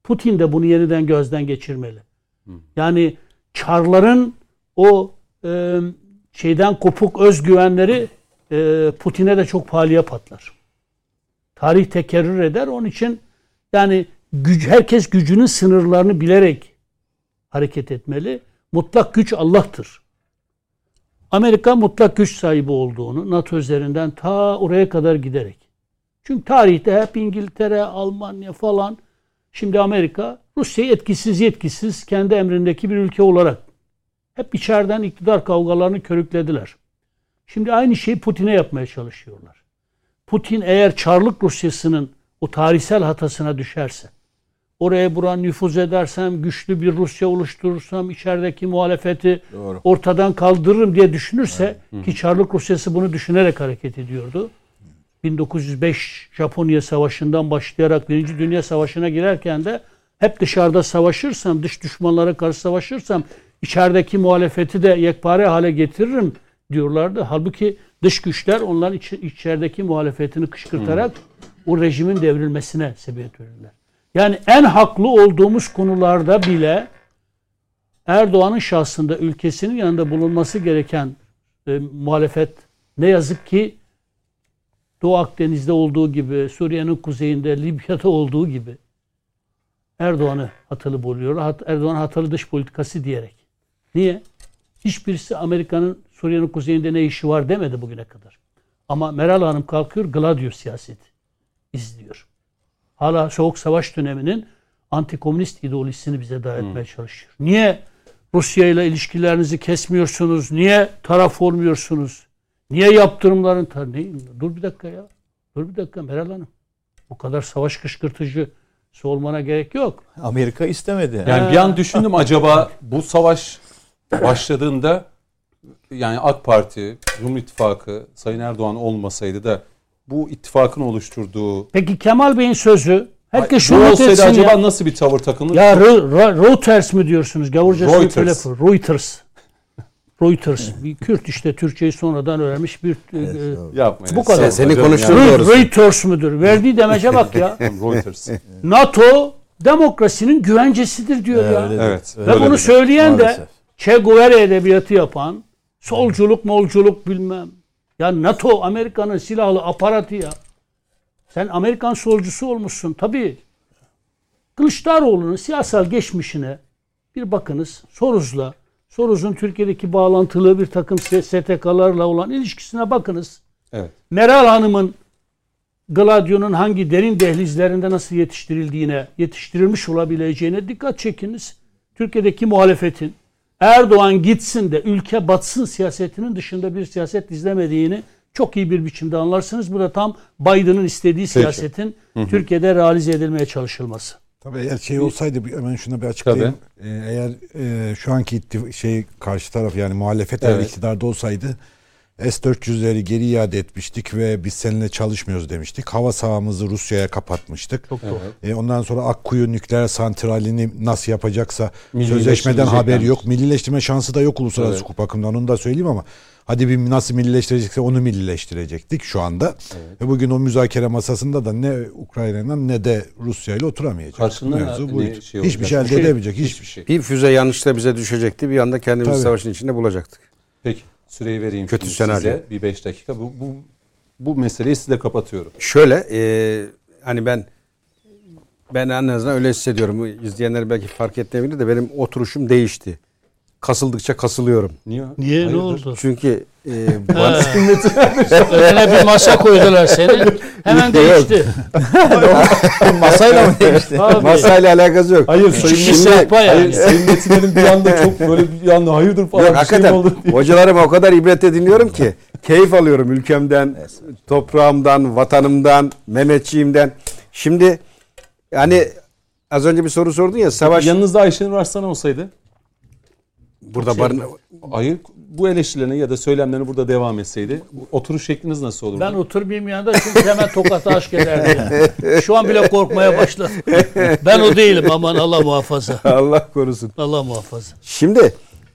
[SPEAKER 3] Putin de bunu yeniden gözden geçirmeli. Yani Çarların o e, şeyden kopuk özgüvenleri e, Putin'e de çok pahalıya patlar. Tarih tekerrür eder. Onun için yani güc, herkes gücünün sınırlarını bilerek hareket etmeli. Mutlak güç Allah'tır. Amerika mutlak güç sahibi olduğunu NATO üzerinden ta oraya kadar giderek. Çünkü tarihte hep İngiltere, Almanya falan şimdi Amerika Rusya'yı etkisiz yetkisiz kendi emrindeki bir ülke olarak hep içeriden iktidar kavgalarını körüklediler. Şimdi aynı şeyi Putin'e yapmaya çalışıyorlar. Putin eğer Çarlık Rusyası'nın o tarihsel hatasına düşerse, oraya buraya nüfuz edersem, güçlü bir Rusya oluşturursam, içerideki muhalefeti ortadan kaldırırım diye düşünürse, ki Çarlık Rusyası bunu düşünerek hareket ediyordu. 1905 Japonya Savaşı'ndan başlayarak Birinci Dünya Savaşı'na girerken de hep dışarıda savaşırsam, dış düşmanlara karşı savaşırsam içerideki muhalefeti de yekpare hale getiririm diyorlardı. Halbuki dış güçler onların iç, içerideki muhalefetini kışkırtarak o rejimin devrilmesine sebebiyet verirler. Yani en haklı olduğumuz konularda bile Erdoğan'ın şahsında ülkesinin yanında bulunması gereken e, muhalefet ne yazık ki Doğu Akdeniz'de olduğu gibi, Suriye'nin kuzeyinde, Libya'da olduğu gibi Erdoğan'ı hatalı buluyorlar. Hat- Erdoğan hatalı dış politikası diyerek. Niye? Hiçbirisi Amerika'nın Suriye'nin kuzeyinde ne işi var demedi bugüne kadar. Ama Meral Hanım kalkıyor Gladio siyaseti izliyor. Hala Soğuk Savaş döneminin antikomünist ideolojisini bize dayatmaya çalışıyor. Niye Rusya ile ilişkilerinizi kesmiyorsunuz? Niye taraf olmuyorsunuz? Niye yaptırımların tar ne? Dur bir dakika ya. Dur bir dakika Meral Hanım. Bu kadar savaş kışkırtıcı olmana gerek yok.
[SPEAKER 5] Amerika istemedi.
[SPEAKER 1] Yani bir an düşündüm acaba bu savaş başladığında yani AK Parti, Cumhur İttifakı, Sayın Erdoğan olmasaydı da bu ittifakın oluşturduğu
[SPEAKER 3] Peki Kemal Bey'in sözü herkes
[SPEAKER 1] bu
[SPEAKER 3] şunu not etsin
[SPEAKER 1] acaba
[SPEAKER 3] ya.
[SPEAKER 1] nasıl bir tavır takınır?
[SPEAKER 3] Ya Re- Re- Reuters mi diyorsunuz? Gavurcasını
[SPEAKER 1] Reuters.
[SPEAKER 3] Reuters. Reuters. Bir Kürt işte Türkçeyi sonradan öğrenmiş bir e,
[SPEAKER 1] Yapmayın.
[SPEAKER 3] Bu kadar.
[SPEAKER 2] Seni.
[SPEAKER 3] Re-
[SPEAKER 2] doğrusu.
[SPEAKER 3] Reuters müdür? Verdiği demece bak ya.
[SPEAKER 1] Reuters.
[SPEAKER 3] NATO demokrasinin güvencesidir diyor ya.
[SPEAKER 5] Öyle
[SPEAKER 1] Evet.
[SPEAKER 5] Öyle
[SPEAKER 3] Ve
[SPEAKER 1] Öyle
[SPEAKER 3] bunu söyleyen de
[SPEAKER 5] Maalesef.
[SPEAKER 3] Che Guevara edebiyatı yapan, solculuk molculuk bilmem. Ya NATO Amerika'nın silahlı aparatı ya. Sen Amerikan solcusu olmuşsun. Tabii Kılıçdaroğlu'nun siyasal geçmişine bir bakınız. Soruz'la, Soruz'un Türkiye'deki bağlantılı bir takım STK'larla olan ilişkisine bakınız.
[SPEAKER 1] Evet.
[SPEAKER 3] Meral Hanım'ın Gladio'nun hangi derin dehlizlerinde nasıl yetiştirildiğine, yetiştirilmiş olabileceğine dikkat çekiniz. Türkiye'deki muhalefetin Erdoğan gitsin de ülke batsın siyasetinin dışında bir siyaset izlemediğini çok iyi bir biçimde anlarsınız. Bu da tam Biden'ın istediği siyasetin Türkiye'de realize edilmeye çalışılması.
[SPEAKER 6] Tabii eğer şey olsaydı bir- hemen şuna bir açıklayayım. Ee, eğer e, şu anki şey karşı taraf yani muhalefet eğer
[SPEAKER 1] Evet.
[SPEAKER 6] iktidarda olsaydı S-400'leri geri iade etmiştik ve biz seninle çalışmıyoruz demiştik. Hava sahamızı Rusya'ya kapatmıştık.
[SPEAKER 3] Çok doğru.
[SPEAKER 6] E, ondan sonra Akkuyu nükleer santralini nasıl yapacaksa sözleşmeden
[SPEAKER 1] denmiş.
[SPEAKER 6] yok. Millileştirme şansı da yok uluslararası
[SPEAKER 1] Evet.
[SPEAKER 6] hukuk bakımından onu da söyleyeyim ama hadi bir nasıl millileştirecekse onu millileştirecektik şu anda. Ve bugün o müzakere masasında da ne Ukrayna'dan ne de Rusya ile oturamayacak.
[SPEAKER 1] Karşılığında
[SPEAKER 6] Mevzu
[SPEAKER 1] ne
[SPEAKER 6] buydu.
[SPEAKER 1] şey
[SPEAKER 6] Hiçbir şey elde
[SPEAKER 1] Şey-
[SPEAKER 6] edemeyecek. Hiçbir
[SPEAKER 1] Hiçbir şey.
[SPEAKER 2] Bir füze yanlışla bize düşecekti. Bir anda kendimizi
[SPEAKER 6] Tabii.
[SPEAKER 2] savaşın içinde bulacaktık.
[SPEAKER 1] Peki süreyi vereyim
[SPEAKER 2] Kötü
[SPEAKER 1] şimdi
[SPEAKER 2] senaryo.
[SPEAKER 1] size. Bir beş dakika. Bu, bu, bu meseleyi size kapatıyorum.
[SPEAKER 2] Şöyle e, hani ben ben en azından öyle hissediyorum. İzleyenler belki fark etmeyebilir de benim oturuşum değişti. Kasıldıkça kasılıyorum.
[SPEAKER 1] Niye?
[SPEAKER 3] Niye
[SPEAKER 1] Hayırdır?
[SPEAKER 3] ne oldu?
[SPEAKER 2] Çünkü e, bana-
[SPEAKER 3] Önüne bir masa koydular seni. Hemen değişti.
[SPEAKER 5] Masayla mı değişti?
[SPEAKER 3] Abi,
[SPEAKER 2] masayla alakası yok.
[SPEAKER 1] Hayır Sayın Metin-. Hayır, Sayın Metin'in bir anda çok böyle bir anda hayırdır falan
[SPEAKER 2] Yok,
[SPEAKER 1] bir şey mi
[SPEAKER 2] hakikaten
[SPEAKER 1] oldu diye.
[SPEAKER 2] hocalarıma o kadar ibretle dinliyorum ki keyif alıyorum ülkemden, toprağımdan, vatanımdan, Mehmetçiğimden. Şimdi yani az önce bir soru sordun ya savaş
[SPEAKER 1] Yanınızda Ayşenur Arslan olsaydı
[SPEAKER 2] burada barın
[SPEAKER 1] hayır bu eleştirilerine ya da söylemlerine burada devam etseydi oturuş şekliniz nasıl olurdu?
[SPEAKER 3] Ben oturmayayım yanında çünkü hemen tokata aşk ederdi. Şu an bile korkmaya başladım. Ben o değilim aman Allah muhafaza.
[SPEAKER 2] Allah korusun.
[SPEAKER 3] Allah muhafaza.
[SPEAKER 2] Şimdi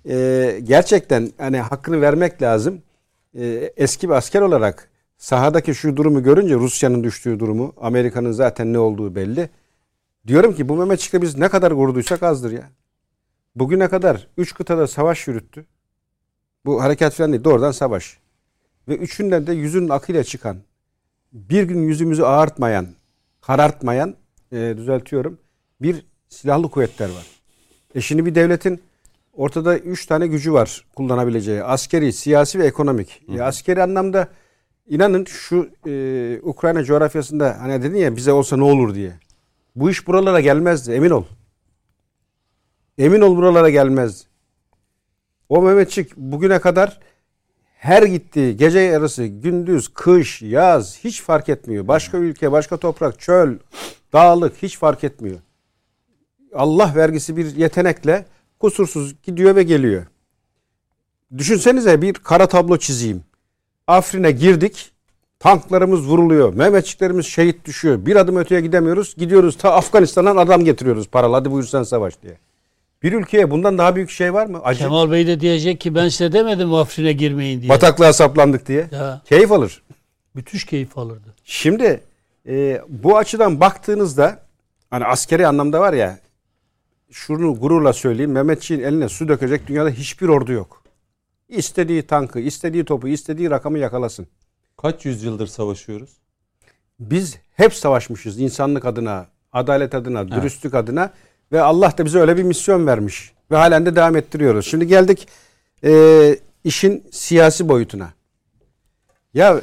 [SPEAKER 2] e, gerçekten hani hakkını vermek lazım. E, eski bir asker olarak sahadaki şu durumu görünce Rusya'nın düştüğü durumu, Amerika'nın zaten ne olduğu belli. Diyorum ki bu Mehmetçik'le biz ne kadar gururduysak azdır ya. Bugüne kadar 3 kıtada savaş yürüttü. Bu harekat falan değil doğrudan savaş. Ve üçünden de yüzünün akıyla çıkan, bir gün yüzümüzü ağartmayan, karartmayan, e, düzeltiyorum, bir silahlı kuvvetler var. E şimdi bir devletin ortada üç tane gücü var kullanabileceği. Askeri, siyasi ve ekonomik. E askeri anlamda inanın şu e, Ukrayna coğrafyasında hani dedin ya bize olsa ne olur diye. Bu iş buralara gelmezdi emin ol. Emin ol buralara gelmezdi. O Mehmetçik bugüne kadar her gittiği gece yarısı, gündüz, kış, yaz hiç fark etmiyor. Başka ülke, başka toprak, çöl, dağlık hiç fark etmiyor. Allah vergisi bir yetenekle kusursuz gidiyor ve geliyor. Düşünsenize bir kara tablo çizeyim. Afrin'e girdik. Tanklarımız vuruluyor. Mehmetçiklerimiz şehit düşüyor. Bir adım öteye gidemiyoruz. Gidiyoruz ta Afganistan'dan adam getiriyoruz paralı. Hadi buyur savaş diye. Bir ülkeye bundan daha büyük şey var mı? Acı.
[SPEAKER 3] Kemal Bey de diyecek ki ben size demedim Afrin'e girmeyin diye.
[SPEAKER 2] Bataklığa saplandık diye.
[SPEAKER 3] Ya
[SPEAKER 2] Keyif alır.
[SPEAKER 3] müthiş keyif alırdı.
[SPEAKER 2] Şimdi e, bu açıdan baktığınızda hani askeri anlamda var ya şunu gururla söyleyeyim Mehmetçiğin eline su dökecek dünyada hiçbir ordu yok. İstediği tankı, istediği topu, istediği rakamı yakalasın.
[SPEAKER 1] Kaç yüzyıldır savaşıyoruz?
[SPEAKER 2] Biz hep savaşmışız insanlık adına, adalet adına, dürüstlük adına ve Allah da bize öyle bir misyon vermiş ve halen de devam ettiriyoruz. Şimdi geldik e, işin siyasi boyutuna. Ya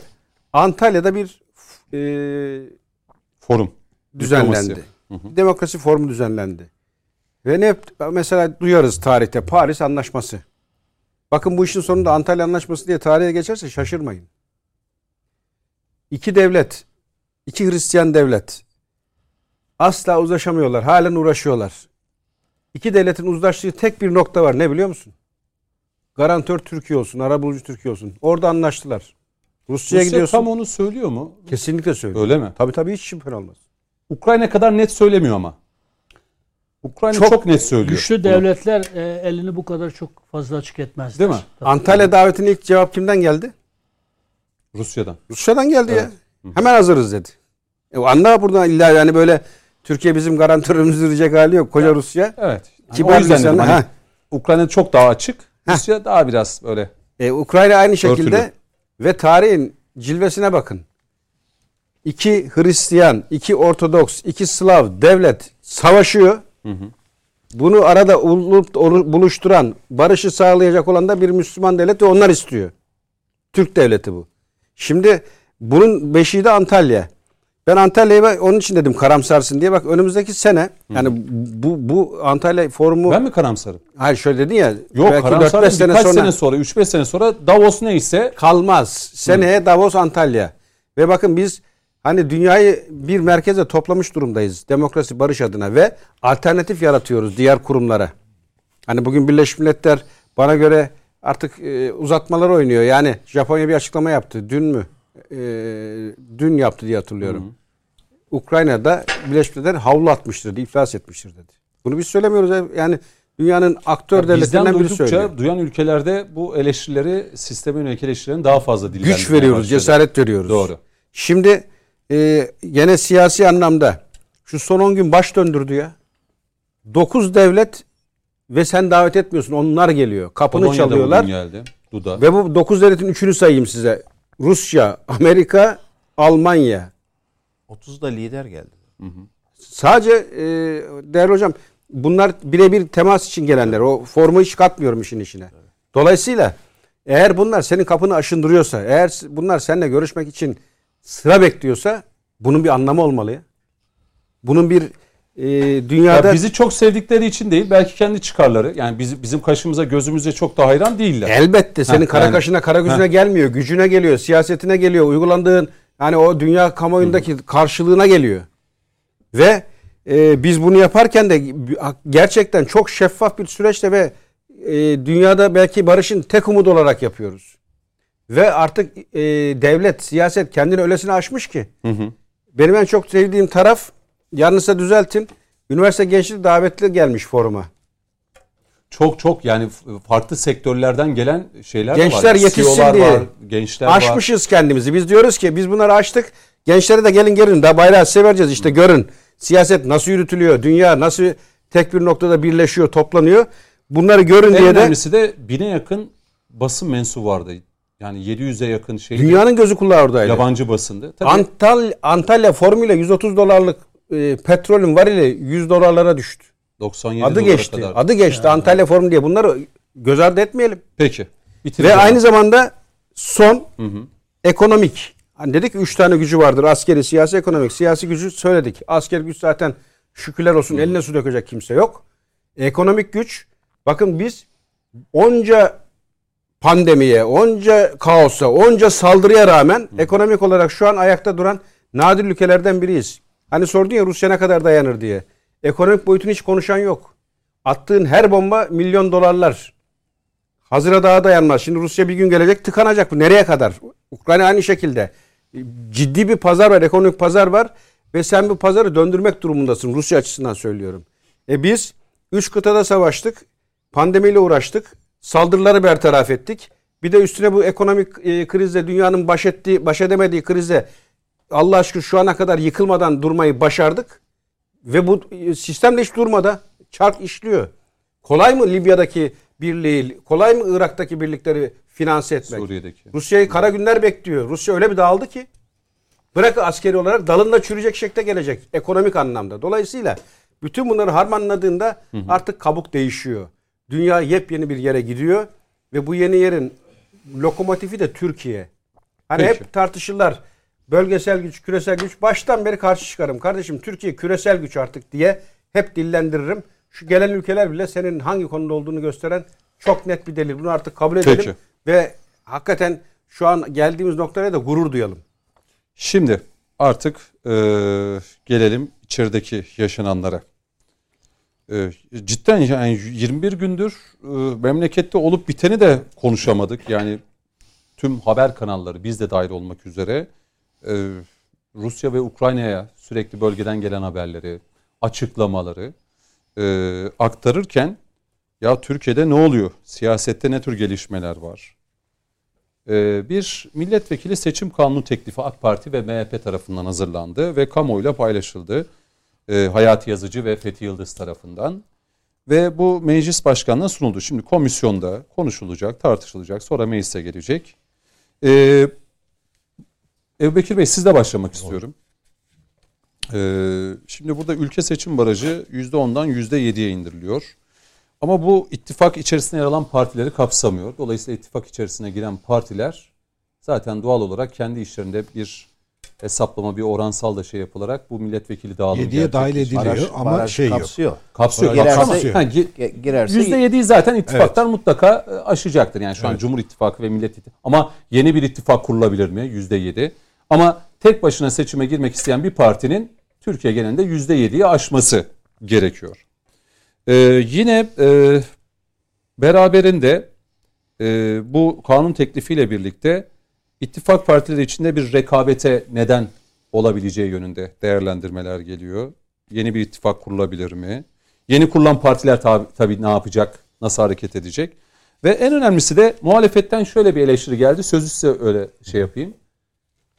[SPEAKER 2] Antalya'da bir e,
[SPEAKER 1] Forum.
[SPEAKER 2] düzenlendi.
[SPEAKER 1] Diplomasi.
[SPEAKER 2] Demokrasi formu düzenlendi. Ve ne mesela duyarız tarihte Paris Anlaşması. Bakın bu işin sonunda Antalya Anlaşması diye tarihe geçerse şaşırmayın. İki devlet, iki Hristiyan devlet asla uzlaşamıyorlar. Halen uğraşıyorlar. İki devletin uzlaştığı tek bir nokta var. Ne biliyor musun? Garantör Türkiye olsun, arabulucu Türkiye olsun. Orada anlaştılar. Rusya'ya
[SPEAKER 1] Rusya
[SPEAKER 2] gidiyorsun.
[SPEAKER 1] tam onu söylüyor mu?
[SPEAKER 2] Kesinlikle söylüyor.
[SPEAKER 1] Öyle mi?
[SPEAKER 2] Tabii tabii hiç şüphen olmaz.
[SPEAKER 1] Ukrayna kadar net söylemiyor ama. Ukrayna çok,
[SPEAKER 2] Çok
[SPEAKER 1] net söylüyor.
[SPEAKER 3] Güçlü devletler e, elini bu kadar çok fazla açık etmezler.
[SPEAKER 1] Değil mi?
[SPEAKER 3] Tabii.
[SPEAKER 2] Antalya davetine ilk cevap kimden geldi?
[SPEAKER 1] Kilya'dan.
[SPEAKER 2] Rusya'dan geldi
[SPEAKER 1] Evet.
[SPEAKER 2] ya. Hemen hazırız dedi. E, anla buradan illa yani böyle Türkiye bizim garantörümüzdür diyecek hali yok. Koca Rusya.
[SPEAKER 1] Evet.
[SPEAKER 2] Kibar
[SPEAKER 1] o yüzden dedim,
[SPEAKER 2] lisanla,
[SPEAKER 1] hani
[SPEAKER 2] ha.
[SPEAKER 1] Ukrayna çok daha açık.
[SPEAKER 2] Heh.
[SPEAKER 1] Rusya daha biraz böyle.
[SPEAKER 2] E, Ukrayna aynı şekilde
[SPEAKER 1] Örtülü.
[SPEAKER 2] ve tarihin cilvesine bakın. İki Hristiyan, iki Ortodoks, iki Slav devlet savaşıyor. Bunu arada ulup- olu- buluşturan, barışı sağlayacak olan da bir Müslüman devlet ve onlar istiyor. Türk devleti bu. Şimdi bunun beşiği de Antalya. Ben Antalya'yı bak- onun için dedim karamsarsın diye. Bak önümüzdeki sene yani bu bu Antalya forumu
[SPEAKER 1] Ben mi karamsarım?
[SPEAKER 2] hayır şöyle dedin ya.
[SPEAKER 1] Yok
[SPEAKER 2] belki
[SPEAKER 1] karamsarım
[SPEAKER 2] 4-5
[SPEAKER 1] birkaç sene sonra, 3-5 sene sonra Davos neyse
[SPEAKER 2] kalmaz. Seneye Davos Antalya. Ve bakın biz hani dünyayı bir merkeze toplamış durumdayız. Demokrasi barış adına ve alternatif yaratıyoruz diğer kurumlara. Hani bugün Birleşmiş Milletler bana göre artık e, uzatmalar oynuyor. Yani Japonya bir açıklama yaptı. Dün mü? E, dün yaptı diye hatırlıyorum. Ukrayna'da Birleşmiş Milletler havlu atmıştır, dedi, iflas etmiştir dedi. Bunu biz söylemiyoruz. Yani dünyanın aktör
[SPEAKER 1] bizden
[SPEAKER 2] devletlerinden biri söylüyor.
[SPEAKER 1] duyan ülkelerde bu eleştirileri, sisteme yönelik eleştirilerini daha fazla dillendirmeye
[SPEAKER 2] Güç veriyoruz,
[SPEAKER 1] başladı.
[SPEAKER 2] cesaret veriyoruz.
[SPEAKER 1] Doğru.
[SPEAKER 2] Şimdi e, gene siyasi anlamda şu son 10 gün baş döndürdü ya. 9 devlet ve sen davet etmiyorsun. Onlar geliyor. Kapını
[SPEAKER 1] Polonya'da
[SPEAKER 2] çalıyorlar.
[SPEAKER 1] geldi. Duda.
[SPEAKER 2] Ve bu 9 devletin üçünü sayayım size. Rusya, Amerika, Almanya.
[SPEAKER 5] 30'da lider geldi.
[SPEAKER 2] Sadece e, değerli hocam bunlar birebir temas için gelenler. O formu hiç katmıyorum işin içine. Dolayısıyla eğer bunlar senin kapını aşındırıyorsa, eğer bunlar seninle görüşmek için sıra bekliyorsa bunun bir anlamı olmalı ya. Bunun bir e, dünyada
[SPEAKER 1] Ya bizi çok sevdikleri için değil, belki kendi çıkarları. Yani bizim, bizim kaşımıza, gözümüze çok da hayran değiller.
[SPEAKER 2] elbette senin
[SPEAKER 1] Ha,
[SPEAKER 2] kara
[SPEAKER 1] yani-
[SPEAKER 2] kaşına kara gözüne
[SPEAKER 1] Ha.
[SPEAKER 2] gelmiyor. Gücüne geliyor, siyasetine geliyor, uygulandığın hani o dünya kamuoyundaki karşılığına geliyor. Ve e, biz bunu yaparken de gerçekten çok şeffaf bir süreçte ve e, dünyada belki barışın tek umudu olarak yapıyoruz. Ve artık e, devlet, siyaset kendini öylesine aşmış ki. Benim en çok sevdiğim taraf, yanlışsa düzeltin, üniversite gençlik davetli gelmiş foruma.
[SPEAKER 1] Çok çok yani farklı sektörlerden gelen şeyler de
[SPEAKER 2] Gençler
[SPEAKER 1] var.
[SPEAKER 2] yetişsin
[SPEAKER 1] CEO'lar
[SPEAKER 2] diye.
[SPEAKER 1] var, gençler var.
[SPEAKER 2] Aşmışız kendimizi. Biz diyoruz ki biz bunları aştık. Gençlere de gelin gelin. Daha bayrağı size vereceğiz. İşte görün. Siyaset nasıl yürütülüyor? Dünya nasıl tek bir noktada birleşiyor, toplanıyor? Bunları görün
[SPEAKER 1] En
[SPEAKER 2] diye de
[SPEAKER 1] önemlisi de bine yakın basın mensubu vardı. Yani 700'e yakın şey
[SPEAKER 2] dünyanın gözü kulağı oradaydı.
[SPEAKER 1] yabancı basındı. Tabii
[SPEAKER 2] Antal Antalya formuyla 130 dolarlık e, petrolün varili 100 dolarlara düştü.
[SPEAKER 1] 97
[SPEAKER 2] Adı
[SPEAKER 1] dolara
[SPEAKER 2] geçti.
[SPEAKER 1] kadar.
[SPEAKER 2] Adı geçti Antalya forumu diye. Bunları göz ardı etmeyelim.
[SPEAKER 1] Peki.
[SPEAKER 2] Ve
[SPEAKER 1] Bitireceğim.
[SPEAKER 2] aynı zamanda son ekonomik. Hani dedik ki üç tane gücü vardır. Askeri, siyasi, ekonomik. Siyasi gücü söyledik. Asker güç zaten şükürler olsun eline su dökecek kimse yok. Ekonomik güç. Bakın biz onca pandemiye, onca kaosa, onca saldırıya rağmen ekonomik olarak şu an ayakta duran nadir ülkelerden biriyiz. Hani sordun ya Rusya ne kadar dayanır diye. Ekonomik boyutunu hiç konuşan yok. Attığın her bomba milyon dolarlar. Hazıra daha dayanmaz. Şimdi Rusya bir gün gelecek tıkanacak. Bu nereye kadar? Ukrayna aynı şekilde. Ciddi bir pazar var, ekonomik pazar var ve sen bu pazarı döndürmek durumundasın Rusya açısından söylüyorum. E biz üç kıtada savaştık, pandemiyle uğraştık, saldırıları bertaraf ettik. Bir de üstüne bu ekonomik e, krizle dünyanın baş ettiği, baş edemediği krizle Allah aşkına şu ana kadar yıkılmadan durmayı başardık. Ve bu sistem de hiç durmadı. Çark işliyor. Kolay mı Libya'daki birliği, kolay mı Irak'taki birlikleri finanse etmek?
[SPEAKER 1] Suriye'deki.
[SPEAKER 2] Rusya'yı kara günler bekliyor. Rusya öyle bir dağıldı ki bırak askeri olarak dalında çürüyecek şekilde gelecek ekonomik anlamda. Dolayısıyla bütün bunları harmanladığında artık kabuk değişiyor. Dünya yepyeni bir yere gidiyor ve bu yeni yerin lokomotifi de Türkiye. Hani
[SPEAKER 1] Peki.
[SPEAKER 2] hep tartışırlar. Bölgesel güç, küresel güç. Baştan beri karşı çıkarım. Kardeşim Türkiye küresel güç artık diye hep dillendiririm. Şu gelen ülkeler bile senin hangi konuda olduğunu gösteren çok net bir delil. Bunu artık kabul edelim.
[SPEAKER 1] Peki.
[SPEAKER 2] Ve hakikaten şu an geldiğimiz noktaya da gurur duyalım.
[SPEAKER 1] Şimdi artık e, gelelim içerideki yaşananlara. E, cidden yani 21 gündür e, memlekette olup biteni de konuşamadık. Yani tüm haber kanalları biz de dahil olmak üzere e, Rusya ve Ukrayna'ya sürekli bölgeden gelen haberleri, açıklamaları e, aktarırken ya Türkiye'de ne oluyor? Siyasette ne tür gelişmeler var? Ee, bir milletvekili seçim kanunu teklifi AK Parti ve MHP tarafından hazırlandı ve kamuoyuyla paylaşıldı. Ee, Hayati Yazıcı ve Fethi Yıldız tarafından. Ve bu meclis başkanına sunuldu. Şimdi komisyonda konuşulacak, tartışılacak, sonra meclise gelecek. Ee, Ebu Bekir Bey sizle başlamak istiyorum. Ee, şimdi burada ülke seçim barajı %10'dan %7'ye indiriliyor. Ama bu ittifak içerisinde yer alan partileri kapsamıyor. Dolayısıyla ittifak içerisine giren partiler zaten doğal olarak kendi işlerinde bir hesaplama, bir oransal da şey yapılarak bu milletvekili dağılımı
[SPEAKER 6] 7'ye dahil ediliyor
[SPEAKER 5] Baraj-
[SPEAKER 6] ama
[SPEAKER 5] baraj
[SPEAKER 6] şey yok.
[SPEAKER 5] kapsıyor.
[SPEAKER 1] Kapsıyor.
[SPEAKER 5] Girerse- Girerse
[SPEAKER 1] %7'yi zaten ittifaklar mutlaka e, aşacaktır. Yani şu an Cumhur İttifakı ve Millet İttifakı. Ama yeni bir ittifak kurulabilir mi? %7. Ama tek başına seçime girmek isteyen bir partinin Türkiye genelinde %7'yi aşması gerekiyor. Ee, yine e, beraberinde e, bu kanun teklifiyle birlikte ittifak partileri içinde bir rekabete neden olabileceği yönünde değerlendirmeler geliyor. Yeni bir ittifak kurulabilir mi? Yeni kurulan partiler tabi, tabii ne yapacak? Nasıl hareket edecek? Ve en önemlisi de muhalefetten şöyle bir eleştiri geldi. Sözü size öyle şey yapayım.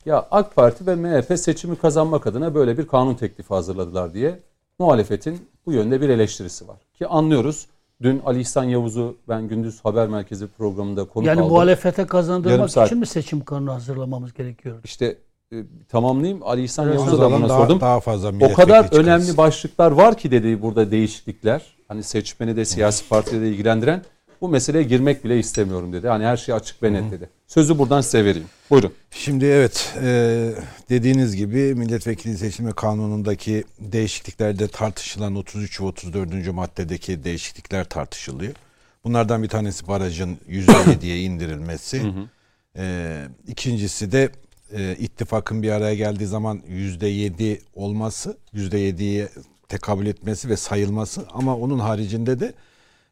[SPEAKER 1] Ya AK Parti ve MHP seçimi kazanmak adına böyle bir kanun teklifi hazırladılar diye muhalefetin bu yönde bir eleştirisi var. Ki anlıyoruz. Dün Ali İhsan Yavuz'u ben Gündüz Haber Merkezi programında konuk
[SPEAKER 3] Yani
[SPEAKER 1] aldım.
[SPEAKER 3] muhalefete
[SPEAKER 1] Yarım
[SPEAKER 3] kazandırmak
[SPEAKER 1] saat.
[SPEAKER 3] için mi seçim kanunu hazırlamamız gerekiyor?
[SPEAKER 1] İşte e, tamamlayayım. Ali İhsan
[SPEAKER 3] Evet,
[SPEAKER 1] Yavuz'a da buna
[SPEAKER 6] daha,
[SPEAKER 1] sordum.
[SPEAKER 6] daha fazla
[SPEAKER 1] O kadar
[SPEAKER 6] çıkarsın.
[SPEAKER 1] önemli başlıklar var ki dedi burada değişiklikler. Hani seçmeni de siyasi partileri de ilgilendiren bu meseleye girmek bile istemiyorum dedi. Hani her şey açık ve net dedi. Sözü buradan size vereyim. Buyurun.
[SPEAKER 6] Şimdi evet e, dediğiniz gibi milletvekili seçimi kanunundaki değişikliklerde tartışılan 33 ve 34. maddedeki değişiklikler tartışılıyor. Bunlardan bir tanesi barajın %7'ye indirilmesi. E, ikincisi de e, ittifakın bir araya geldiği zaman %7 olması, %7'ye tekabül etmesi ve sayılması ama onun haricinde de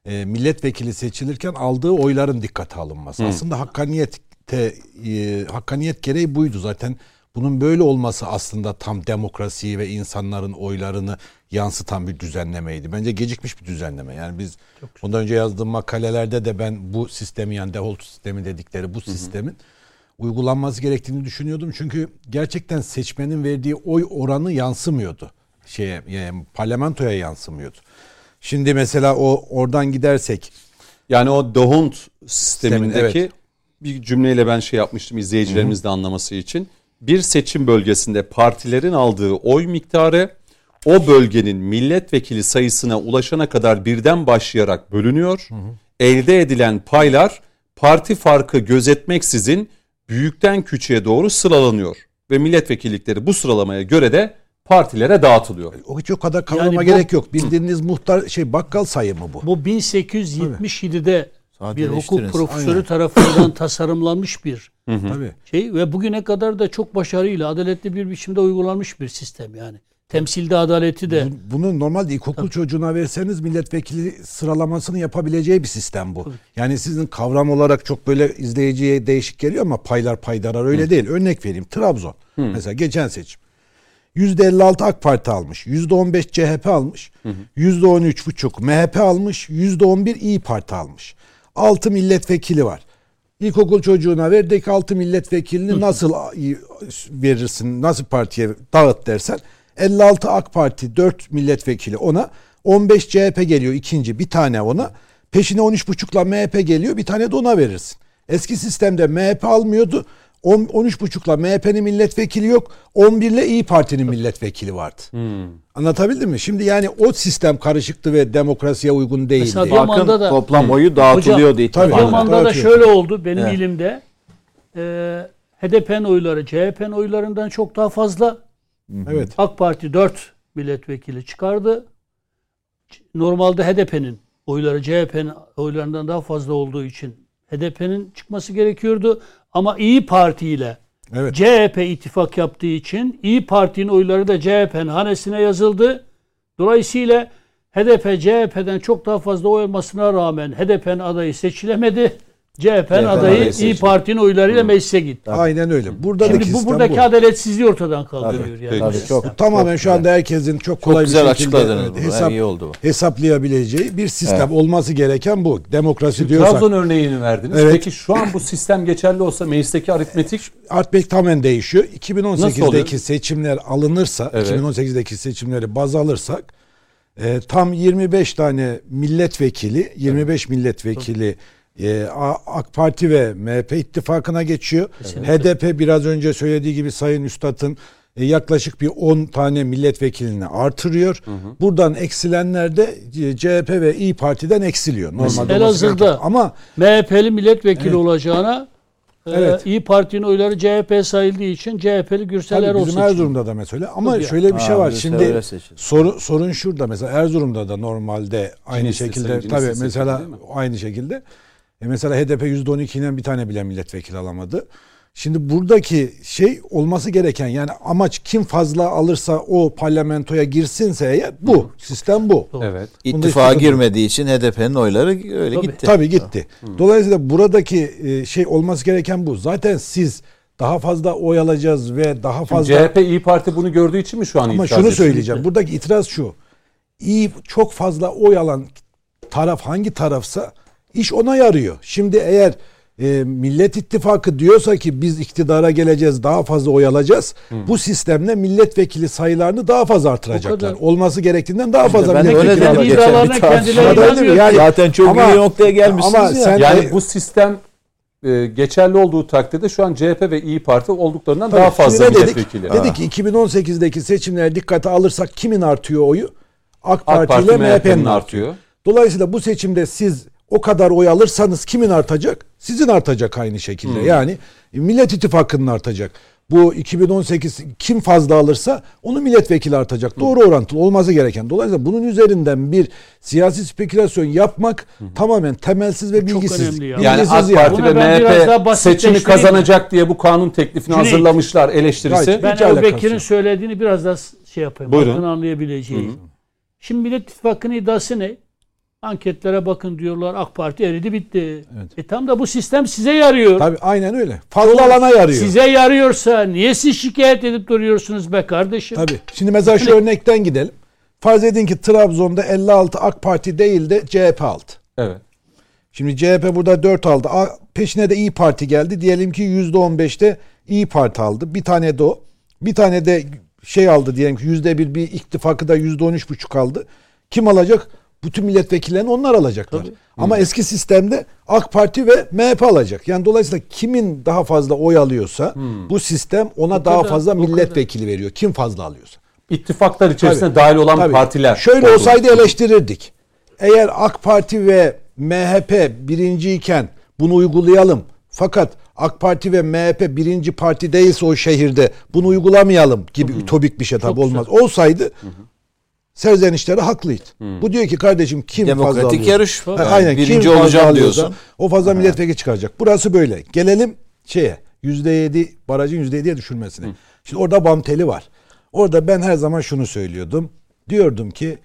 [SPEAKER 6] e, milletvekili seçilirken aldığı oyların dikkate alınması. Aslında hakkaniyete e, hakkaniyet gereği buydu zaten. Bunun böyle olması aslında tam demokrasiyi ve insanların oylarını yansıtan bir düzenlemeydi. Bence gecikmiş bir düzenleme. Yani biz bundan önce yazdığım makalelerde de ben bu sistemi yani default sistemi dedikleri bu sistemin uygulanması gerektiğini düşünüyordum. Çünkü gerçekten seçmenin verdiği oy oranı yansımıyordu. Şeye yani parlamentoya yansımıyordu. Şimdi mesela o oradan gidersek
[SPEAKER 1] Yani o D'Hondt sistemindeki
[SPEAKER 6] evet.
[SPEAKER 1] bir cümleyle ben şey yapmıştım izleyicilerimiz de anlaması için. Bir seçim bölgesinde partilerin aldığı oy miktarı o bölgenin milletvekili sayısına ulaşana kadar birden başlayarak bölünüyor. Elde edilen paylar parti farkı gözetmeksizin büyükten küçüğe doğru sıralanıyor. Ve milletvekillikleri bu sıralamaya göre de partilere dağıtılıyor.
[SPEAKER 6] o hiç o kadar kavrama
[SPEAKER 3] bu-
[SPEAKER 6] gerek yok. Bildiğiniz muhtar şey bakkal sayımı bu.
[SPEAKER 3] Bu 1877'de bir hukuk profesörü
[SPEAKER 6] Aynen.
[SPEAKER 3] tarafından tasarımlanmış bir
[SPEAKER 6] Tabii.
[SPEAKER 3] şey ve bugüne kadar da çok başarıyla adaletli bir biçimde uygulanmış bir sistem yani. Temsilde adaleti de
[SPEAKER 6] Bu- Bunu normalde ilkokul çocuğuna verseniz milletvekili sıralamasını yapabileceği bir sistem bu. Yani sizin kavram olarak çok böyle izleyiciye değişik geliyor ama paylar paydarar öyle değil. Örnek vereyim. Trabzon. Mesela geçen seçim. %56 AK Parti almış. %15 CHP almış. %13,5 MHP almış. %11 İyi Parti almış. 6 milletvekili var. İlkokul çocuğuna verdik 6 milletvekilini nasıl verirsin, nasıl partiye dağıt dersen 56 AK Parti 4 milletvekili ona 15 CHP geliyor ikinci bir tane ona peşine 13,5'la MHP geliyor bir tane de ona verirsin. Eski sistemde MHP almıyordu 10 13,5'la MHP'nin milletvekili yok 11 ile İyi Parti'nin milletvekili vardı. Anlatabildim mi? Şimdi yani o sistem karışıktı ve demokrasiye uygun değildi.
[SPEAKER 3] Mesela
[SPEAKER 5] Bakın
[SPEAKER 3] da-
[SPEAKER 5] toplam oyu dağıtılıyordu
[SPEAKER 6] Tabii.
[SPEAKER 5] ittifaka.
[SPEAKER 3] Adıyaman'da da şöyle oldu benim
[SPEAKER 5] Evet.
[SPEAKER 3] ilimde. E, HDP'nin oyları CHP'nin oylarından çok daha fazla.
[SPEAKER 6] Evet.
[SPEAKER 3] AK Parti 4 milletvekili çıkardı. Normalde HDP'nin oyları CHP'nin oylarından daha fazla olduğu için HDP'nin çıkması gerekiyordu. Ama İyi Parti ile
[SPEAKER 6] Evet.
[SPEAKER 3] CHP ittifak yaptığı için İyi Parti'nin oyları da CHP'nin hanesine yazıldı. Dolayısıyla HDP CHP'den çok daha fazla oy almasına rağmen HDP'nin adayı seçilemedi. CHP'nin adayı
[SPEAKER 1] adayı
[SPEAKER 3] İyi. Parti'nin oylarıyla meclise gitti.
[SPEAKER 6] Aynen öyle. Burada
[SPEAKER 3] Şimdi bu
[SPEAKER 6] sistem
[SPEAKER 3] buradaki
[SPEAKER 6] bu.
[SPEAKER 3] adaletsizliği ortadan kaldırıyor.
[SPEAKER 1] Tabii,
[SPEAKER 3] yani. bu
[SPEAKER 5] Tabii, çok.
[SPEAKER 6] Tamamen şu anda herkesin çok kolay
[SPEAKER 5] güzel
[SPEAKER 6] bir şekilde evet, hesap,
[SPEAKER 5] İyi oldu bu.
[SPEAKER 6] hesaplayabileceği bir sistem
[SPEAKER 5] Evet.
[SPEAKER 6] olması gereken bu. Demokrasi diyorsak
[SPEAKER 1] Trabzon örneğini verdiniz.
[SPEAKER 6] Evet.
[SPEAKER 1] Peki şu an bu sistem geçerli olsa meclisteki aritmetik
[SPEAKER 6] Artbek tamamen değişiyor.
[SPEAKER 1] Nasıl oluyor?
[SPEAKER 6] 2018'deki seçimler alınırsa,
[SPEAKER 1] Evet.
[SPEAKER 6] 2018'deki seçimleri baz alırsak e, tam 25 tane milletvekili, 25 milletvekili e, AK Parti ve MHP ittifakına geçiyor. HDP biraz önce söylediği gibi Sayın Üstad'ın e, yaklaşık bir 10 tane milletvekilini artırıyor. Buradan eksilenler de e, CHP ve İyi Parti'den eksiliyor. Normalde
[SPEAKER 3] Elazığ'da-
[SPEAKER 6] ama
[SPEAKER 3] MHP'li milletvekili
[SPEAKER 6] Evet.
[SPEAKER 3] olacağına e,
[SPEAKER 6] Evet.
[SPEAKER 3] İyi Parti'nin oyları CHP sayıldığı için CHP'li o
[SPEAKER 6] bizim
[SPEAKER 3] seçiyor.
[SPEAKER 6] Erzurum'da da mesela ama
[SPEAKER 3] Tabii.
[SPEAKER 6] şöyle bir şey
[SPEAKER 5] Ha,
[SPEAKER 6] var.
[SPEAKER 5] Gürse
[SPEAKER 6] Şimdi
[SPEAKER 5] seçildi.
[SPEAKER 6] sorun sorun şurada mesela Erzurum'da da normalde aynı
[SPEAKER 1] Cinis'te,
[SPEAKER 6] şekilde tabii
[SPEAKER 1] seçildi
[SPEAKER 6] mesela
[SPEAKER 1] değil mi?
[SPEAKER 6] aynı şekilde e mesela HDP %12'den bir tane bile milletvekili alamadı. Şimdi buradaki şey olması gereken yani amaç kim fazla alırsa o parlamentoya girsinse eğer bu. Sistem bu.
[SPEAKER 1] evet.
[SPEAKER 6] Bunda
[SPEAKER 5] girmediği için HDP'nin oyları öyle
[SPEAKER 3] Tabii.
[SPEAKER 5] gitti.
[SPEAKER 6] Tabii gitti. Dolayısıyla buradaki e, şey olması gereken bu. Zaten siz daha fazla oy alacağız ve daha fazla
[SPEAKER 1] CHP İyi Parti bunu gördüğü için mi şu an
[SPEAKER 6] Ama
[SPEAKER 1] itiraz
[SPEAKER 6] şunu
[SPEAKER 1] ediyor?
[SPEAKER 6] söyleyeceğim. Buradaki itiraz şu. İyi çok fazla oy alan taraf hangi tarafsa iş ona yarıyor. Şimdi eğer e, Millet İttifakı diyorsa ki biz iktidara geleceğiz daha fazla oy alacağız. Bu sistemle milletvekili sayılarını daha fazla artıracaklar. Olması gerektiğinden daha fazla
[SPEAKER 5] ben de
[SPEAKER 6] milletvekili alacaklar. Yani-
[SPEAKER 5] Zaten çok
[SPEAKER 6] Ama-
[SPEAKER 5] iyi noktaya gelmişsiniz
[SPEAKER 6] ama
[SPEAKER 5] ya.
[SPEAKER 6] sen-
[SPEAKER 1] Yani
[SPEAKER 6] E,
[SPEAKER 1] bu sistem e, geçerli olduğu takdirde şu an CHP ve İyi Parti olduklarından
[SPEAKER 6] Tabii,
[SPEAKER 1] daha fazla
[SPEAKER 6] ne dedik?
[SPEAKER 1] milletvekili.
[SPEAKER 6] Dedik ki 2018'deki seçimlere dikkate alırsak kimin artıyor oyu? AK
[SPEAKER 1] AK
[SPEAKER 6] Parti,
[SPEAKER 1] Parti
[SPEAKER 6] ile
[SPEAKER 1] MHP'nin
[SPEAKER 6] MHP'nin artıyor.
[SPEAKER 1] artıyor.
[SPEAKER 6] Dolayısıyla bu seçimde siz o kadar oy alırsanız kimin artacak? Sizin artacak aynı şekilde. Yani Millet İttifakı'nın artacak. Bu 2018 kim fazla alırsa onu milletvekili artacak. Doğru orantılı olması gereken. Dolayısıyla bunun üzerinden bir siyasi spekülasyon yapmak tamamen temelsiz ve
[SPEAKER 3] çok
[SPEAKER 6] bilgisiz.
[SPEAKER 3] önemli ya.
[SPEAKER 1] Yani
[SPEAKER 6] Bilgisiz
[SPEAKER 1] AK Parti ve MHP seçimi kazanacak diye bu kanun teklifini
[SPEAKER 3] Cüneyt.
[SPEAKER 1] hazırlamışlar eleştirisi.
[SPEAKER 6] Gayet-
[SPEAKER 3] Ben
[SPEAKER 6] Hiç
[SPEAKER 3] Ebu Bekir'in söylediğini biraz daha şey yapayım.
[SPEAKER 1] Buyurun.
[SPEAKER 3] Halkın anlayabileceği. Şimdi Millet İttifakı'nın iddiası ne? Anketlere bakın diyorlar AK Parti eridi bitti. E tam da bu sistem size yarıyor.
[SPEAKER 6] Tabii aynen öyle. Fazla alana yarıyor.
[SPEAKER 3] Size yarıyorsa niye siz şikayet edip duruyorsunuz be kardeşim?
[SPEAKER 6] Tabii. Şimdi mesela şu örnekten gidelim. Farz edin ki Trabzon'da 56 AK Parti değil de CHP aldı.
[SPEAKER 1] Evet.
[SPEAKER 6] Şimdi CHP burada 4 aldı. Peşine de İyi Parti geldi. Diyelim ki %15'te İyi Parti aldı. Bir tane de o. Bir tane de şey aldı diyelim ki %1 bir ittifakı da %13,5 aldı. Kim alacak? Bütün milletvekillerini onlar alacaklar. Ama eski sistemde AK Parti ve MHP alacak. Yani dolayısıyla kimin daha fazla oy alıyorsa bu sistem ona daha
[SPEAKER 3] kadar,
[SPEAKER 6] fazla
[SPEAKER 3] o kadar.
[SPEAKER 6] milletvekili veriyor. Kim fazla alıyorsa.
[SPEAKER 1] İttifaklar içerisinde
[SPEAKER 6] Tabii.
[SPEAKER 1] dahil olan
[SPEAKER 6] Tabii.
[SPEAKER 1] partiler.
[SPEAKER 6] Şöyle
[SPEAKER 1] olduğunu
[SPEAKER 6] olsaydı eleştirirdik. Eğer AK Parti ve MHP birinciyken bunu uygulayalım. Fakat AK Parti ve MHP birinci parti değilse o şehirde bunu uygulamayalım gibi ütopik bir şey tabii
[SPEAKER 3] Çok
[SPEAKER 6] olmaz. Olsaydı serzenişleri haklıydı. Bu diyor ki kardeşim kim fazla
[SPEAKER 5] Demokratik yarış.
[SPEAKER 6] Ha,
[SPEAKER 5] Yani
[SPEAKER 6] aynen
[SPEAKER 5] birinci
[SPEAKER 6] kim
[SPEAKER 5] olacağım diyorsun.
[SPEAKER 6] o fazla milletvekili çıkaracak. Burası böyle. Gelelim şeye %7 barajın %7'ye düşürmesine. Şimdi orada bam teli var. Orada ben her zaman şunu söylüyordum. Diyordum ki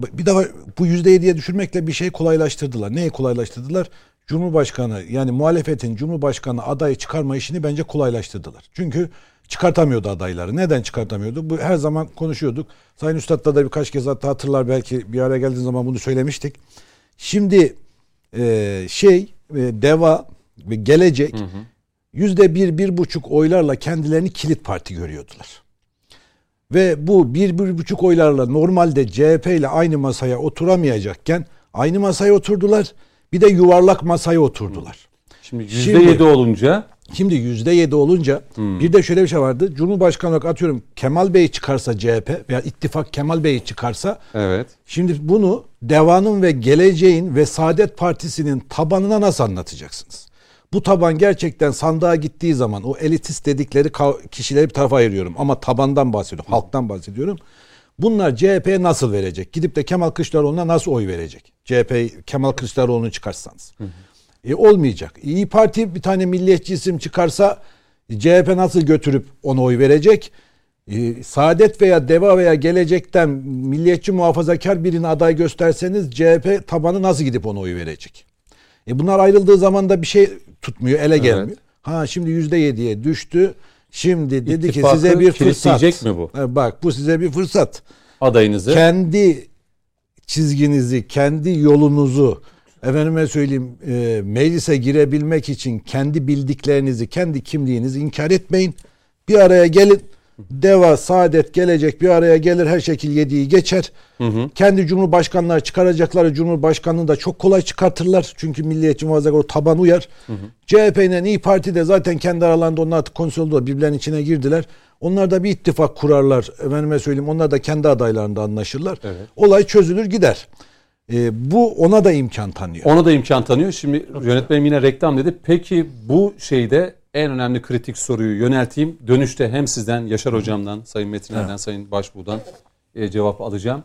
[SPEAKER 6] bir daha bu %7'ye düşürmekle bir şey kolaylaştırdılar. Neyi kolaylaştırdılar? Cumhurbaşkanı yani muhalefetin Cumhurbaşkanı adayı çıkarma işini bence kolaylaştırdılar. Çünkü çıkartamıyordu adayları. Neden çıkartamıyordu? Bu her zaman konuşuyorduk. Sayın Üstad'la da birkaç kez hatta hatırlar belki bir araya geldiği zaman bunu söylemiştik. Şimdi e, şey e, deva ve gelecek yüzde bir, bir buçuk oylarla kendilerini kilit parti görüyordular. Ve bu bir, bir buçuk oylarla normalde CHP ile aynı masaya oturamayacakken aynı masaya oturdular. Bir de yuvarlak masaya oturdular.
[SPEAKER 1] Şimdi
[SPEAKER 6] Şimdi-
[SPEAKER 1] %7 olunca
[SPEAKER 6] Şimdi yüzde yedi olunca bir de şöyle bir şey vardı. Cumhurbaşkanı olarak atıyorum Kemal Bey çıkarsa CHP veya ittifak Kemal Bey çıkarsa
[SPEAKER 1] evet.
[SPEAKER 6] Şimdi bunu Deva'nın ve Geleceğin ve Saadet Partisi'nin tabanına nasıl anlatacaksınız? Bu taban gerçekten sandığa gittiği zaman o elitist dedikleri kişileri bir tarafa ayırıyorum ama tabandan bahsediyorum, halktan bahsediyorum. Bunlar CHP'ye nasıl verecek? Gidip de Kemal Kılıçdaroğlu'na nasıl oy verecek? CHP Kemal Kılıçdaroğlu'nu çıkarsanız. E, olmayacak. İyi Parti bir tane milliyetçi isim çıkarsa CHP nasıl götürüp ona oy verecek? E, Saadet veya Deva veya Gelecek'ten milliyetçi muhafazakar birini aday gösterseniz CHP tabanı nasıl gidip ona oy verecek? E bunlar ayrıldığı zaman da bir şey tutmuyor, ele gelmiyor. Ha şimdi yüzde yediye düştü. Şimdi dedi ki
[SPEAKER 1] İttifakı
[SPEAKER 6] size bir fırsat.
[SPEAKER 1] mi bu?
[SPEAKER 6] Ha, bak bu size bir fırsat
[SPEAKER 1] Adayınızı
[SPEAKER 6] kendi çizginizi, kendi yolunuzu efendime söyleyeyim e, meclise girebilmek için kendi bildiklerinizi, kendi kimliğinizi inkar etmeyin. Bir araya gelin. Deva, Saadet gelecek bir araya gelir her şekil yediği geçer. Kendi cumhurbaşkanları çıkaracakları cumhurbaşkanını da çok kolay çıkartırlar. Çünkü milliyetçi muhafazakar o taban uyar. CHP ile İyi Parti de zaten kendi aralarında onlar artık konsolda birbirlerinin içine girdiler. Onlar da bir ittifak kurarlar. Efendime söyleyeyim onlar da kendi adaylarında anlaşırlar. Olay çözülür gider. E, bu ona da imkan tanıyor.
[SPEAKER 1] ona da imkan tanıyor. Şimdi yönetmenim yine reklam dedi. Peki bu şeyde en önemli kritik soruyu yönelteyim. Dönüşte hem sizden Yaşar Hocam'dan, Sayın Metiner'den, Sayın Başbuğ'dan e, cevap alacağım.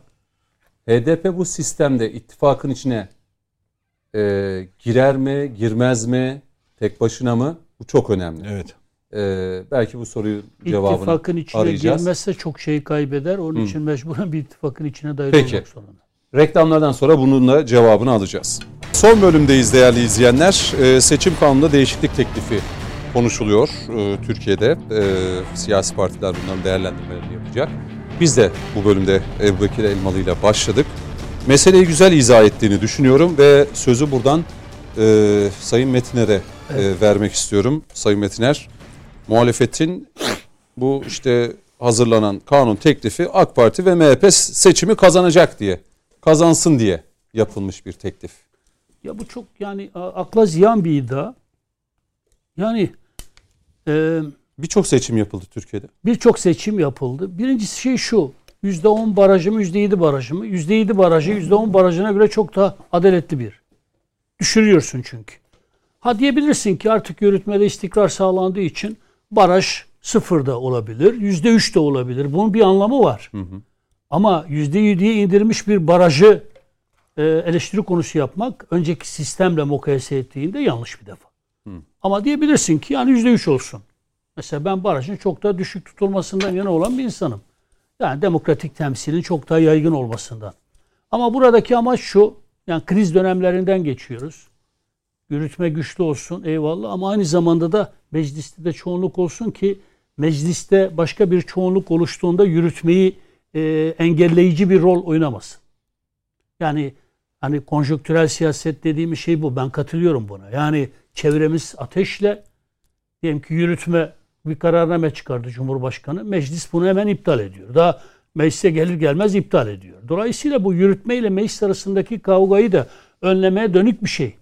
[SPEAKER 1] HDP bu sistemde ittifakın içine e, girer mi, girmez mi, tek başına mı? Bu çok önemli.
[SPEAKER 6] Evet.
[SPEAKER 1] E, belki bu soruyu cevabını
[SPEAKER 3] İttifakın içine
[SPEAKER 1] arayacağız.
[SPEAKER 3] girmezse çok şey kaybeder. Onun için mecburen bir ittifakın içine dahil
[SPEAKER 1] Peki.
[SPEAKER 3] olmak zorunda.
[SPEAKER 1] Reklamlardan sonra bunun da cevabını alacağız. Son bölümdeyiz değerli izleyenler. Ee, seçim kanununda değişiklik teklifi konuşuluyor ee, Türkiye'de. Ee, siyasi partiler bunların değerlendirmelerini yapacak. Biz de bu bölümde Ebu Bekir Elmalı ile başladık. Meseleyi güzel izah ettiğini düşünüyorum ve sözü buradan e, Sayın Metiner'e e, vermek istiyorum. Sayın Metiner, muhalefetin bu işte hazırlanan kanun teklifi AK Parti ve MHP seçimi kazanacak diye, kazansın diye yapılmış bir teklif.
[SPEAKER 3] Ya bu çok yani akla ziyan bir iddia. Yani e,
[SPEAKER 1] Birçok seçim yapıldı Türkiye'de.
[SPEAKER 3] birçok seçim yapıldı. Birincisi şey şu. %10 barajı mı %7 barajı mı? %7 barajı %10 barajına göre çok daha adaletli bir. Düşürüyorsun çünkü. Ha diyebilirsin ki artık yürütmede istikrar sağlandığı için baraj sıfır da olabilir. %3 de olabilir. Bunun bir anlamı var. Ama %7'ye indirmiş bir barajı e, eleştiri konusu yapmak önceki sistemle mukayese ettiğinde yanlış bir defa. Ama diyebilirsin ki yani %3 olsun. Mesela ben barajın çok daha düşük tutulmasından yana olan bir insanım. Yani demokratik temsilin çok daha yaygın olmasından. Ama buradaki amaç şu. Yani kriz dönemlerinden geçiyoruz. Yürütme güçlü olsun eyvallah ama aynı zamanda da mecliste de çoğunluk olsun ki mecliste başka bir çoğunluk oluştuğunda yürütmeyi e, engelleyici bir rol oynamasın. Yani hani konjonktürel siyaset dediğimiz şey bu. Ben katılıyorum buna. Yani çevremiz ateşle diyelim ki yürütme bir kararname çıkardı Cumhurbaşkanı. Meclis bunu hemen iptal ediyor. Daha meclise gelir gelmez iptal ediyor. Dolayısıyla bu yürütme ile meclis arasındaki kavgayı da önlemeye dönük bir şey.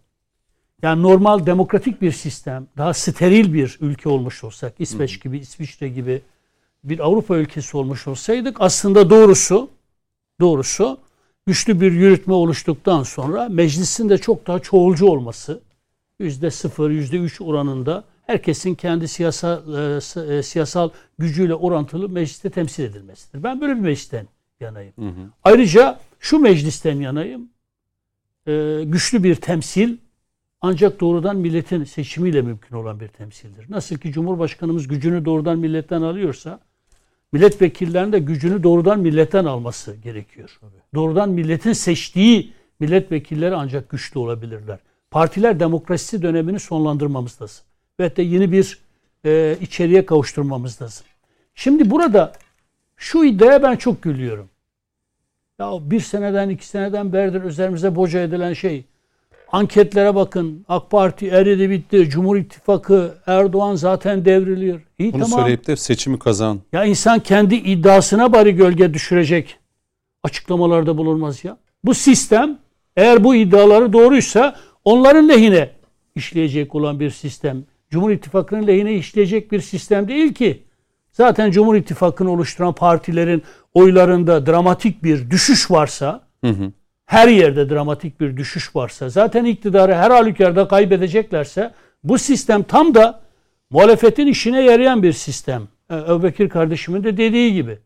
[SPEAKER 3] Yani normal demokratik bir sistem, daha steril bir ülke olmuş olsak, İsveç gibi, İsviçre gibi bir Avrupa ülkesi olmuş olsaydık aslında doğrusu doğrusu güçlü bir yürütme oluştuktan sonra meclisin de çok daha çoğulcu olması yüzde sıfır, yüzde üç oranında herkesin kendi siyasal e, e, siyasal gücüyle orantılı mecliste temsil edilmesidir. Ben böyle bir meclisten yanayım. Ayrıca şu meclisten yanayım. Ee, güçlü bir temsil ancak doğrudan milletin seçimiyle mümkün olan bir temsildir. Nasıl ki Cumhurbaşkanımız gücünü doğrudan milletten alıyorsa milletvekillerinin de gücünü doğrudan milletten alması gerekiyor. Doğrudan milletin seçtiği milletvekilleri ancak güçlü olabilirler. Partiler demokrasisi dönemini sonlandırmamız lazım. Ve de yeni bir e, içeriye kavuşturmamız lazım. Şimdi burada şu iddiaya ben çok gülüyorum. Ya bir seneden iki seneden beridir üzerimize boca edilen şey. Anketlere bakın. AK Parti eridi bitti. Cumhur İttifakı Erdoğan zaten devriliyor. İyi
[SPEAKER 1] Bunu
[SPEAKER 3] tamam.
[SPEAKER 1] söyleyip de seçimi kazan.
[SPEAKER 3] Ya insan kendi iddiasına bari gölge düşürecek açıklamalarda bulunmaz ya. Bu sistem eğer bu iddiaları doğruysa onların lehine işleyecek olan bir sistem. Cumhur İttifakı'nın lehine işleyecek bir sistem değil ki. Zaten Cumhur İttifakı'nı oluşturan partilerin oylarında dramatik bir düşüş varsa, her yerde dramatik bir düşüş varsa, zaten iktidarı her halükarda kaybedeceklerse bu sistem tam da muhalefetin işine yarayan bir sistem. Ee, Ebubekir kardeşimin de dediği gibi.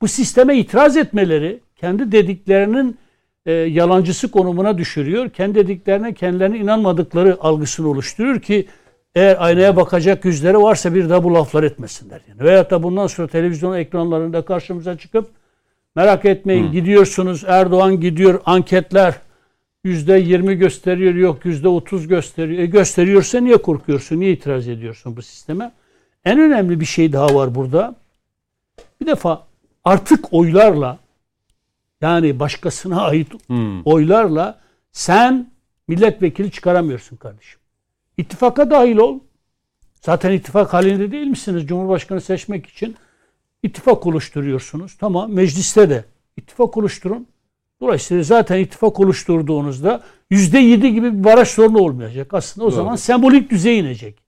[SPEAKER 3] Bu sisteme itiraz etmeleri kendi dediklerinin e, yalancısı konumuna düşürüyor. Kendi dediklerine kendilerine inanmadıkları algısını oluşturuyor ki eğer aynaya bakacak yüzleri varsa bir daha bu laflar etmesinler. Yani. Veyahut da bundan sonra televizyon ekranlarında karşımıza çıkıp merak etmeyin gidiyorsunuz Erdoğan gidiyor anketler yüzde yirmi gösteriyor yok yüzde otuz gösteriyor. E gösteriyorsa niye korkuyorsun? Niye itiraz ediyorsun bu sisteme? En önemli bir şey daha var burada. Bir defa artık oylarla yani başkasına ait oylarla sen milletvekili çıkaramıyorsun kardeşim. İttifaka dahil ol. Zaten ittifak halinde değil misiniz? Cumhurbaşkanı seçmek için ittifak oluşturuyorsunuz. Tamam mecliste de ittifak oluşturun. Dolayısıyla zaten ittifak oluşturduğunuzda yüzde yedi gibi bir baraj sorunu olmayacak. Aslında o zaman sembolik düzeye inecek.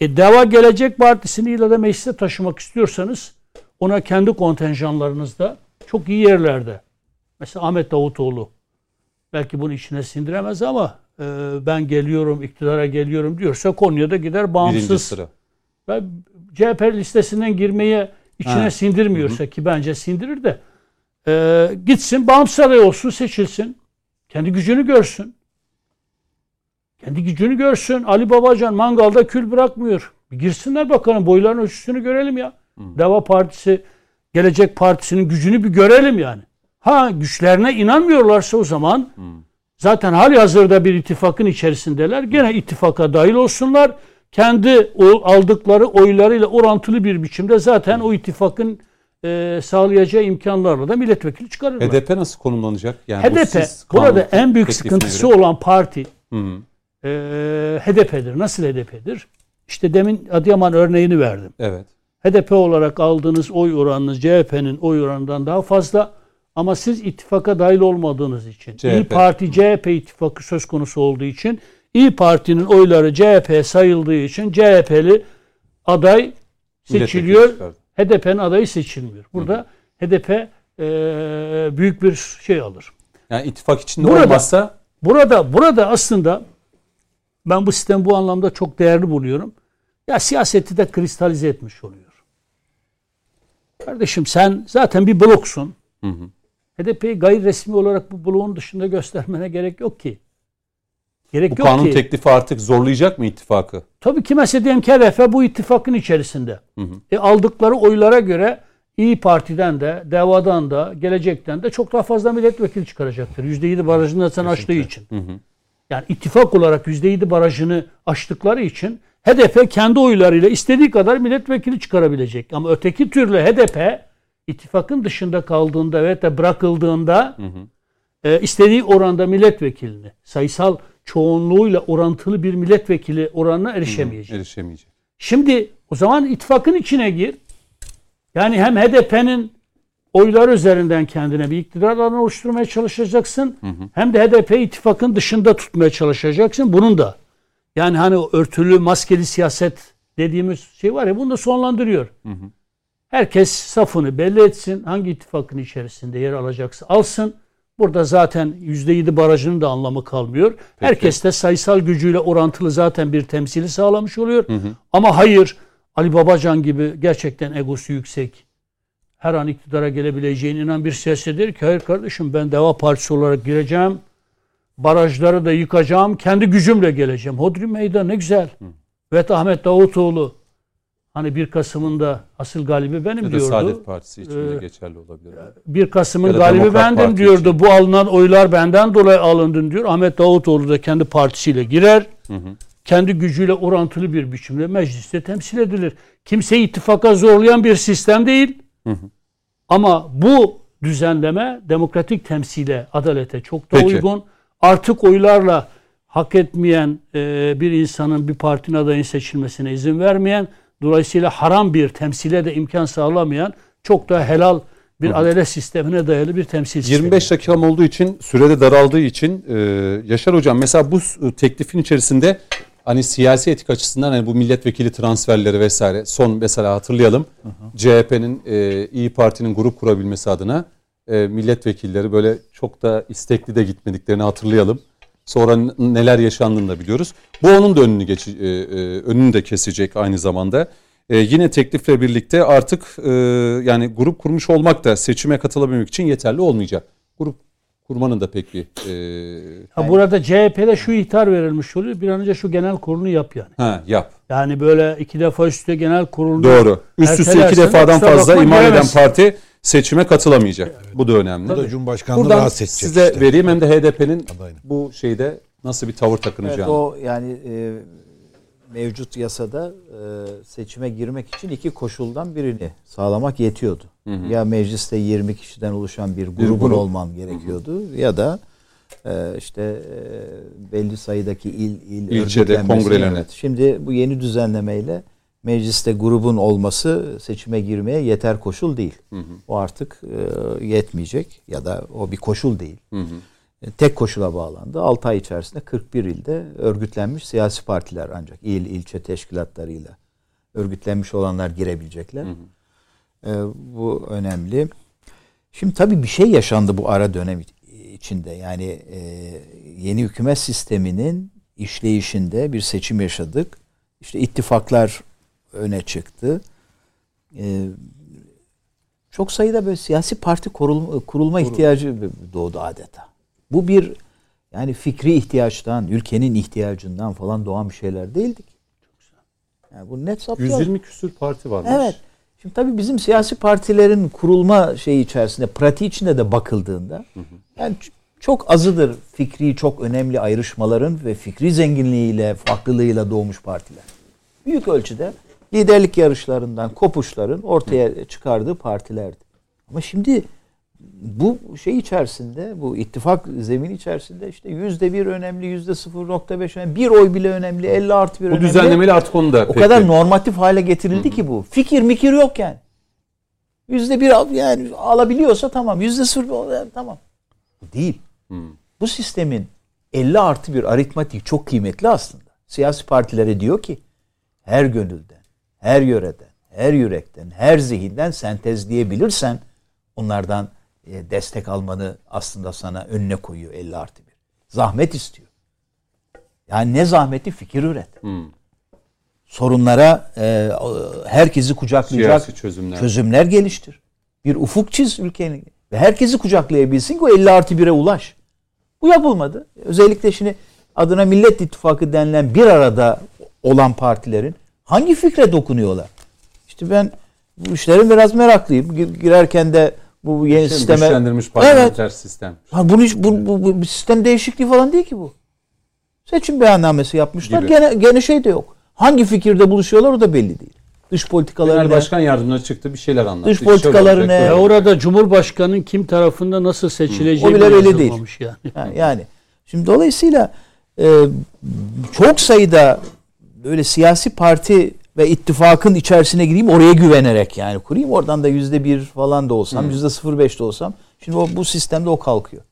[SPEAKER 3] E, Deva Gelecek Partisi'ni illa da meclise taşımak istiyorsanız ona kendi kontenjanlarınızda çok iyi yerlerde. Mesela Ahmet Davutoğlu belki bunu içine sindiremez ama e, ben geliyorum iktidara geliyorum diyorsa Konya'da gider
[SPEAKER 1] Birinci
[SPEAKER 3] bağımsız.
[SPEAKER 1] sıra.
[SPEAKER 3] Ve CHP listesinden girmeye içine
[SPEAKER 1] Ha.
[SPEAKER 3] sindirmiyorsa ki bence sindirir de e, gitsin bağımsız aday olsun seçilsin. Kendi gücünü görsün. Kendi gücünü görsün. Ali Babacan mangalda kül bırakmıyor. Bir girsinler bakalım boyların ölçüsünü görelim ya. Deva Partisi, Gelecek Partisi'nin gücünü bir görelim yani. Ha güçlerine inanmıyorlarsa o zaman zaten hali hazırda bir ittifakın içerisindeler. Gene ittifaka dahil olsunlar. Kendi o aldıkları oylarıyla orantılı bir biçimde zaten o ittifakın e, sağlayacağı imkanlarla da milletvekili çıkarırlar.
[SPEAKER 1] HDP nasıl konumlanacak? Yani bu
[SPEAKER 3] HDP
[SPEAKER 1] siz
[SPEAKER 3] burada en büyük sıkıntısı
[SPEAKER 1] göre-
[SPEAKER 3] olan parti
[SPEAKER 1] Hı hı.
[SPEAKER 3] e, HDP'dir. Nasıl HDP'dir? İşte demin Adıyaman örneğini verdim.
[SPEAKER 1] Evet.
[SPEAKER 3] HDP olarak aldığınız oy oranınız CHP'nin oy oranından daha fazla ama siz ittifaka dahil olmadığınız için
[SPEAKER 1] CHP.
[SPEAKER 3] İyi Parti CHP ittifakı söz konusu olduğu için İyi Parti'nin oyları CHP'ye sayıldığı için CHP'li aday seçiliyor. HDP'nin adayı seçilmiyor. Burada HDP e, büyük bir şey alır.
[SPEAKER 1] Yani ittifak içinde
[SPEAKER 3] Burada-
[SPEAKER 1] olmazsa
[SPEAKER 3] Burada burada aslında ben bu sistemi bu anlamda çok değerli buluyorum. Ya siyaseti de kristalize etmiş oluyor. Kardeşim sen zaten bir bloksun. HDP'yi gayri resmi olarak bu bloğun dışında göstermene gerek yok ki. Gerek
[SPEAKER 1] bu
[SPEAKER 3] yok
[SPEAKER 1] kanun
[SPEAKER 3] ki.
[SPEAKER 1] teklifi artık zorlayacak mı ittifakı?
[SPEAKER 3] Tabii ki mesela diyelim ki HDP bu ittifakın içerisinde. E, aldıkları oylara göre İyi Parti'den de, DEVA'dan da, Gelecek'ten de çok daha fazla milletvekili çıkaracaktır. %7 barajını sen aştığı için. Yani ittifak olarak %7 barajını aştıkları için HDP kendi oylarıyla istediği kadar milletvekili çıkarabilecek. Ama öteki türlü HDP ittifakın dışında kaldığında ve de bırakıldığında e, istediği oranda milletvekilini sayısal çoğunluğuyla orantılı bir milletvekili oranına erişemeyecek.
[SPEAKER 1] Erişemeyecek.
[SPEAKER 3] Şimdi o zaman ittifakın içine gir. Yani hem HDP'nin oylar üzerinden kendine bir iktidar alanı oluşturmaya çalışacaksın. Hem de HDP ittifakın dışında tutmaya çalışacaksın. Bunun da yani hani örtülü maskeli siyaset dediğimiz şey var ya bunu da sonlandırıyor. Herkes safını belli etsin. Hangi ittifakın içerisinde yer alacaksa alsın. Burada zaten %7 barajının da anlamı kalmıyor. Herkes de sayısal gücüyle orantılı zaten bir temsili sağlamış oluyor. Ama hayır Ali Babacan gibi gerçekten egosu yüksek, her an iktidara gelebileceğine inanan bir der ki hayır kardeşim ben Deva Partisi olarak gireceğim. Barajları da yıkacağım. Kendi gücümle geleceğim. Hodri meydan ne güzel. Ve Ahmet Davutoğlu hani 1 Kasım'ında asıl galibi benim
[SPEAKER 1] Ya da
[SPEAKER 3] diyordu.
[SPEAKER 1] Saadet Partisi için de
[SPEAKER 3] Ee,
[SPEAKER 1] geçerli olabilir.
[SPEAKER 3] 1 Kasım'ın
[SPEAKER 1] Ya da
[SPEAKER 3] galibi
[SPEAKER 1] Demokrat
[SPEAKER 3] bendim
[SPEAKER 1] Parti
[SPEAKER 3] diyordu.
[SPEAKER 1] için.
[SPEAKER 3] Bu alınan oylar benden dolayı alındın diyor. Ahmet Davutoğlu da kendi partisiyle girer. Kendi gücüyle orantılı bir biçimde mecliste temsil edilir. Kimseyi ittifaka zorlayan bir sistem değil. Ama bu düzenleme demokratik temsile, adalete çok da
[SPEAKER 1] Peki.
[SPEAKER 3] uygun. Artık oylarla hak etmeyen e, bir insanın bir partinin adayın seçilmesine izin vermeyen, dolayısıyla haram bir temsile de imkan sağlamayan çok da helal bir adalet sistemine dayalı bir temsil sistemi.
[SPEAKER 1] 25 dakikam olduğu için sürede daraldığı için e, Yaşar Hocam mesela bu s- teklifin içerisinde hani siyasi etik açısından hani bu milletvekili transferleri vesaire son mesela hatırlayalım CHP'nin e, İyi Parti'nin grup kurabilmesi adına e, milletvekilleri böyle çok da istekli de gitmediklerini hatırlayalım. Sonra neler yaşandığını da biliyoruz. Bu onun da önünü geç, e, e, önünü de kesecek aynı zamanda. E, yine teklifle birlikte artık e, yani grup kurmuş olmak da seçime katılabilmek için yeterli olmayacak. Grup kurmanın da pek bir e,
[SPEAKER 3] Ha, burada CHP'de şu ihtar verilmiş oluyor. Bir an önce şu genel kurulu yap yani.
[SPEAKER 1] ha yap.
[SPEAKER 3] Yani böyle iki defa üstte genel kurulu
[SPEAKER 1] Doğru. Üst üste iki defadan fazla iman eden parti seçime katılamayacak. Bu da önemli.
[SPEAKER 6] Bu da Cumhurbaşkanlığı
[SPEAKER 1] Buradan
[SPEAKER 6] rahatsız edecek
[SPEAKER 1] size
[SPEAKER 6] işte.
[SPEAKER 1] vereyim hem de HDP'nin bu şeyde nasıl bir tavır
[SPEAKER 4] Evet,
[SPEAKER 1] takınacağını.
[SPEAKER 4] o yani e, mevcut yasada e, seçime girmek için iki koşuldan birini sağlamak yetiyordu. Ya mecliste 20 kişiden oluşan bir grubun
[SPEAKER 1] grup.
[SPEAKER 4] olman gerekiyordu ya da e, işte e, belli sayıdaki il il
[SPEAKER 1] İlçede, kongrelerine.
[SPEAKER 4] Evet. Şimdi bu yeni düzenlemeyle mecliste grubun olması seçime girmeye yeter koşul değil. O artık e, yetmeyecek ya da o bir koşul değil. E, tek koşula bağlandı. 6 ay içerisinde 41 ilde örgütlenmiş siyasi partiler ancak il ilçe teşkilatlarıyla örgütlenmiş olanlar girebilecekler. E, bu önemli. Şimdi tabii bir şey yaşandı bu ara dönem içinde. Yani e, yeni hükümet sisteminin işleyişinde bir seçim yaşadık. İşte ittifaklar öne çıktı. E, çok sayıda böyle siyasi parti kurulma, kurulma ihtiyacı doğdu adeta. Bu bir yani fikri ihtiyaçtan, ülkenin ihtiyacından falan doğan bir şeyler değildik. Yani bu net sapıyor.
[SPEAKER 1] 120 küsür parti varmış.
[SPEAKER 4] Evet. Şimdi tabii bizim siyasi partilerin kurulma şeyi içerisinde, pratiği içinde de bakıldığında yani ç- çok azıdır fikri çok önemli ayrışmaların ve fikri zenginliğiyle, farklılığıyla doğmuş partiler. Büyük ölçüde liderlik yarışlarından kopuşların ortaya çıkardığı partilerdi. Ama şimdi bu şey içerisinde, bu ittifak zemini içerisinde işte yüzde bir önemli, yüzde 0.5 önemli, bir oy bile önemli, 50 artı bir
[SPEAKER 1] Bu
[SPEAKER 4] önemli.
[SPEAKER 1] düzenlemeyle artık onu da
[SPEAKER 4] O
[SPEAKER 1] pek
[SPEAKER 4] kadar normatif hale getirildi ki bu. Fikir mikir yok yani. Yüzde bir al- yani alabiliyorsa tamam. Yüzde sıfır tamam. Bu değil. Bu sistemin 50 artı bir aritmatik çok kıymetli aslında. Siyasi partilere diyor ki her gönülden, her yöreden, her yürekten, her zihinden sentezleyebilirsen onlardan e, destek almanı aslında sana önüne koyuyor 50 artı bir. Zahmet istiyor. Yani ne zahmeti fikir üret sorunlara e, herkesi kucaklayacak
[SPEAKER 1] Siyasi çözümler.
[SPEAKER 4] çözümler geliştir. Bir ufuk çiz ülkenin ve herkesi kucaklayabilsin ki o 50 artı 1'e ulaş. Bu yapılmadı. Özellikle şimdi adına Millet İttifakı denilen bir arada olan partilerin hangi fikre dokunuyorlar? İşte ben bu işlerin biraz meraklıyım. Gir- Girerken de bu yeni
[SPEAKER 1] Şey,
[SPEAKER 4] sisteme...
[SPEAKER 1] güçlendirilmiş
[SPEAKER 4] Evet.
[SPEAKER 1] parlamenter sistem.
[SPEAKER 4] Ha, bunu, hiç- bu, bu, bu sistem değişikliği falan değil ki bu. Seçim beyannamesi yapmışlar.
[SPEAKER 1] Gibi.
[SPEAKER 4] Gene, gene şey de yok. Hangi fikirde buluşuyorlar o da belli değil. Dış politikaları
[SPEAKER 1] Genel
[SPEAKER 4] ne?
[SPEAKER 1] başkan yardımcıları çıktı bir şeyler anlattı.
[SPEAKER 4] Dış
[SPEAKER 1] İşte şöyle
[SPEAKER 4] politikaları
[SPEAKER 1] olacak,
[SPEAKER 3] orada Cumhurbaşkanı'nın kim tarafında nasıl seçileceği
[SPEAKER 4] O bile belli değil.
[SPEAKER 3] Yani.
[SPEAKER 4] Yani şimdi dolayısıyla e, çok sayıda böyle siyasi parti ve ittifakın içerisine gireyim oraya güvenerek yani kurayım oradan da yüzde bir falan da olsam yüzde sıfır beş de olsam şimdi o, bu sistemde o kalkıyor.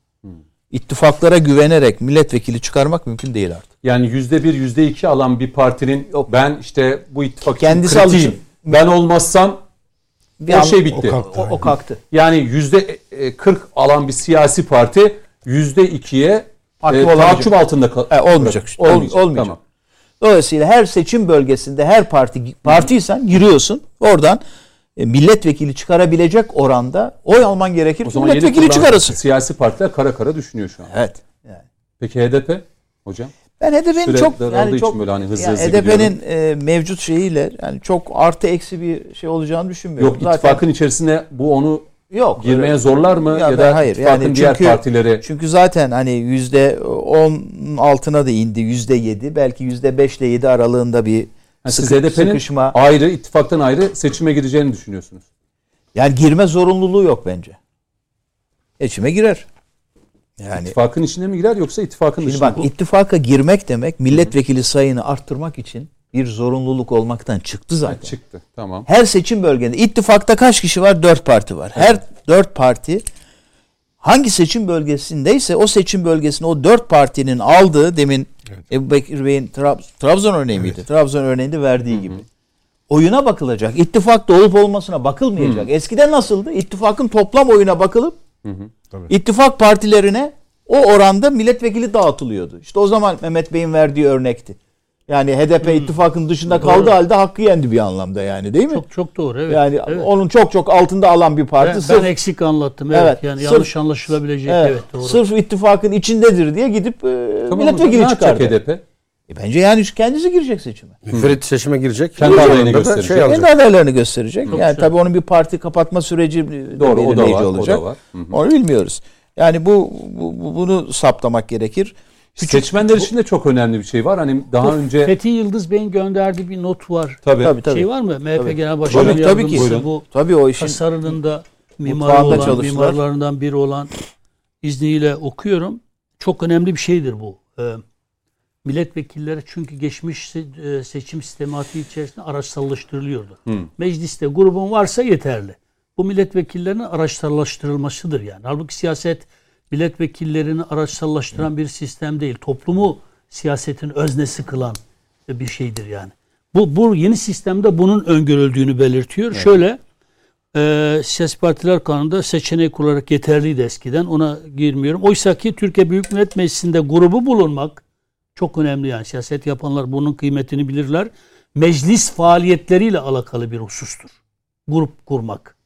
[SPEAKER 4] İttifaklara güvenerek milletvekili çıkarmak mümkün değil artık.
[SPEAKER 1] Yani yüzde bir, yüzde iki alan bir partinin
[SPEAKER 4] Yok.
[SPEAKER 1] ben işte bu ittifak
[SPEAKER 4] Kendisi
[SPEAKER 1] için kritiğim.
[SPEAKER 4] alışın.
[SPEAKER 1] Ben olmazsam
[SPEAKER 4] Bir
[SPEAKER 1] o
[SPEAKER 4] an-
[SPEAKER 1] şey bitti.
[SPEAKER 6] o kalktı.
[SPEAKER 4] o, o kalktı.
[SPEAKER 1] Yani yüzde e, 40 alan bir siyasi parti yüzde ikiye e,
[SPEAKER 4] olamayacak.
[SPEAKER 1] tahakküm altında kal-
[SPEAKER 4] E, olmayacak işte. Ol- olmayacak.
[SPEAKER 1] Tamam.
[SPEAKER 4] Dolayısıyla her seçim bölgesinde her parti partiysen giriyorsun. Oradan e, milletvekili çıkarabilecek oranda oy alman gerekir.
[SPEAKER 1] O zaman
[SPEAKER 4] milletvekili çıkarırsın.
[SPEAKER 1] Siyasi partiler kara kara düşünüyor şu an.
[SPEAKER 4] Evet. Yani.
[SPEAKER 1] Peki HDP hocam?
[SPEAKER 4] Ben HDP'nin çok yani çok
[SPEAKER 1] böyle hani hızlı
[SPEAKER 4] yani
[SPEAKER 1] hızlı
[SPEAKER 4] HDP'nin e, mevcut şeyiyle yani çok artı eksi bir şey olacağını düşünmüyorum.
[SPEAKER 1] Yok ittifakın içerisine bu onu
[SPEAKER 4] yok
[SPEAKER 1] girmeye
[SPEAKER 4] öyle-
[SPEAKER 1] zorlar mı?
[SPEAKER 4] Ya
[SPEAKER 1] Ya, da
[SPEAKER 4] hayır, yani
[SPEAKER 1] diğer
[SPEAKER 4] çünkü-
[SPEAKER 1] partileri
[SPEAKER 4] Çünkü zaten hani yüzde on altına da indi yüzde yedi belki yüzde beş ile yedi aralığında bir
[SPEAKER 1] Yani siz
[SPEAKER 4] sıkı-
[SPEAKER 1] HDP'nin
[SPEAKER 4] sıkışma
[SPEAKER 1] ayrı, ittifaktan ayrı seçime gireceğini düşünüyorsunuz.
[SPEAKER 4] yani girme zorunluluğu yok bence. Seçime girer. Yani
[SPEAKER 1] İttifakın içine mi girer yoksa ittifakın
[SPEAKER 4] Şimdi
[SPEAKER 1] dışına
[SPEAKER 4] bak ittifaka girmek demek milletvekili sayını arttırmak için bir zorunluluk olmaktan çıktı zaten.
[SPEAKER 1] Çıktı. Tamam.
[SPEAKER 4] Her seçim bölgesinde ittifakta kaç kişi var? Dört parti var. Her dört parti hangi seçim bölgesindeyse o seçim bölgesinde o dört partinin aldığı demin Ebu Bekir Bey'in Trab- Trabzon örneği miydi? Trabzon örneğinde verdiği gibi. Oyuna bakılacak. İttifakta olup olmasına bakılmayacak. Eskiden nasıldı? İttifakın toplam oyuna bakılıp ittifak partilerine o oranda milletvekili dağıtılıyordu. İşte o zaman Mehmet Bey'in verdiği örnekti. Yani HDP ittifakın dışında kaldığı halde hakkı yendi bir anlamda yani değil mi?
[SPEAKER 3] Çok çok doğru evet.
[SPEAKER 4] yani
[SPEAKER 3] evet.
[SPEAKER 4] onun çok çok altında alan bir parti.
[SPEAKER 3] ben,
[SPEAKER 4] sırf,
[SPEAKER 3] ben eksik anlattım evet.
[SPEAKER 4] Evet,
[SPEAKER 3] Yani
[SPEAKER 4] sırf-
[SPEAKER 3] yanlış anlaşılabilecek
[SPEAKER 4] evet,
[SPEAKER 3] evet, doğru.
[SPEAKER 4] sırf ittifakın içindedir diye gidip e,
[SPEAKER 1] Tamam,
[SPEAKER 4] milletvekili çıkardı.
[SPEAKER 1] HDP?
[SPEAKER 4] E bence yani kendisi girecek seçime.
[SPEAKER 2] Müferit seçime girecek.
[SPEAKER 1] Kendi adayını gösterecek.
[SPEAKER 2] Şey
[SPEAKER 4] Kendi adaylarını gösterecek. yani
[SPEAKER 3] güzel.
[SPEAKER 4] tabii onun bir parti kapatma süreci de
[SPEAKER 1] Doğru o da var.
[SPEAKER 4] olacak.
[SPEAKER 1] O da var. Hı hı.
[SPEAKER 4] Onu bilmiyoruz. Yani bu, bu- bu- bunu saptamak gerekir.
[SPEAKER 1] Seçmenler için de çok önemli bir şey var. Hani daha önce
[SPEAKER 3] Fethi Yıldız Bey'in gönderdiği bir not var.
[SPEAKER 1] tabii,
[SPEAKER 4] Tabii tabii.
[SPEAKER 3] Şey var mı? MHP
[SPEAKER 4] Tabii.
[SPEAKER 3] Genel Başkanı
[SPEAKER 4] Tabii, tabii ki.
[SPEAKER 1] Buyurun.
[SPEAKER 3] bu
[SPEAKER 4] Tabii o işin
[SPEAKER 3] tasarının da mimarı olan,
[SPEAKER 4] çalıştılar.
[SPEAKER 3] mimarlarından biri olan izniyle okuyorum. Çok önemli bir şeydir bu. Ee, milletvekilleri çünkü geçmiş e, seçim sistematiği içerisinde araçsallaştırılıyordu.
[SPEAKER 1] Hı.
[SPEAKER 3] Mecliste grubun varsa yeterli. Bu milletvekillerinin araçsallaştırılmasıdır yani. Halbuki siyaset milletvekillerini araçsallaştıran bir sistem değil. Toplumu siyasetin öznesi kılan bir şeydir yani. Bu, bu yeni sistemde bunun öngörüldüğünü belirtiyor. Şöyle e, siyasi partiler kanunda seçenek olarak yeterliydi eskiden. Ona girmiyorum. Oysa ki Türkiye Büyük Millet Meclisi'nde grubu bulunmak çok önemli yani. Siyaset yapanlar bunun kıymetini bilirler. Meclis faaliyetleriyle alakalı bir husustur. Grup kurmak.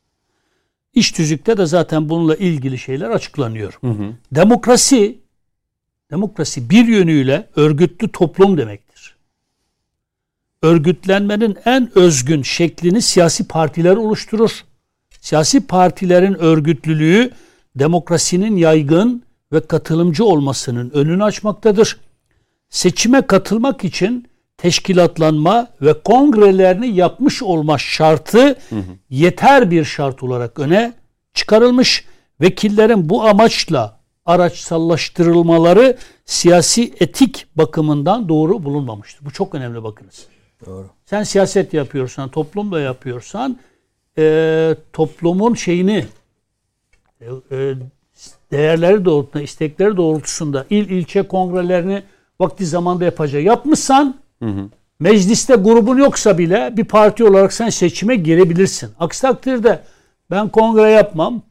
[SPEAKER 3] İş tüzükte de zaten bununla ilgili şeyler açıklanıyor.
[SPEAKER 1] Hı hı.
[SPEAKER 3] Demokrasi demokrasi bir yönüyle örgütlü toplum demektir. Örgütlenmenin en özgün şeklini siyasi partiler oluşturur. Siyasi partilerin örgütlülüğü demokrasinin yaygın ve katılımcı olmasının önünü açmaktadır. Seçime katılmak için teşkilatlanma ve kongrelerini yapmış olma şartı yeter bir şart olarak öne çıkarılmış. Vekillerin bu amaçla araçsallaştırılmaları siyasi etik bakımından doğru bulunmamıştır. Bu çok önemli bakınız.
[SPEAKER 4] Doğru.
[SPEAKER 3] Sen siyaset yapıyorsan, toplumla yapıyorsan e, toplumun şeyini e, e, değerleri doğrultusunda, istekleri doğrultusunda il ilçe kongrelerini vakti zamanda yapacak. Yapmışsan mecliste grubun yoksa bile bir parti olarak sen seçime girebilirsin. Aksi takdirde ben kongre yapmam.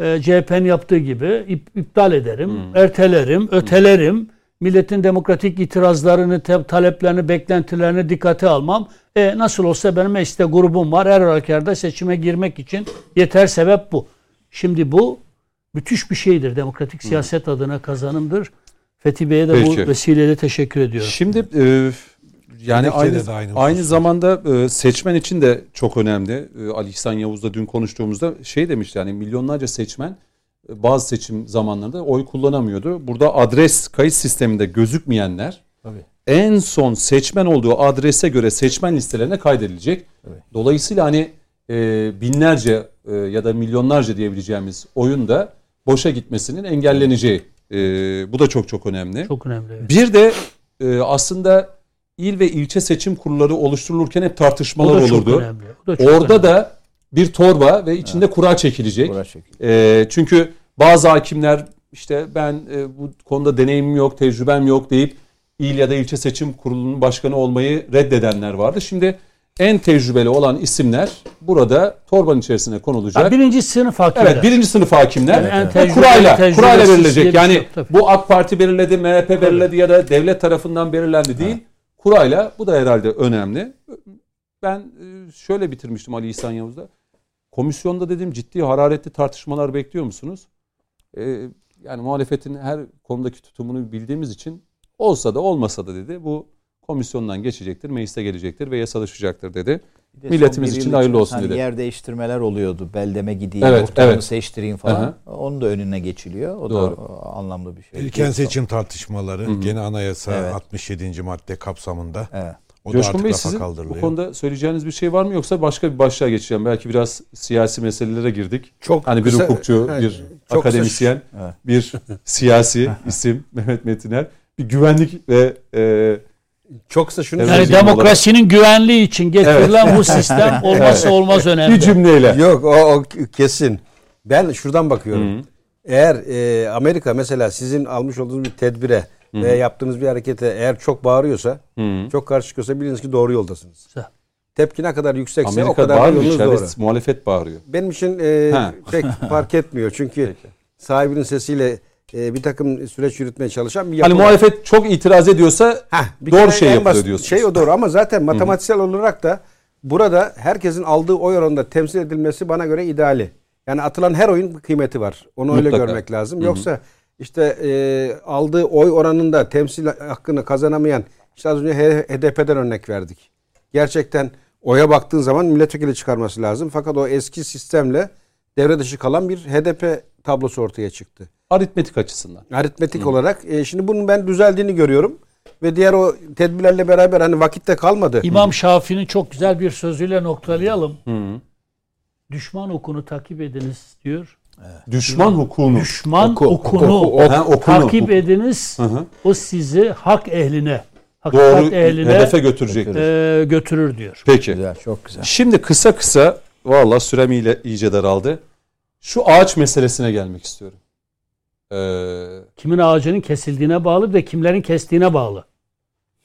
[SPEAKER 3] E, CHP'nin yaptığı gibi ip- iptal ederim, ertelerim, ötelerim. Milletin demokratik itirazlarını, te- taleplerini, beklentilerini dikkate almam. E, nasıl olsa benim mecliste grubum var. Her halükarda seçime girmek için yeter sebep bu. Şimdi bu müthiş bir şeydir. Demokratik siyaset adına kazanımdır. Fethi Bey'e de
[SPEAKER 1] Peki.
[SPEAKER 3] bu vesileyle teşekkür ediyorum.
[SPEAKER 1] Şimdi e, yani
[SPEAKER 6] Dilekçede
[SPEAKER 1] aynı,
[SPEAKER 6] de aynı
[SPEAKER 1] aynı, zamanda e, seçmen için de çok önemli. E, Ali İhsan Yavuz'la dün konuştuğumuzda şey demişti yani milyonlarca seçmen e, bazı seçim zamanlarında oy kullanamıyordu. Burada adres kayıt sisteminde gözükmeyenler
[SPEAKER 6] Tabii.
[SPEAKER 1] en son seçmen olduğu adrese göre seçmen listelerine kaydedilecek. Dolayısıyla hani e, binlerce e, ya da milyonlarca diyebileceğimiz oyun da boşa gitmesinin engelleneceği. E, bu da çok çok önemli.
[SPEAKER 3] Çok önemli. evet.
[SPEAKER 1] Bir de e, aslında il ve ilçe seçim kurulları oluşturulurken hep
[SPEAKER 3] O
[SPEAKER 1] tartışmalar
[SPEAKER 3] da çok
[SPEAKER 1] olurdu.
[SPEAKER 3] önemli. O da çok
[SPEAKER 1] Orada
[SPEAKER 3] önemli.
[SPEAKER 1] da bir torba ve içinde kura çekilecek.
[SPEAKER 4] Uğraş çekiyor.
[SPEAKER 1] E, çünkü bazı hakimler işte ben e, bu konuda deneyimim yok, tecrübem yok deyip il ya da ilçe seçim kurulunun başkanı olmayı reddedenler vardı. Şimdi en tecrübeli olan isimler burada torbanın içerisine konulacak.
[SPEAKER 3] Ya birinci sınıf hakimler.
[SPEAKER 1] Evet birinci sınıf hakimler
[SPEAKER 3] Yani tecrübeli,
[SPEAKER 1] kurayla, kurayla verilecek. Yani bu AK Parti belirledi, MHP belirledi ya da devlet tarafından belirlendi değil. Kurayla bu da herhalde önemli. Ben e, şöyle bitirmiştim Ali İhsan Yavuz'da. komisyonda dedim ciddi hararetli tartışmalar bekliyor musunuz? Ee, yani muhalefetin her konudaki tutumunu bildiğimiz için olsa da olmasa da dedi bu komisyondan geçecektir, meclise gelecektir ve yasalaşacaktır dedi.
[SPEAKER 5] Bir de
[SPEAKER 1] Milletimiz için hayırlı olsun
[SPEAKER 5] hani
[SPEAKER 1] dedi.
[SPEAKER 5] Yer değiştirmeler oluyordu. Beldeme gideyim,
[SPEAKER 1] Evet,
[SPEAKER 5] muhtarımı
[SPEAKER 1] evet.
[SPEAKER 5] seçtireyim falan.
[SPEAKER 1] Aha.
[SPEAKER 5] Onun da önüne geçiliyor. O
[SPEAKER 1] Doğru.
[SPEAKER 5] da o, anlamlı bir şey. Yok,
[SPEAKER 6] seçim tartışmaları gene anayasa
[SPEAKER 5] Evet.
[SPEAKER 6] 67. madde kapsamında.
[SPEAKER 5] Evet.
[SPEAKER 6] O da
[SPEAKER 1] Coşkun
[SPEAKER 6] artık
[SPEAKER 1] Bey sizin bu konuda söyleyeceğiniz bir şey var mı yoksa başka bir başlığa geçeceğim. Belki biraz siyasi meselelere girdik.
[SPEAKER 2] Çok
[SPEAKER 1] Hani bir
[SPEAKER 2] kısa-
[SPEAKER 1] hukukçu, bir
[SPEAKER 2] çok
[SPEAKER 1] akademisyen,
[SPEAKER 5] Evet.
[SPEAKER 1] bir siyasi isim Mehmet Metiner, bir güvenlik ve e,
[SPEAKER 2] Çok kısa şunu
[SPEAKER 1] Evet.
[SPEAKER 3] Yani demokrasinin güvenliği için getirilen bu sistem olmazsa olmaz önemli.
[SPEAKER 1] bir cümleyle.
[SPEAKER 2] Yok o, o kesin. Ben şuradan bakıyorum. Eğer e, Amerika mesela sizin almış olduğunuz bir tedbire veya yaptığınız bir harekete eğer çok bağırıyorsa,
[SPEAKER 1] Hı.
[SPEAKER 2] çok karşı çıkıyorsa biliniz ki doğru yoldasınız.
[SPEAKER 3] Güzel.
[SPEAKER 2] Tepki ne kadar yüksekse o
[SPEAKER 1] Amerika
[SPEAKER 2] kadar da
[SPEAKER 1] bağırmıyor,
[SPEAKER 2] yolunuz doğru.
[SPEAKER 1] muhalefet bağırıyor.
[SPEAKER 2] Benim için e,
[SPEAKER 1] Ha.
[SPEAKER 2] pek fark etmiyor. Çünkü
[SPEAKER 1] Peki.
[SPEAKER 2] sahibinin sesiyle e, bir takım süreç yürütmeye çalışan bir yapı
[SPEAKER 1] Hani muhalefet çok itiraz ediyorsa
[SPEAKER 2] Heh, bir
[SPEAKER 1] doğru şey
[SPEAKER 2] basit
[SPEAKER 1] diyorsunuz.
[SPEAKER 2] Şey o doğru ama zaten matematiksel olarak da burada herkesin aldığı oy oranında temsil edilmesi bana göre ideali. Yani atılan her oyun kıymeti var. Onu öyle
[SPEAKER 1] Mutlaka.
[SPEAKER 2] görmek lazım. Yoksa işte e, aldığı oy oranında temsil hakkını kazanamayan işte az önce HDP'den örnek verdik. Gerçekten oya baktığın zaman milletvekili çıkarması lazım. Fakat o eski sistemle devre dışı kalan bir HDP tablosu ortaya çıktı
[SPEAKER 1] aritmetik açısından.
[SPEAKER 2] aritmetik olarak. E, şimdi bunun ben düzeldiğini görüyorum. Ve diğer o tedbirlerle beraber hani vakitte kalmadı.
[SPEAKER 3] İmam Şafii'nin çok güzel bir sözüyle noktalayalım. Düşman okunu takip ediniz diyor.
[SPEAKER 1] Düşman hukukunu.
[SPEAKER 3] Düşman
[SPEAKER 2] Oku,
[SPEAKER 3] okunu,
[SPEAKER 1] oku, ha, okunu.
[SPEAKER 3] takip ediniz.
[SPEAKER 1] Hı hı.
[SPEAKER 3] O sizi hak ehline, hakikat
[SPEAKER 1] Doğru
[SPEAKER 3] ehline
[SPEAKER 1] hedefe götürecektir.
[SPEAKER 3] e, götürür diyor.
[SPEAKER 1] Peki.
[SPEAKER 5] Güzel, çok güzel.
[SPEAKER 1] Şimdi kısa kısa valla sürem ile iyice daraldı. Şu ağaç meselesine gelmek istiyorum. Ee,
[SPEAKER 3] Kimin ağacının kesildiğine bağlı ve kimlerin kestiğine bağlı.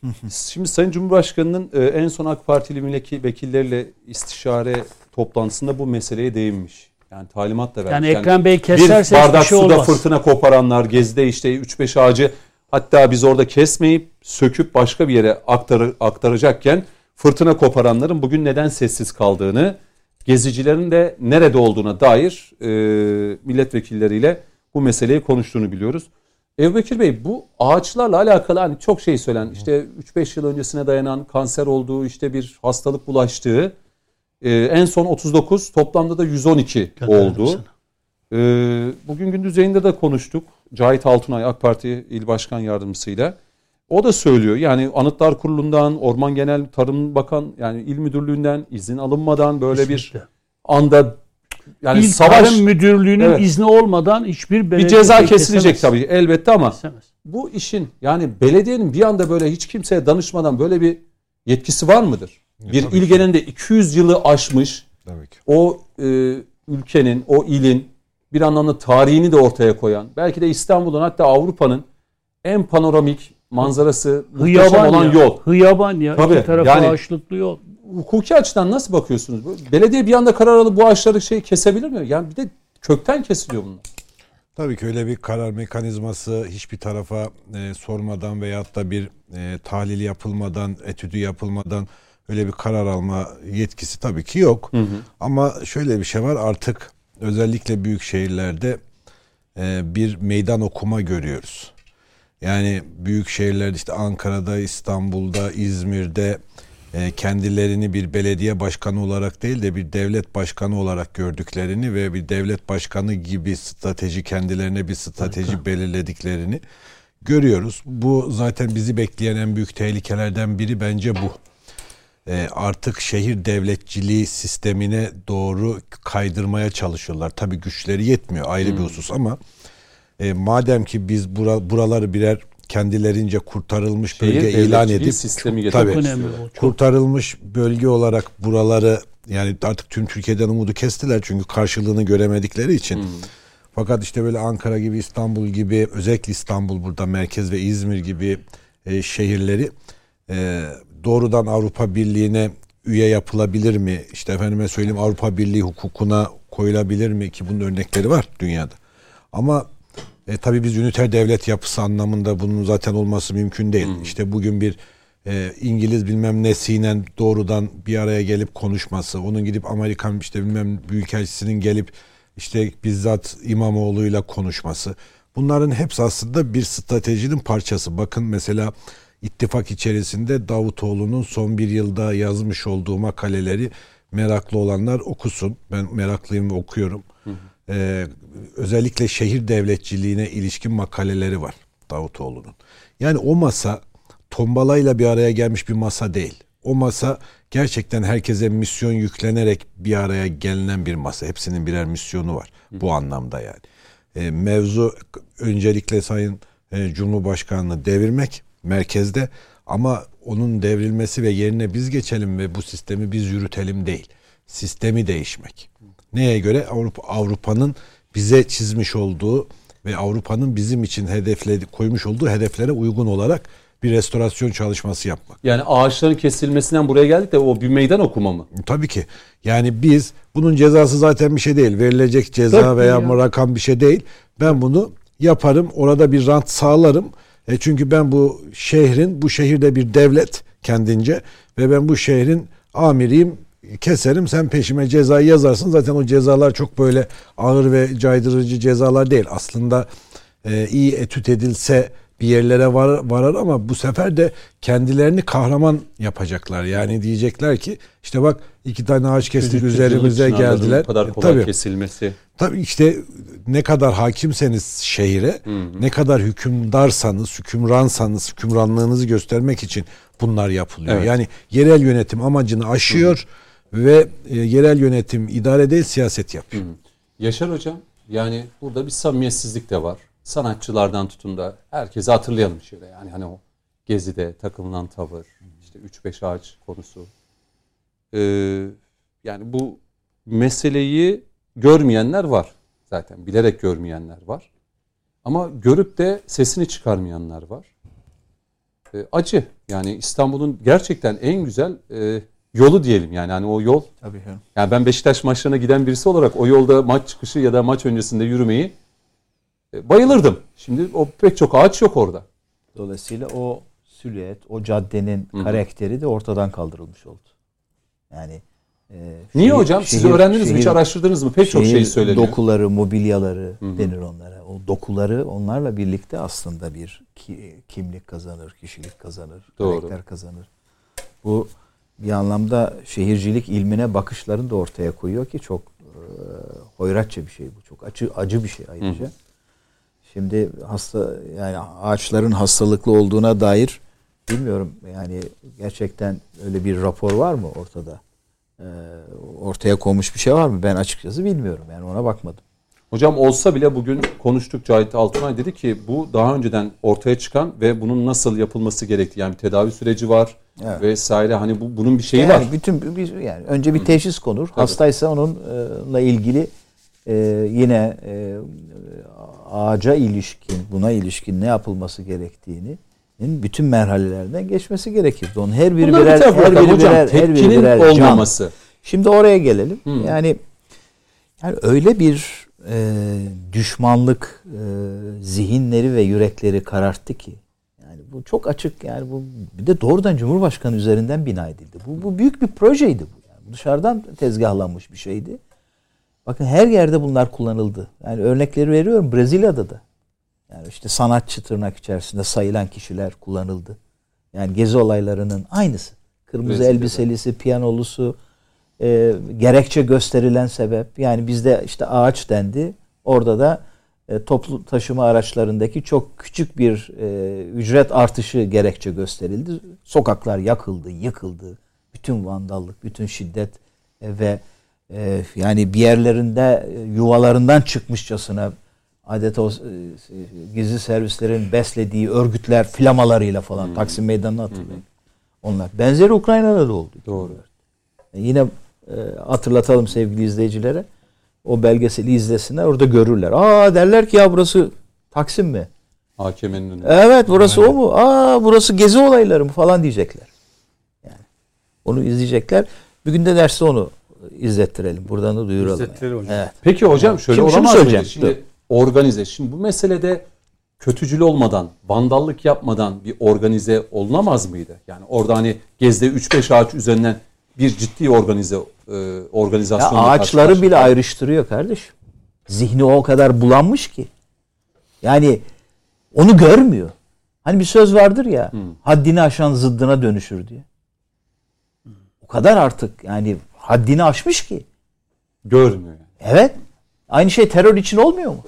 [SPEAKER 1] şimdi Sayın Cumhurbaşkanı'nın e, en son AK Partili milletvekilleriyle istişare toplantısında bu meseleye değinmiş. Yani talimat da vermiş.
[SPEAKER 3] Yani Ekrem Bey keserse
[SPEAKER 1] bir bardak
[SPEAKER 3] şey
[SPEAKER 1] suda
[SPEAKER 3] olmaz.
[SPEAKER 1] fırtına koparanlar, Gezi'de işte 3-5 ağacı hatta biz orada kesmeyip söküp başka bir yere aktarı, aktaracakken fırtına koparanların bugün neden sessiz kaldığını, gezicilerin de nerede olduğuna dair e, milletvekilleriyle bu meseleyi konuştuğunu biliyoruz. Ebubekir Bey bu ağaçlarla alakalı hani çok şey söylen işte 3-5 yıl öncesine dayanan kanser olduğu işte bir hastalık bulaştığı e, en son 39 toplamda da 112
[SPEAKER 3] Gönderdim
[SPEAKER 1] oldu.
[SPEAKER 3] sana.
[SPEAKER 1] Ee, bugün gündüz yayında da konuştuk. Cahit Altunay AK Parti İl Başkan Yardımcısıyla. O da söylüyor yani Anıtlar Kurulu'ndan, Orman Genel Tarım Bakan yani İl Müdürlüğü'nden izin alınmadan böyle bir
[SPEAKER 3] Kesinlikle.
[SPEAKER 1] anda yani
[SPEAKER 3] İl
[SPEAKER 1] savaş
[SPEAKER 3] Tarım Müdürlüğü'nün
[SPEAKER 1] Evet.
[SPEAKER 3] izni olmadan hiçbir
[SPEAKER 1] bir
[SPEAKER 3] belediye
[SPEAKER 1] ceza
[SPEAKER 3] şey
[SPEAKER 1] kesilecek
[SPEAKER 3] kesemez.
[SPEAKER 1] tabii elbette ama
[SPEAKER 3] Kesemez.
[SPEAKER 1] bu işin yani belediyenin bir anda böyle hiç kimseye danışmadan böyle bir yetkisi var mıdır? Bir
[SPEAKER 6] tabii
[SPEAKER 1] il genelinde 200 yılı aşmış
[SPEAKER 6] Tabii ki.
[SPEAKER 1] o e, ülkenin, o ilin bir anlamda tarihini de ortaya koyan, belki de İstanbul'un hatta Avrupa'nın en panoramik manzarası muhteşem
[SPEAKER 3] Hıyaban
[SPEAKER 1] olan
[SPEAKER 3] ya.
[SPEAKER 1] yol.
[SPEAKER 3] Hıyaban ya.
[SPEAKER 1] Tabii,
[SPEAKER 3] İki tarafı
[SPEAKER 1] yani-
[SPEAKER 3] ağaçlıklı yol.
[SPEAKER 1] Hukuki açıdan nasıl bakıyorsunuz? Bu- Belediye bir anda karar alıp bu ağaçları şey kesebilir mi? Yani bir de kökten kesiliyor bunlar.
[SPEAKER 6] Tabii ki öyle bir karar mekanizması hiçbir tarafa e, sormadan veyahut da bir e, tahlil yapılmadan, etüdü yapılmadan öyle bir karar alma yetkisi tabii ki yok. Ama şöyle bir şey var artık özellikle büyük şehirlerde e, bir meydan okuma görüyoruz. Yani büyük şehirlerde işte Ankara'da, İstanbul'da, İzmir'de e, kendilerini bir belediye başkanı olarak değil de bir devlet başkanı olarak gördüklerini ve bir devlet başkanı gibi strateji kendilerine bir strateji belirlediklerini görüyoruz. Bu zaten bizi bekleyen en büyük tehlikelerden biri bence bu. E, artık şehir devletçiliği sistemine doğru kaydırmaya çalışıyorlar. Tabii güçleri yetmiyor ayrı bir husus ama e, madem ki biz bura, buraları birer kendilerince kurtarılmış
[SPEAKER 1] Şehir
[SPEAKER 6] bölge ilan edip
[SPEAKER 1] sistemi
[SPEAKER 6] Tabii.
[SPEAKER 3] Çok önemli. Çok.
[SPEAKER 6] kurtarılmış bölge olarak buraları yani artık tüm Türkiye'den umudu kestiler çünkü karşılığını göremedikleri için. Fakat işte böyle Ankara gibi İstanbul gibi özellikle İstanbul burada merkez ve İzmir gibi e, şehirleri e, doğrudan Avrupa Birliği'ne üye yapılabilir mi? İşte efendime söyleyeyim Avrupa Birliği hukukuna koyulabilir mi ki bunun örnekleri var dünyada. Ama e, tabii biz üniter devlet yapısı anlamında bunun zaten olması mümkün değil. İşte bugün bir e, İngiliz bilmem nesiyle doğrudan bir araya gelip konuşması, onun gidip Amerikan işte bilmem büyükelçisinin gelip işte bizzat İmamoğlu'yla konuşması. Bunların hepsi aslında bir stratejinin parçası. Bakın mesela ittifak içerisinde Davutoğlu'nun son bir yılda yazmış olduğu makaleleri meraklı olanlar okusun. Ben meraklıyım ve okuyorum. Ee, özellikle şehir devletçiliğine ilişkin makaleleri var Davutoğlu'nun. Yani o masa tombalayla bir araya gelmiş bir masa değil. O masa gerçekten herkese misyon yüklenerek bir araya gelinen bir masa. Hepsinin birer misyonu var bu anlamda yani. E, mevzu öncelikle Sayın e, Cumhurbaşkanı'nı devirmek merkezde ama onun devrilmesi ve yerine biz geçelim ve bu sistemi biz yürütelim değil. Sistemi değişmek. Neye göre? Avrupa Avrupa'nın bize çizmiş olduğu ve Avrupa'nın bizim için hedefledi koymuş olduğu hedeflere uygun olarak bir restorasyon çalışması yapmak.
[SPEAKER 1] Yani ağaçların kesilmesinden buraya geldik de o bir meydan okuma mı?
[SPEAKER 6] Tabii ki. Yani biz bunun cezası zaten bir şey değil. Verilecek ceza
[SPEAKER 1] Tabii
[SPEAKER 6] veya
[SPEAKER 1] ya.
[SPEAKER 6] rakam bir şey değil. Ben bunu yaparım. Orada bir rant sağlarım. E çünkü ben bu şehrin, bu şehirde bir devlet kendince ve ben bu şehrin amiriyim. Keserim sen peşime cezayı yazarsın. Zaten o cezalar çok böyle ağır ve caydırıcı cezalar değil. Aslında e, iyi etüt edilse bir yerlere var, varar ama bu sefer de kendilerini kahraman yapacaklar. Yani diyecekler ki işte bak iki tane ağaç kestik üzerimize geldiler.
[SPEAKER 1] Bu kadar
[SPEAKER 6] E,
[SPEAKER 1] kolay
[SPEAKER 6] tabii.
[SPEAKER 1] kesilmesi.
[SPEAKER 6] Tabii işte ne kadar hakimseniz şehire, ne kadar hükümdarsanız, hükümransanız, hükümranlığınızı göstermek için bunlar yapılıyor.
[SPEAKER 1] Evet.
[SPEAKER 6] Yani yerel yönetim amacını aşıyor ve e, yerel yönetim idare değil siyaset yapıyor.
[SPEAKER 1] Yaşar hocam yani burada bir samimiyetsizlik de var. Sanatçılardan tutun da herkese hatırlayalım şöyle yani hani o gezide takılınan tavır, işte 3-5 ağaç konusu. Ee, yani bu meseleyi görmeyenler var zaten bilerek görmeyenler var. Ama görüp de sesini çıkarmayanlar var. Ee, acı yani İstanbul'un gerçekten en güzel e, yolu diyelim yani hani o yol
[SPEAKER 4] Tabii
[SPEAKER 1] yani ben Beşiktaş maçlarına giden birisi olarak o yolda maç çıkışı ya da maç öncesinde yürümeyi e, bayılırdım. Şimdi o pek çok ağaç yok orada.
[SPEAKER 4] Dolayısıyla o silüet, o caddenin karakteri de ortadan kaldırılmış oldu. Yani e,
[SPEAKER 1] Niye
[SPEAKER 4] şehir-
[SPEAKER 1] hocam? Siz
[SPEAKER 4] şehir-
[SPEAKER 1] öğrendiniz mi? Hiç
[SPEAKER 4] şehir-
[SPEAKER 1] araştırdınız mı? Pek çok
[SPEAKER 4] şehir
[SPEAKER 1] şey söyleniyor.
[SPEAKER 4] Dokuları, mobilyaları denir onlara. O dokuları onlarla birlikte aslında bir ki- kimlik kazanır, kişilik kazanır,
[SPEAKER 1] Doğru.
[SPEAKER 4] karakter kazanır. Bu bir anlamda şehircilik ilmine bakışlarını da ortaya koyuyor ki çok e, hoyratça bir şey bu. Çok acı acı bir şey ayrıca. Şimdi hasta yani ağaçların hastalıklı olduğuna dair bilmiyorum yani gerçekten öyle bir rapor var mı ortada? Ee, ortaya konmuş bir şey var mı? Ben açıkçası bilmiyorum. Yani ona bakmadım.
[SPEAKER 1] Hocam olsa bile bugün konuştuk Cahit Altunay dedi ki bu daha önceden ortaya çıkan ve bunun nasıl yapılması gerektiği yani bir tedavi süreci var
[SPEAKER 4] Evet.
[SPEAKER 1] vesaire hani bu bunun bir şeyi
[SPEAKER 4] yani
[SPEAKER 1] var.
[SPEAKER 4] bütün bir yani önce bir teşhis konur. Hastaysa onunla ilgili e, yine e, ağaca ilişkin, buna ilişkin ne yapılması gerektiğini bütün merhalelerden geçmesi gerekirdi. Onun her biri
[SPEAKER 1] Bunlar bir
[SPEAKER 4] birer,
[SPEAKER 1] tarafa
[SPEAKER 4] her biri
[SPEAKER 1] hocam.
[SPEAKER 4] birer, her biri birer can.
[SPEAKER 1] olmaması.
[SPEAKER 4] Şimdi oraya gelelim.
[SPEAKER 1] Hmm.
[SPEAKER 4] Yani yani öyle bir e, düşmanlık e, zihinleri ve yürekleri kararttı ki. Bu çok açık yani bu bir de doğrudan Cumhurbaşkanı üzerinden bina edildi. Bu, bu büyük bir projeydi bu. Yani dışarıdan tezgahlanmış bir şeydi. Bakın her yerde bunlar kullanıldı. Yani örnekleri veriyorum Brezilya'da da. Yani işte sanatçı tırnak içerisinde sayılan kişiler kullanıldı. Yani gezi olaylarının aynısı. Kırmızı
[SPEAKER 1] Brezilya'da.
[SPEAKER 4] elbiselisi, piyanolusu, e, gerekçe gösterilen sebep. Yani bizde işte ağaç dendi. Orada da toplu taşıma araçlarındaki çok küçük bir e, ücret artışı gerekçe gösterildi. Sokaklar yakıldı, yıkıldı. Bütün vandallık, bütün şiddet e, ve e, yani bir yerlerinde e, yuvalarından çıkmışçasına adeta o e, gizli servislerin beslediği örgütler flamalarıyla falan Taksim Meydanı'nı hatırlayın. Onlar. Benzeri Ukrayna'da da oldu.
[SPEAKER 1] Doğru.
[SPEAKER 4] E, Yine e, hatırlatalım sevgili izleyicilere. O belgeseli izlesinler orada görürler. Aa derler ki ya burası Taksim mi?
[SPEAKER 1] AKM'nin önünde.
[SPEAKER 4] Evet burası o mu? Aa burası gezi olayları mı falan diyecekler. Yani onu izleyecekler. Bugün de derste onu izlettirelim. Buradan da duyuralım.
[SPEAKER 2] İzlettirelim
[SPEAKER 4] yani.
[SPEAKER 2] hocam.
[SPEAKER 4] Evet.
[SPEAKER 1] Peki hocam şöyle
[SPEAKER 4] Şimdi
[SPEAKER 1] olamaz mıydı? Şimdi organize. Şimdi bu meselede kötücül olmadan, vandallık yapmadan bir organize olunamaz mıydı? Yani orada hani Gezde 3-5 ağaç üzerinden bir ciddi organize e,
[SPEAKER 4] Ya ağaçları bile ayrıştırıyor kardeşim. Zihni o kadar bulanmış ki. Yani onu görmüyor. Hani bir söz vardır ya. Haddini aşan zıddına dönüşür diye. O kadar artık yani haddini aşmış ki.
[SPEAKER 1] görmüyor.
[SPEAKER 4] Evet. Aynı şey terör için olmuyor mu?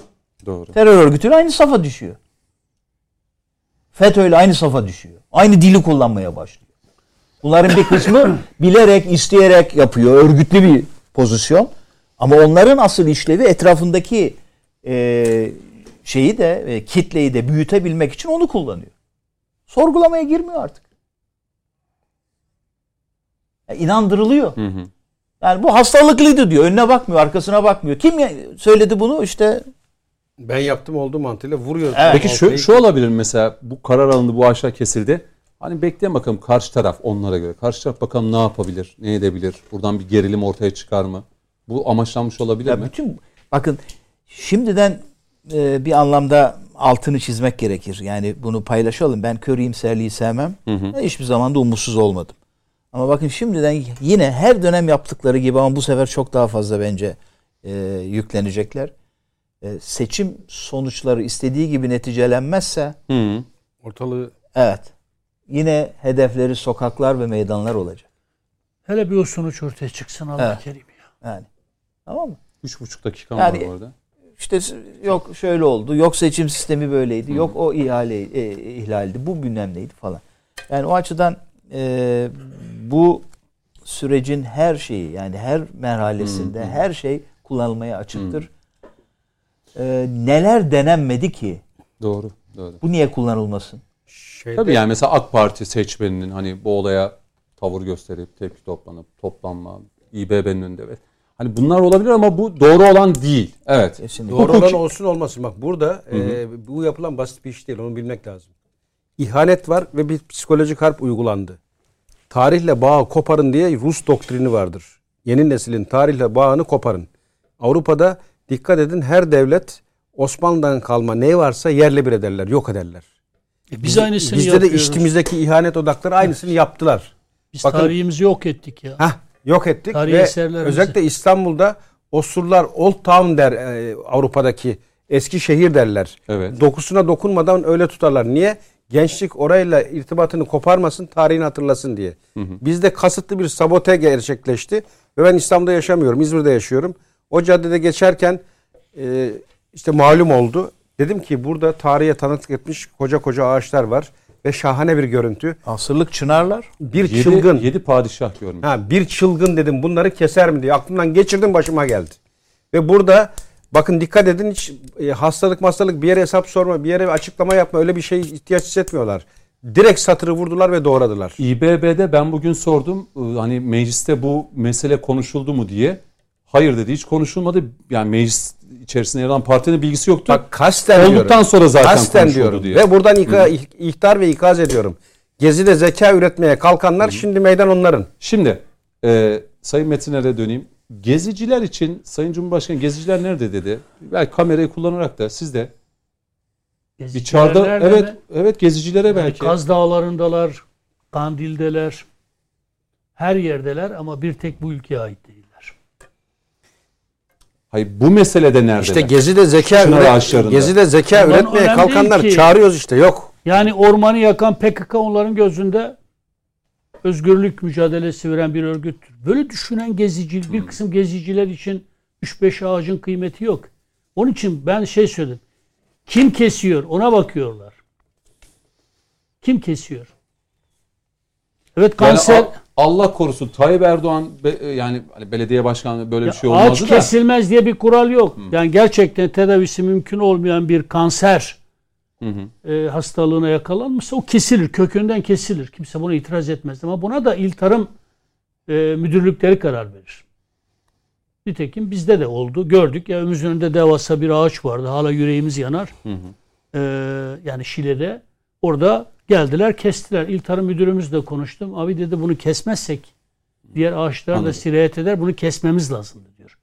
[SPEAKER 1] Doğru.
[SPEAKER 4] Terör örgütüyle aynı safa düşüyor. FETÖ'yle aynı safa düşüyor. Aynı dili kullanmaya başlıyor. Bunların bir kısmı bilerek, isteyerek yapıyor. Örgütlü bir pozisyon. Ama onların asıl işlevi etrafındaki e, şeyi de, e, kitleyi de büyütebilmek için onu kullanıyor. Sorgulamaya girmiyor artık. Ya inandırılıyor.
[SPEAKER 1] Hı hı.
[SPEAKER 4] Yani bu hastalıklıydı diyor. Önüne bakmıyor, arkasına bakmıyor. Kim söyledi bunu? İşte
[SPEAKER 2] Ben yaptım olduğu mantığıyla vuruyor.
[SPEAKER 4] Evet.
[SPEAKER 1] Peki şu, şu olabilir mesela bu karar alındı bu ağaçlar kesildi. Hani bekleyin bakalım karşı taraf onlara göre. Karşı taraf bakalım ne yapabilir, ne edebilir? Buradan bir gerilim ortaya çıkar mı? Bu amaçlanmış olabilir
[SPEAKER 4] Ya
[SPEAKER 1] mi?
[SPEAKER 4] bütün bakın şimdiden e, bir anlamda altını çizmek gerekir. Yani bunu paylaşalım. Ben kör iyimserliği sevmem. Hiçbir zaman da umutsuz olmadım. Ama bakın şimdiden yine her dönem yaptıkları gibi ama bu sefer çok daha fazla bence e, yüklenecekler. E, seçim sonuçları istediği gibi neticelenmezse
[SPEAKER 1] Hı hı.
[SPEAKER 2] Ortalığı
[SPEAKER 4] evet yine hedefleri sokaklar ve meydanlar olacak.
[SPEAKER 3] Hele bir o sonuç ortaya çıksın Allah
[SPEAKER 4] Evet.
[SPEAKER 3] kerim ya.
[SPEAKER 4] Yani tamam mı?
[SPEAKER 1] Üç buçuk dakika
[SPEAKER 4] Yani-
[SPEAKER 1] var bu arada.
[SPEAKER 4] İşte yok şöyle oldu, yok seçim sistemi böyleydi, yok o ihale e, ihlaldi, bu bilmem neydi falan. Yani o açıdan e, bu sürecin her şeyi yani her merhalesinde her şey kullanılmaya açıktır. E, neler denenmedi ki?
[SPEAKER 1] Doğru, doğru.
[SPEAKER 4] Bu niye kullanılmasın?
[SPEAKER 2] Şeyde
[SPEAKER 1] Tabii yani mesela AK Parti seçmeninin hani bu olaya tavır gösterip tepki toplanıp toplanma, İBB'nin önünde ve hani bunlar olabilir ama bu doğru olan değil. Evet.
[SPEAKER 4] Kesinlikle.
[SPEAKER 2] Doğru olan olsun olmasın. Bak burada e, bu yapılan basit bir iş değil. Onu bilmek lazım. İhanet var ve bir psikolojik harp uygulandı. Tarihle bağı koparın diye Rus doktrini vardır. Yeni neslin tarihle bağını koparın. Avrupa'da dikkat edin her devlet Osmanlı'dan kalma ne varsa yerle bir ederler, yok ederler.
[SPEAKER 3] E biz aynısını
[SPEAKER 2] Bizde de
[SPEAKER 3] yapıyoruz.
[SPEAKER 2] içimizdeki ihanet odakları aynısını yaptılar.
[SPEAKER 3] Biz
[SPEAKER 2] Bakın-
[SPEAKER 3] tarihimizi yok ettik ya.
[SPEAKER 2] Hah, yok ettik
[SPEAKER 3] Tarihi
[SPEAKER 2] ve özellikle İstanbul'da Osurlar Old Town der e, Avrupa'daki eski şehir derler.
[SPEAKER 1] Evet.
[SPEAKER 2] Dokusuna dokunmadan öyle tutarlar. Niye? Gençlik orayla irtibatını koparmasın, tarihini hatırlasın diye. Bizde kasıtlı bir sabote gerçekleşti ve ben İstanbul'da yaşamıyorum, İzmir'de yaşıyorum. O caddede geçerken e, işte malum oldu. Dedim ki burada tarihe tanıklık etmiş koca koca ağaçlar var ve şahane bir görüntü.
[SPEAKER 4] Asırlık çınarlar.
[SPEAKER 2] Bir
[SPEAKER 1] Yedi,
[SPEAKER 2] çılgın.
[SPEAKER 1] yedi padişah görmüş.
[SPEAKER 2] Ha, bir çılgın dedim bunları keser mi diye aklımdan geçirdim başıma geldi. Ve burada bakın dikkat edin hiç e, hastalık hastalık bir yere hesap sorma bir yere açıklama yapma öyle bir şey ihtiyaç hissetmiyorlar. Direkt satırı vurdular ve doğradılar.
[SPEAKER 1] İBB'de ben bugün sordum hani mecliste bu mesele konuşuldu mu diye. Hayır dedi hiç konuşulmadı. Yani meclis içerisinde yer alan partinin bilgisi yoktu.
[SPEAKER 2] Bak kasten
[SPEAKER 1] Olduktan
[SPEAKER 2] diyorum.
[SPEAKER 1] sonra zaten
[SPEAKER 2] kasten diyorum.
[SPEAKER 1] diye.
[SPEAKER 2] Ve buradan ika, ihtar ve ikaz ediyorum. Gezi'de zeka üretmeye kalkanlar şimdi meydan onların.
[SPEAKER 1] Şimdi e, Sayın Metinler'e döneyim. Geziciler için Sayın Cumhurbaşkanı geziciler nerede dedi. Belki kamerayı kullanarak da siz de bir
[SPEAKER 3] Geziciler
[SPEAKER 1] çağrıda
[SPEAKER 3] nerede
[SPEAKER 1] evet
[SPEAKER 3] mi?
[SPEAKER 1] evet gezicilere
[SPEAKER 3] Yani
[SPEAKER 1] belki.
[SPEAKER 3] Kaz Dağları'ndalar, Kandil'deler. Her yerdeler ama bir tek bu ülkeye ait.
[SPEAKER 1] Hayır bu meselede nerede?
[SPEAKER 2] İşte Gezi'de zeka üret. Gezi'de zeka
[SPEAKER 3] Ulan
[SPEAKER 2] üretmeye
[SPEAKER 3] önemli
[SPEAKER 2] kalkanlar
[SPEAKER 3] değil ki.
[SPEAKER 2] çağırıyoruz işte yok.
[SPEAKER 3] Yani ormanı yakan PKK onların gözünde özgürlük mücadelesi veren bir örgüttür. Böyle düşünen gezici, bir kısım geziciler için 3-5 ağacın kıymeti yok. Onun için ben şey söyledim. Kim kesiyor ona bakıyorlar. Kim kesiyor? Evet
[SPEAKER 1] Yani
[SPEAKER 3] kanser
[SPEAKER 1] A- Allah korusun Tayyip Erdoğan be- yani hani belediye başkanı böyle bir şey olmazdı
[SPEAKER 3] ağaç
[SPEAKER 1] da.
[SPEAKER 3] kesilmez diye bir kural yok. Yani gerçekten tedavisi mümkün olmayan bir kanser e, hastalığına yakalanmışsa o kesilir. Kökünden kesilir. Kimse buna itiraz etmez. Ama buna da il tarım e, müdürlükleri karar verir. Nitekim bizde de oldu. Gördük. Ya önümüzün önünde devasa bir ağaç vardı. Hala yüreğimiz yanar. E, yani Şile'de. Orada geldiler kestiler. İl tarım müdürümüzle konuştum. Abi dedi bunu kesmezsek diğer ağaçlar da sirayet eder. Bunu kesmemiz lazım diyor.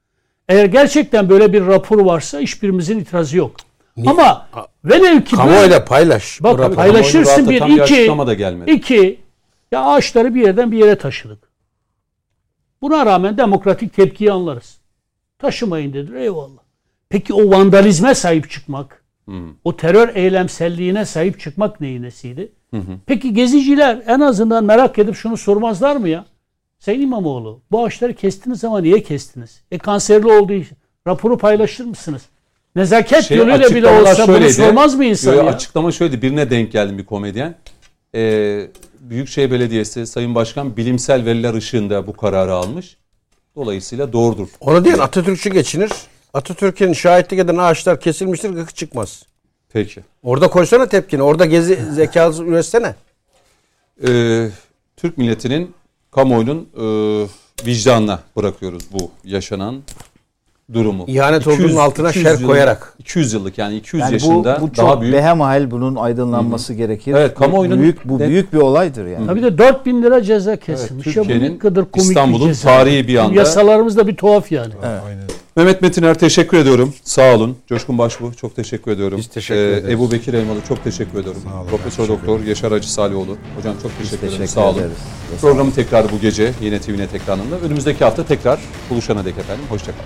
[SPEAKER 3] Eğer gerçekten böyle bir rapor varsa hiçbirimizin itirazı yok. Ama velev ki
[SPEAKER 2] Kamuoyuyla paylaş.
[SPEAKER 3] Bak, paylaşırsın bir, iki,
[SPEAKER 1] gelmedi.
[SPEAKER 3] iki, ya ağaçları bir yerden bir yere taşıdık. Buna rağmen demokratik tepkiyi anlarız. Taşımayın dediler eyvallah. Peki o vandalizme sahip çıkmak, o terör eylemselliğine sahip çıkmak neyin nesiydi? Peki geziciler en azından merak edip şunu sormazlar mı ya? Sayın İmamoğlu bu ağaçları kestiniz ama niye kestiniz? E kanserli olduğu için raporu paylaşır mısınız? Nezaket
[SPEAKER 1] Şey,
[SPEAKER 3] yönüyle bile olsa bunu
[SPEAKER 1] şöyleydi.
[SPEAKER 3] sormaz mı insan
[SPEAKER 1] Yo, yo,
[SPEAKER 3] ya?
[SPEAKER 1] Açıklama şöyle birine denk geldim bir komedyen. Ee, Büyükşehir Belediyesi Sayın Başkan bilimsel veriler ışığında bu kararı almış. Dolayısıyla doğrudur.
[SPEAKER 2] Onu diyen Atatürkçü geçinir. Atatürk'ün şahitlik eden ağaçlar kesilmiştir gıkı çıkmaz.
[SPEAKER 1] Peki.
[SPEAKER 2] Orada koysana tepkini. Orada gezi zekası üretsene.
[SPEAKER 1] Ee, Türk milletinin kamuoyunun e, vicdanına bırakıyoruz bu yaşanan durumu.
[SPEAKER 2] İhanet olduğunun altına şer
[SPEAKER 1] yıllık-
[SPEAKER 2] koyarak.
[SPEAKER 1] 200 yıllık yani 200
[SPEAKER 5] Yani bu,
[SPEAKER 1] yaşında
[SPEAKER 5] bu çok
[SPEAKER 1] daha büyük.
[SPEAKER 5] behemahal bunun aydınlanması gerekir.
[SPEAKER 1] Evet, kamuoyunun-
[SPEAKER 5] bu büyük bu
[SPEAKER 1] Ne-
[SPEAKER 5] büyük bir olaydır yani.
[SPEAKER 3] Tabii de 4000 lira ceza kesilmiş. ya bu
[SPEAKER 1] Türkiye'nin,
[SPEAKER 3] ne kadar komik
[SPEAKER 1] İstanbul'un
[SPEAKER 3] bir ceza.
[SPEAKER 1] tarihi bir anda-
[SPEAKER 3] Yasalarımız da bir tuhaf yani.
[SPEAKER 1] Mehmet Metiner teşekkür ediyorum. Sağ olun. Coşkun Başbuğ çok teşekkür ediyorum.
[SPEAKER 2] Biz teşekkür ederiz.
[SPEAKER 1] Ebu Bekir Elmalı çok teşekkür ediyorum. Profesör Doktor Yaşar Hacı Salihoğlu. Hocam çok teşekkür, ederim.
[SPEAKER 5] teşekkür
[SPEAKER 1] Sağ olun.
[SPEAKER 5] ederiz.
[SPEAKER 1] Programın tekrarı bu gece yine TVNet ekranında. Önümüzdeki hafta tekrar buluşana dek efendim. Hoşçakalın.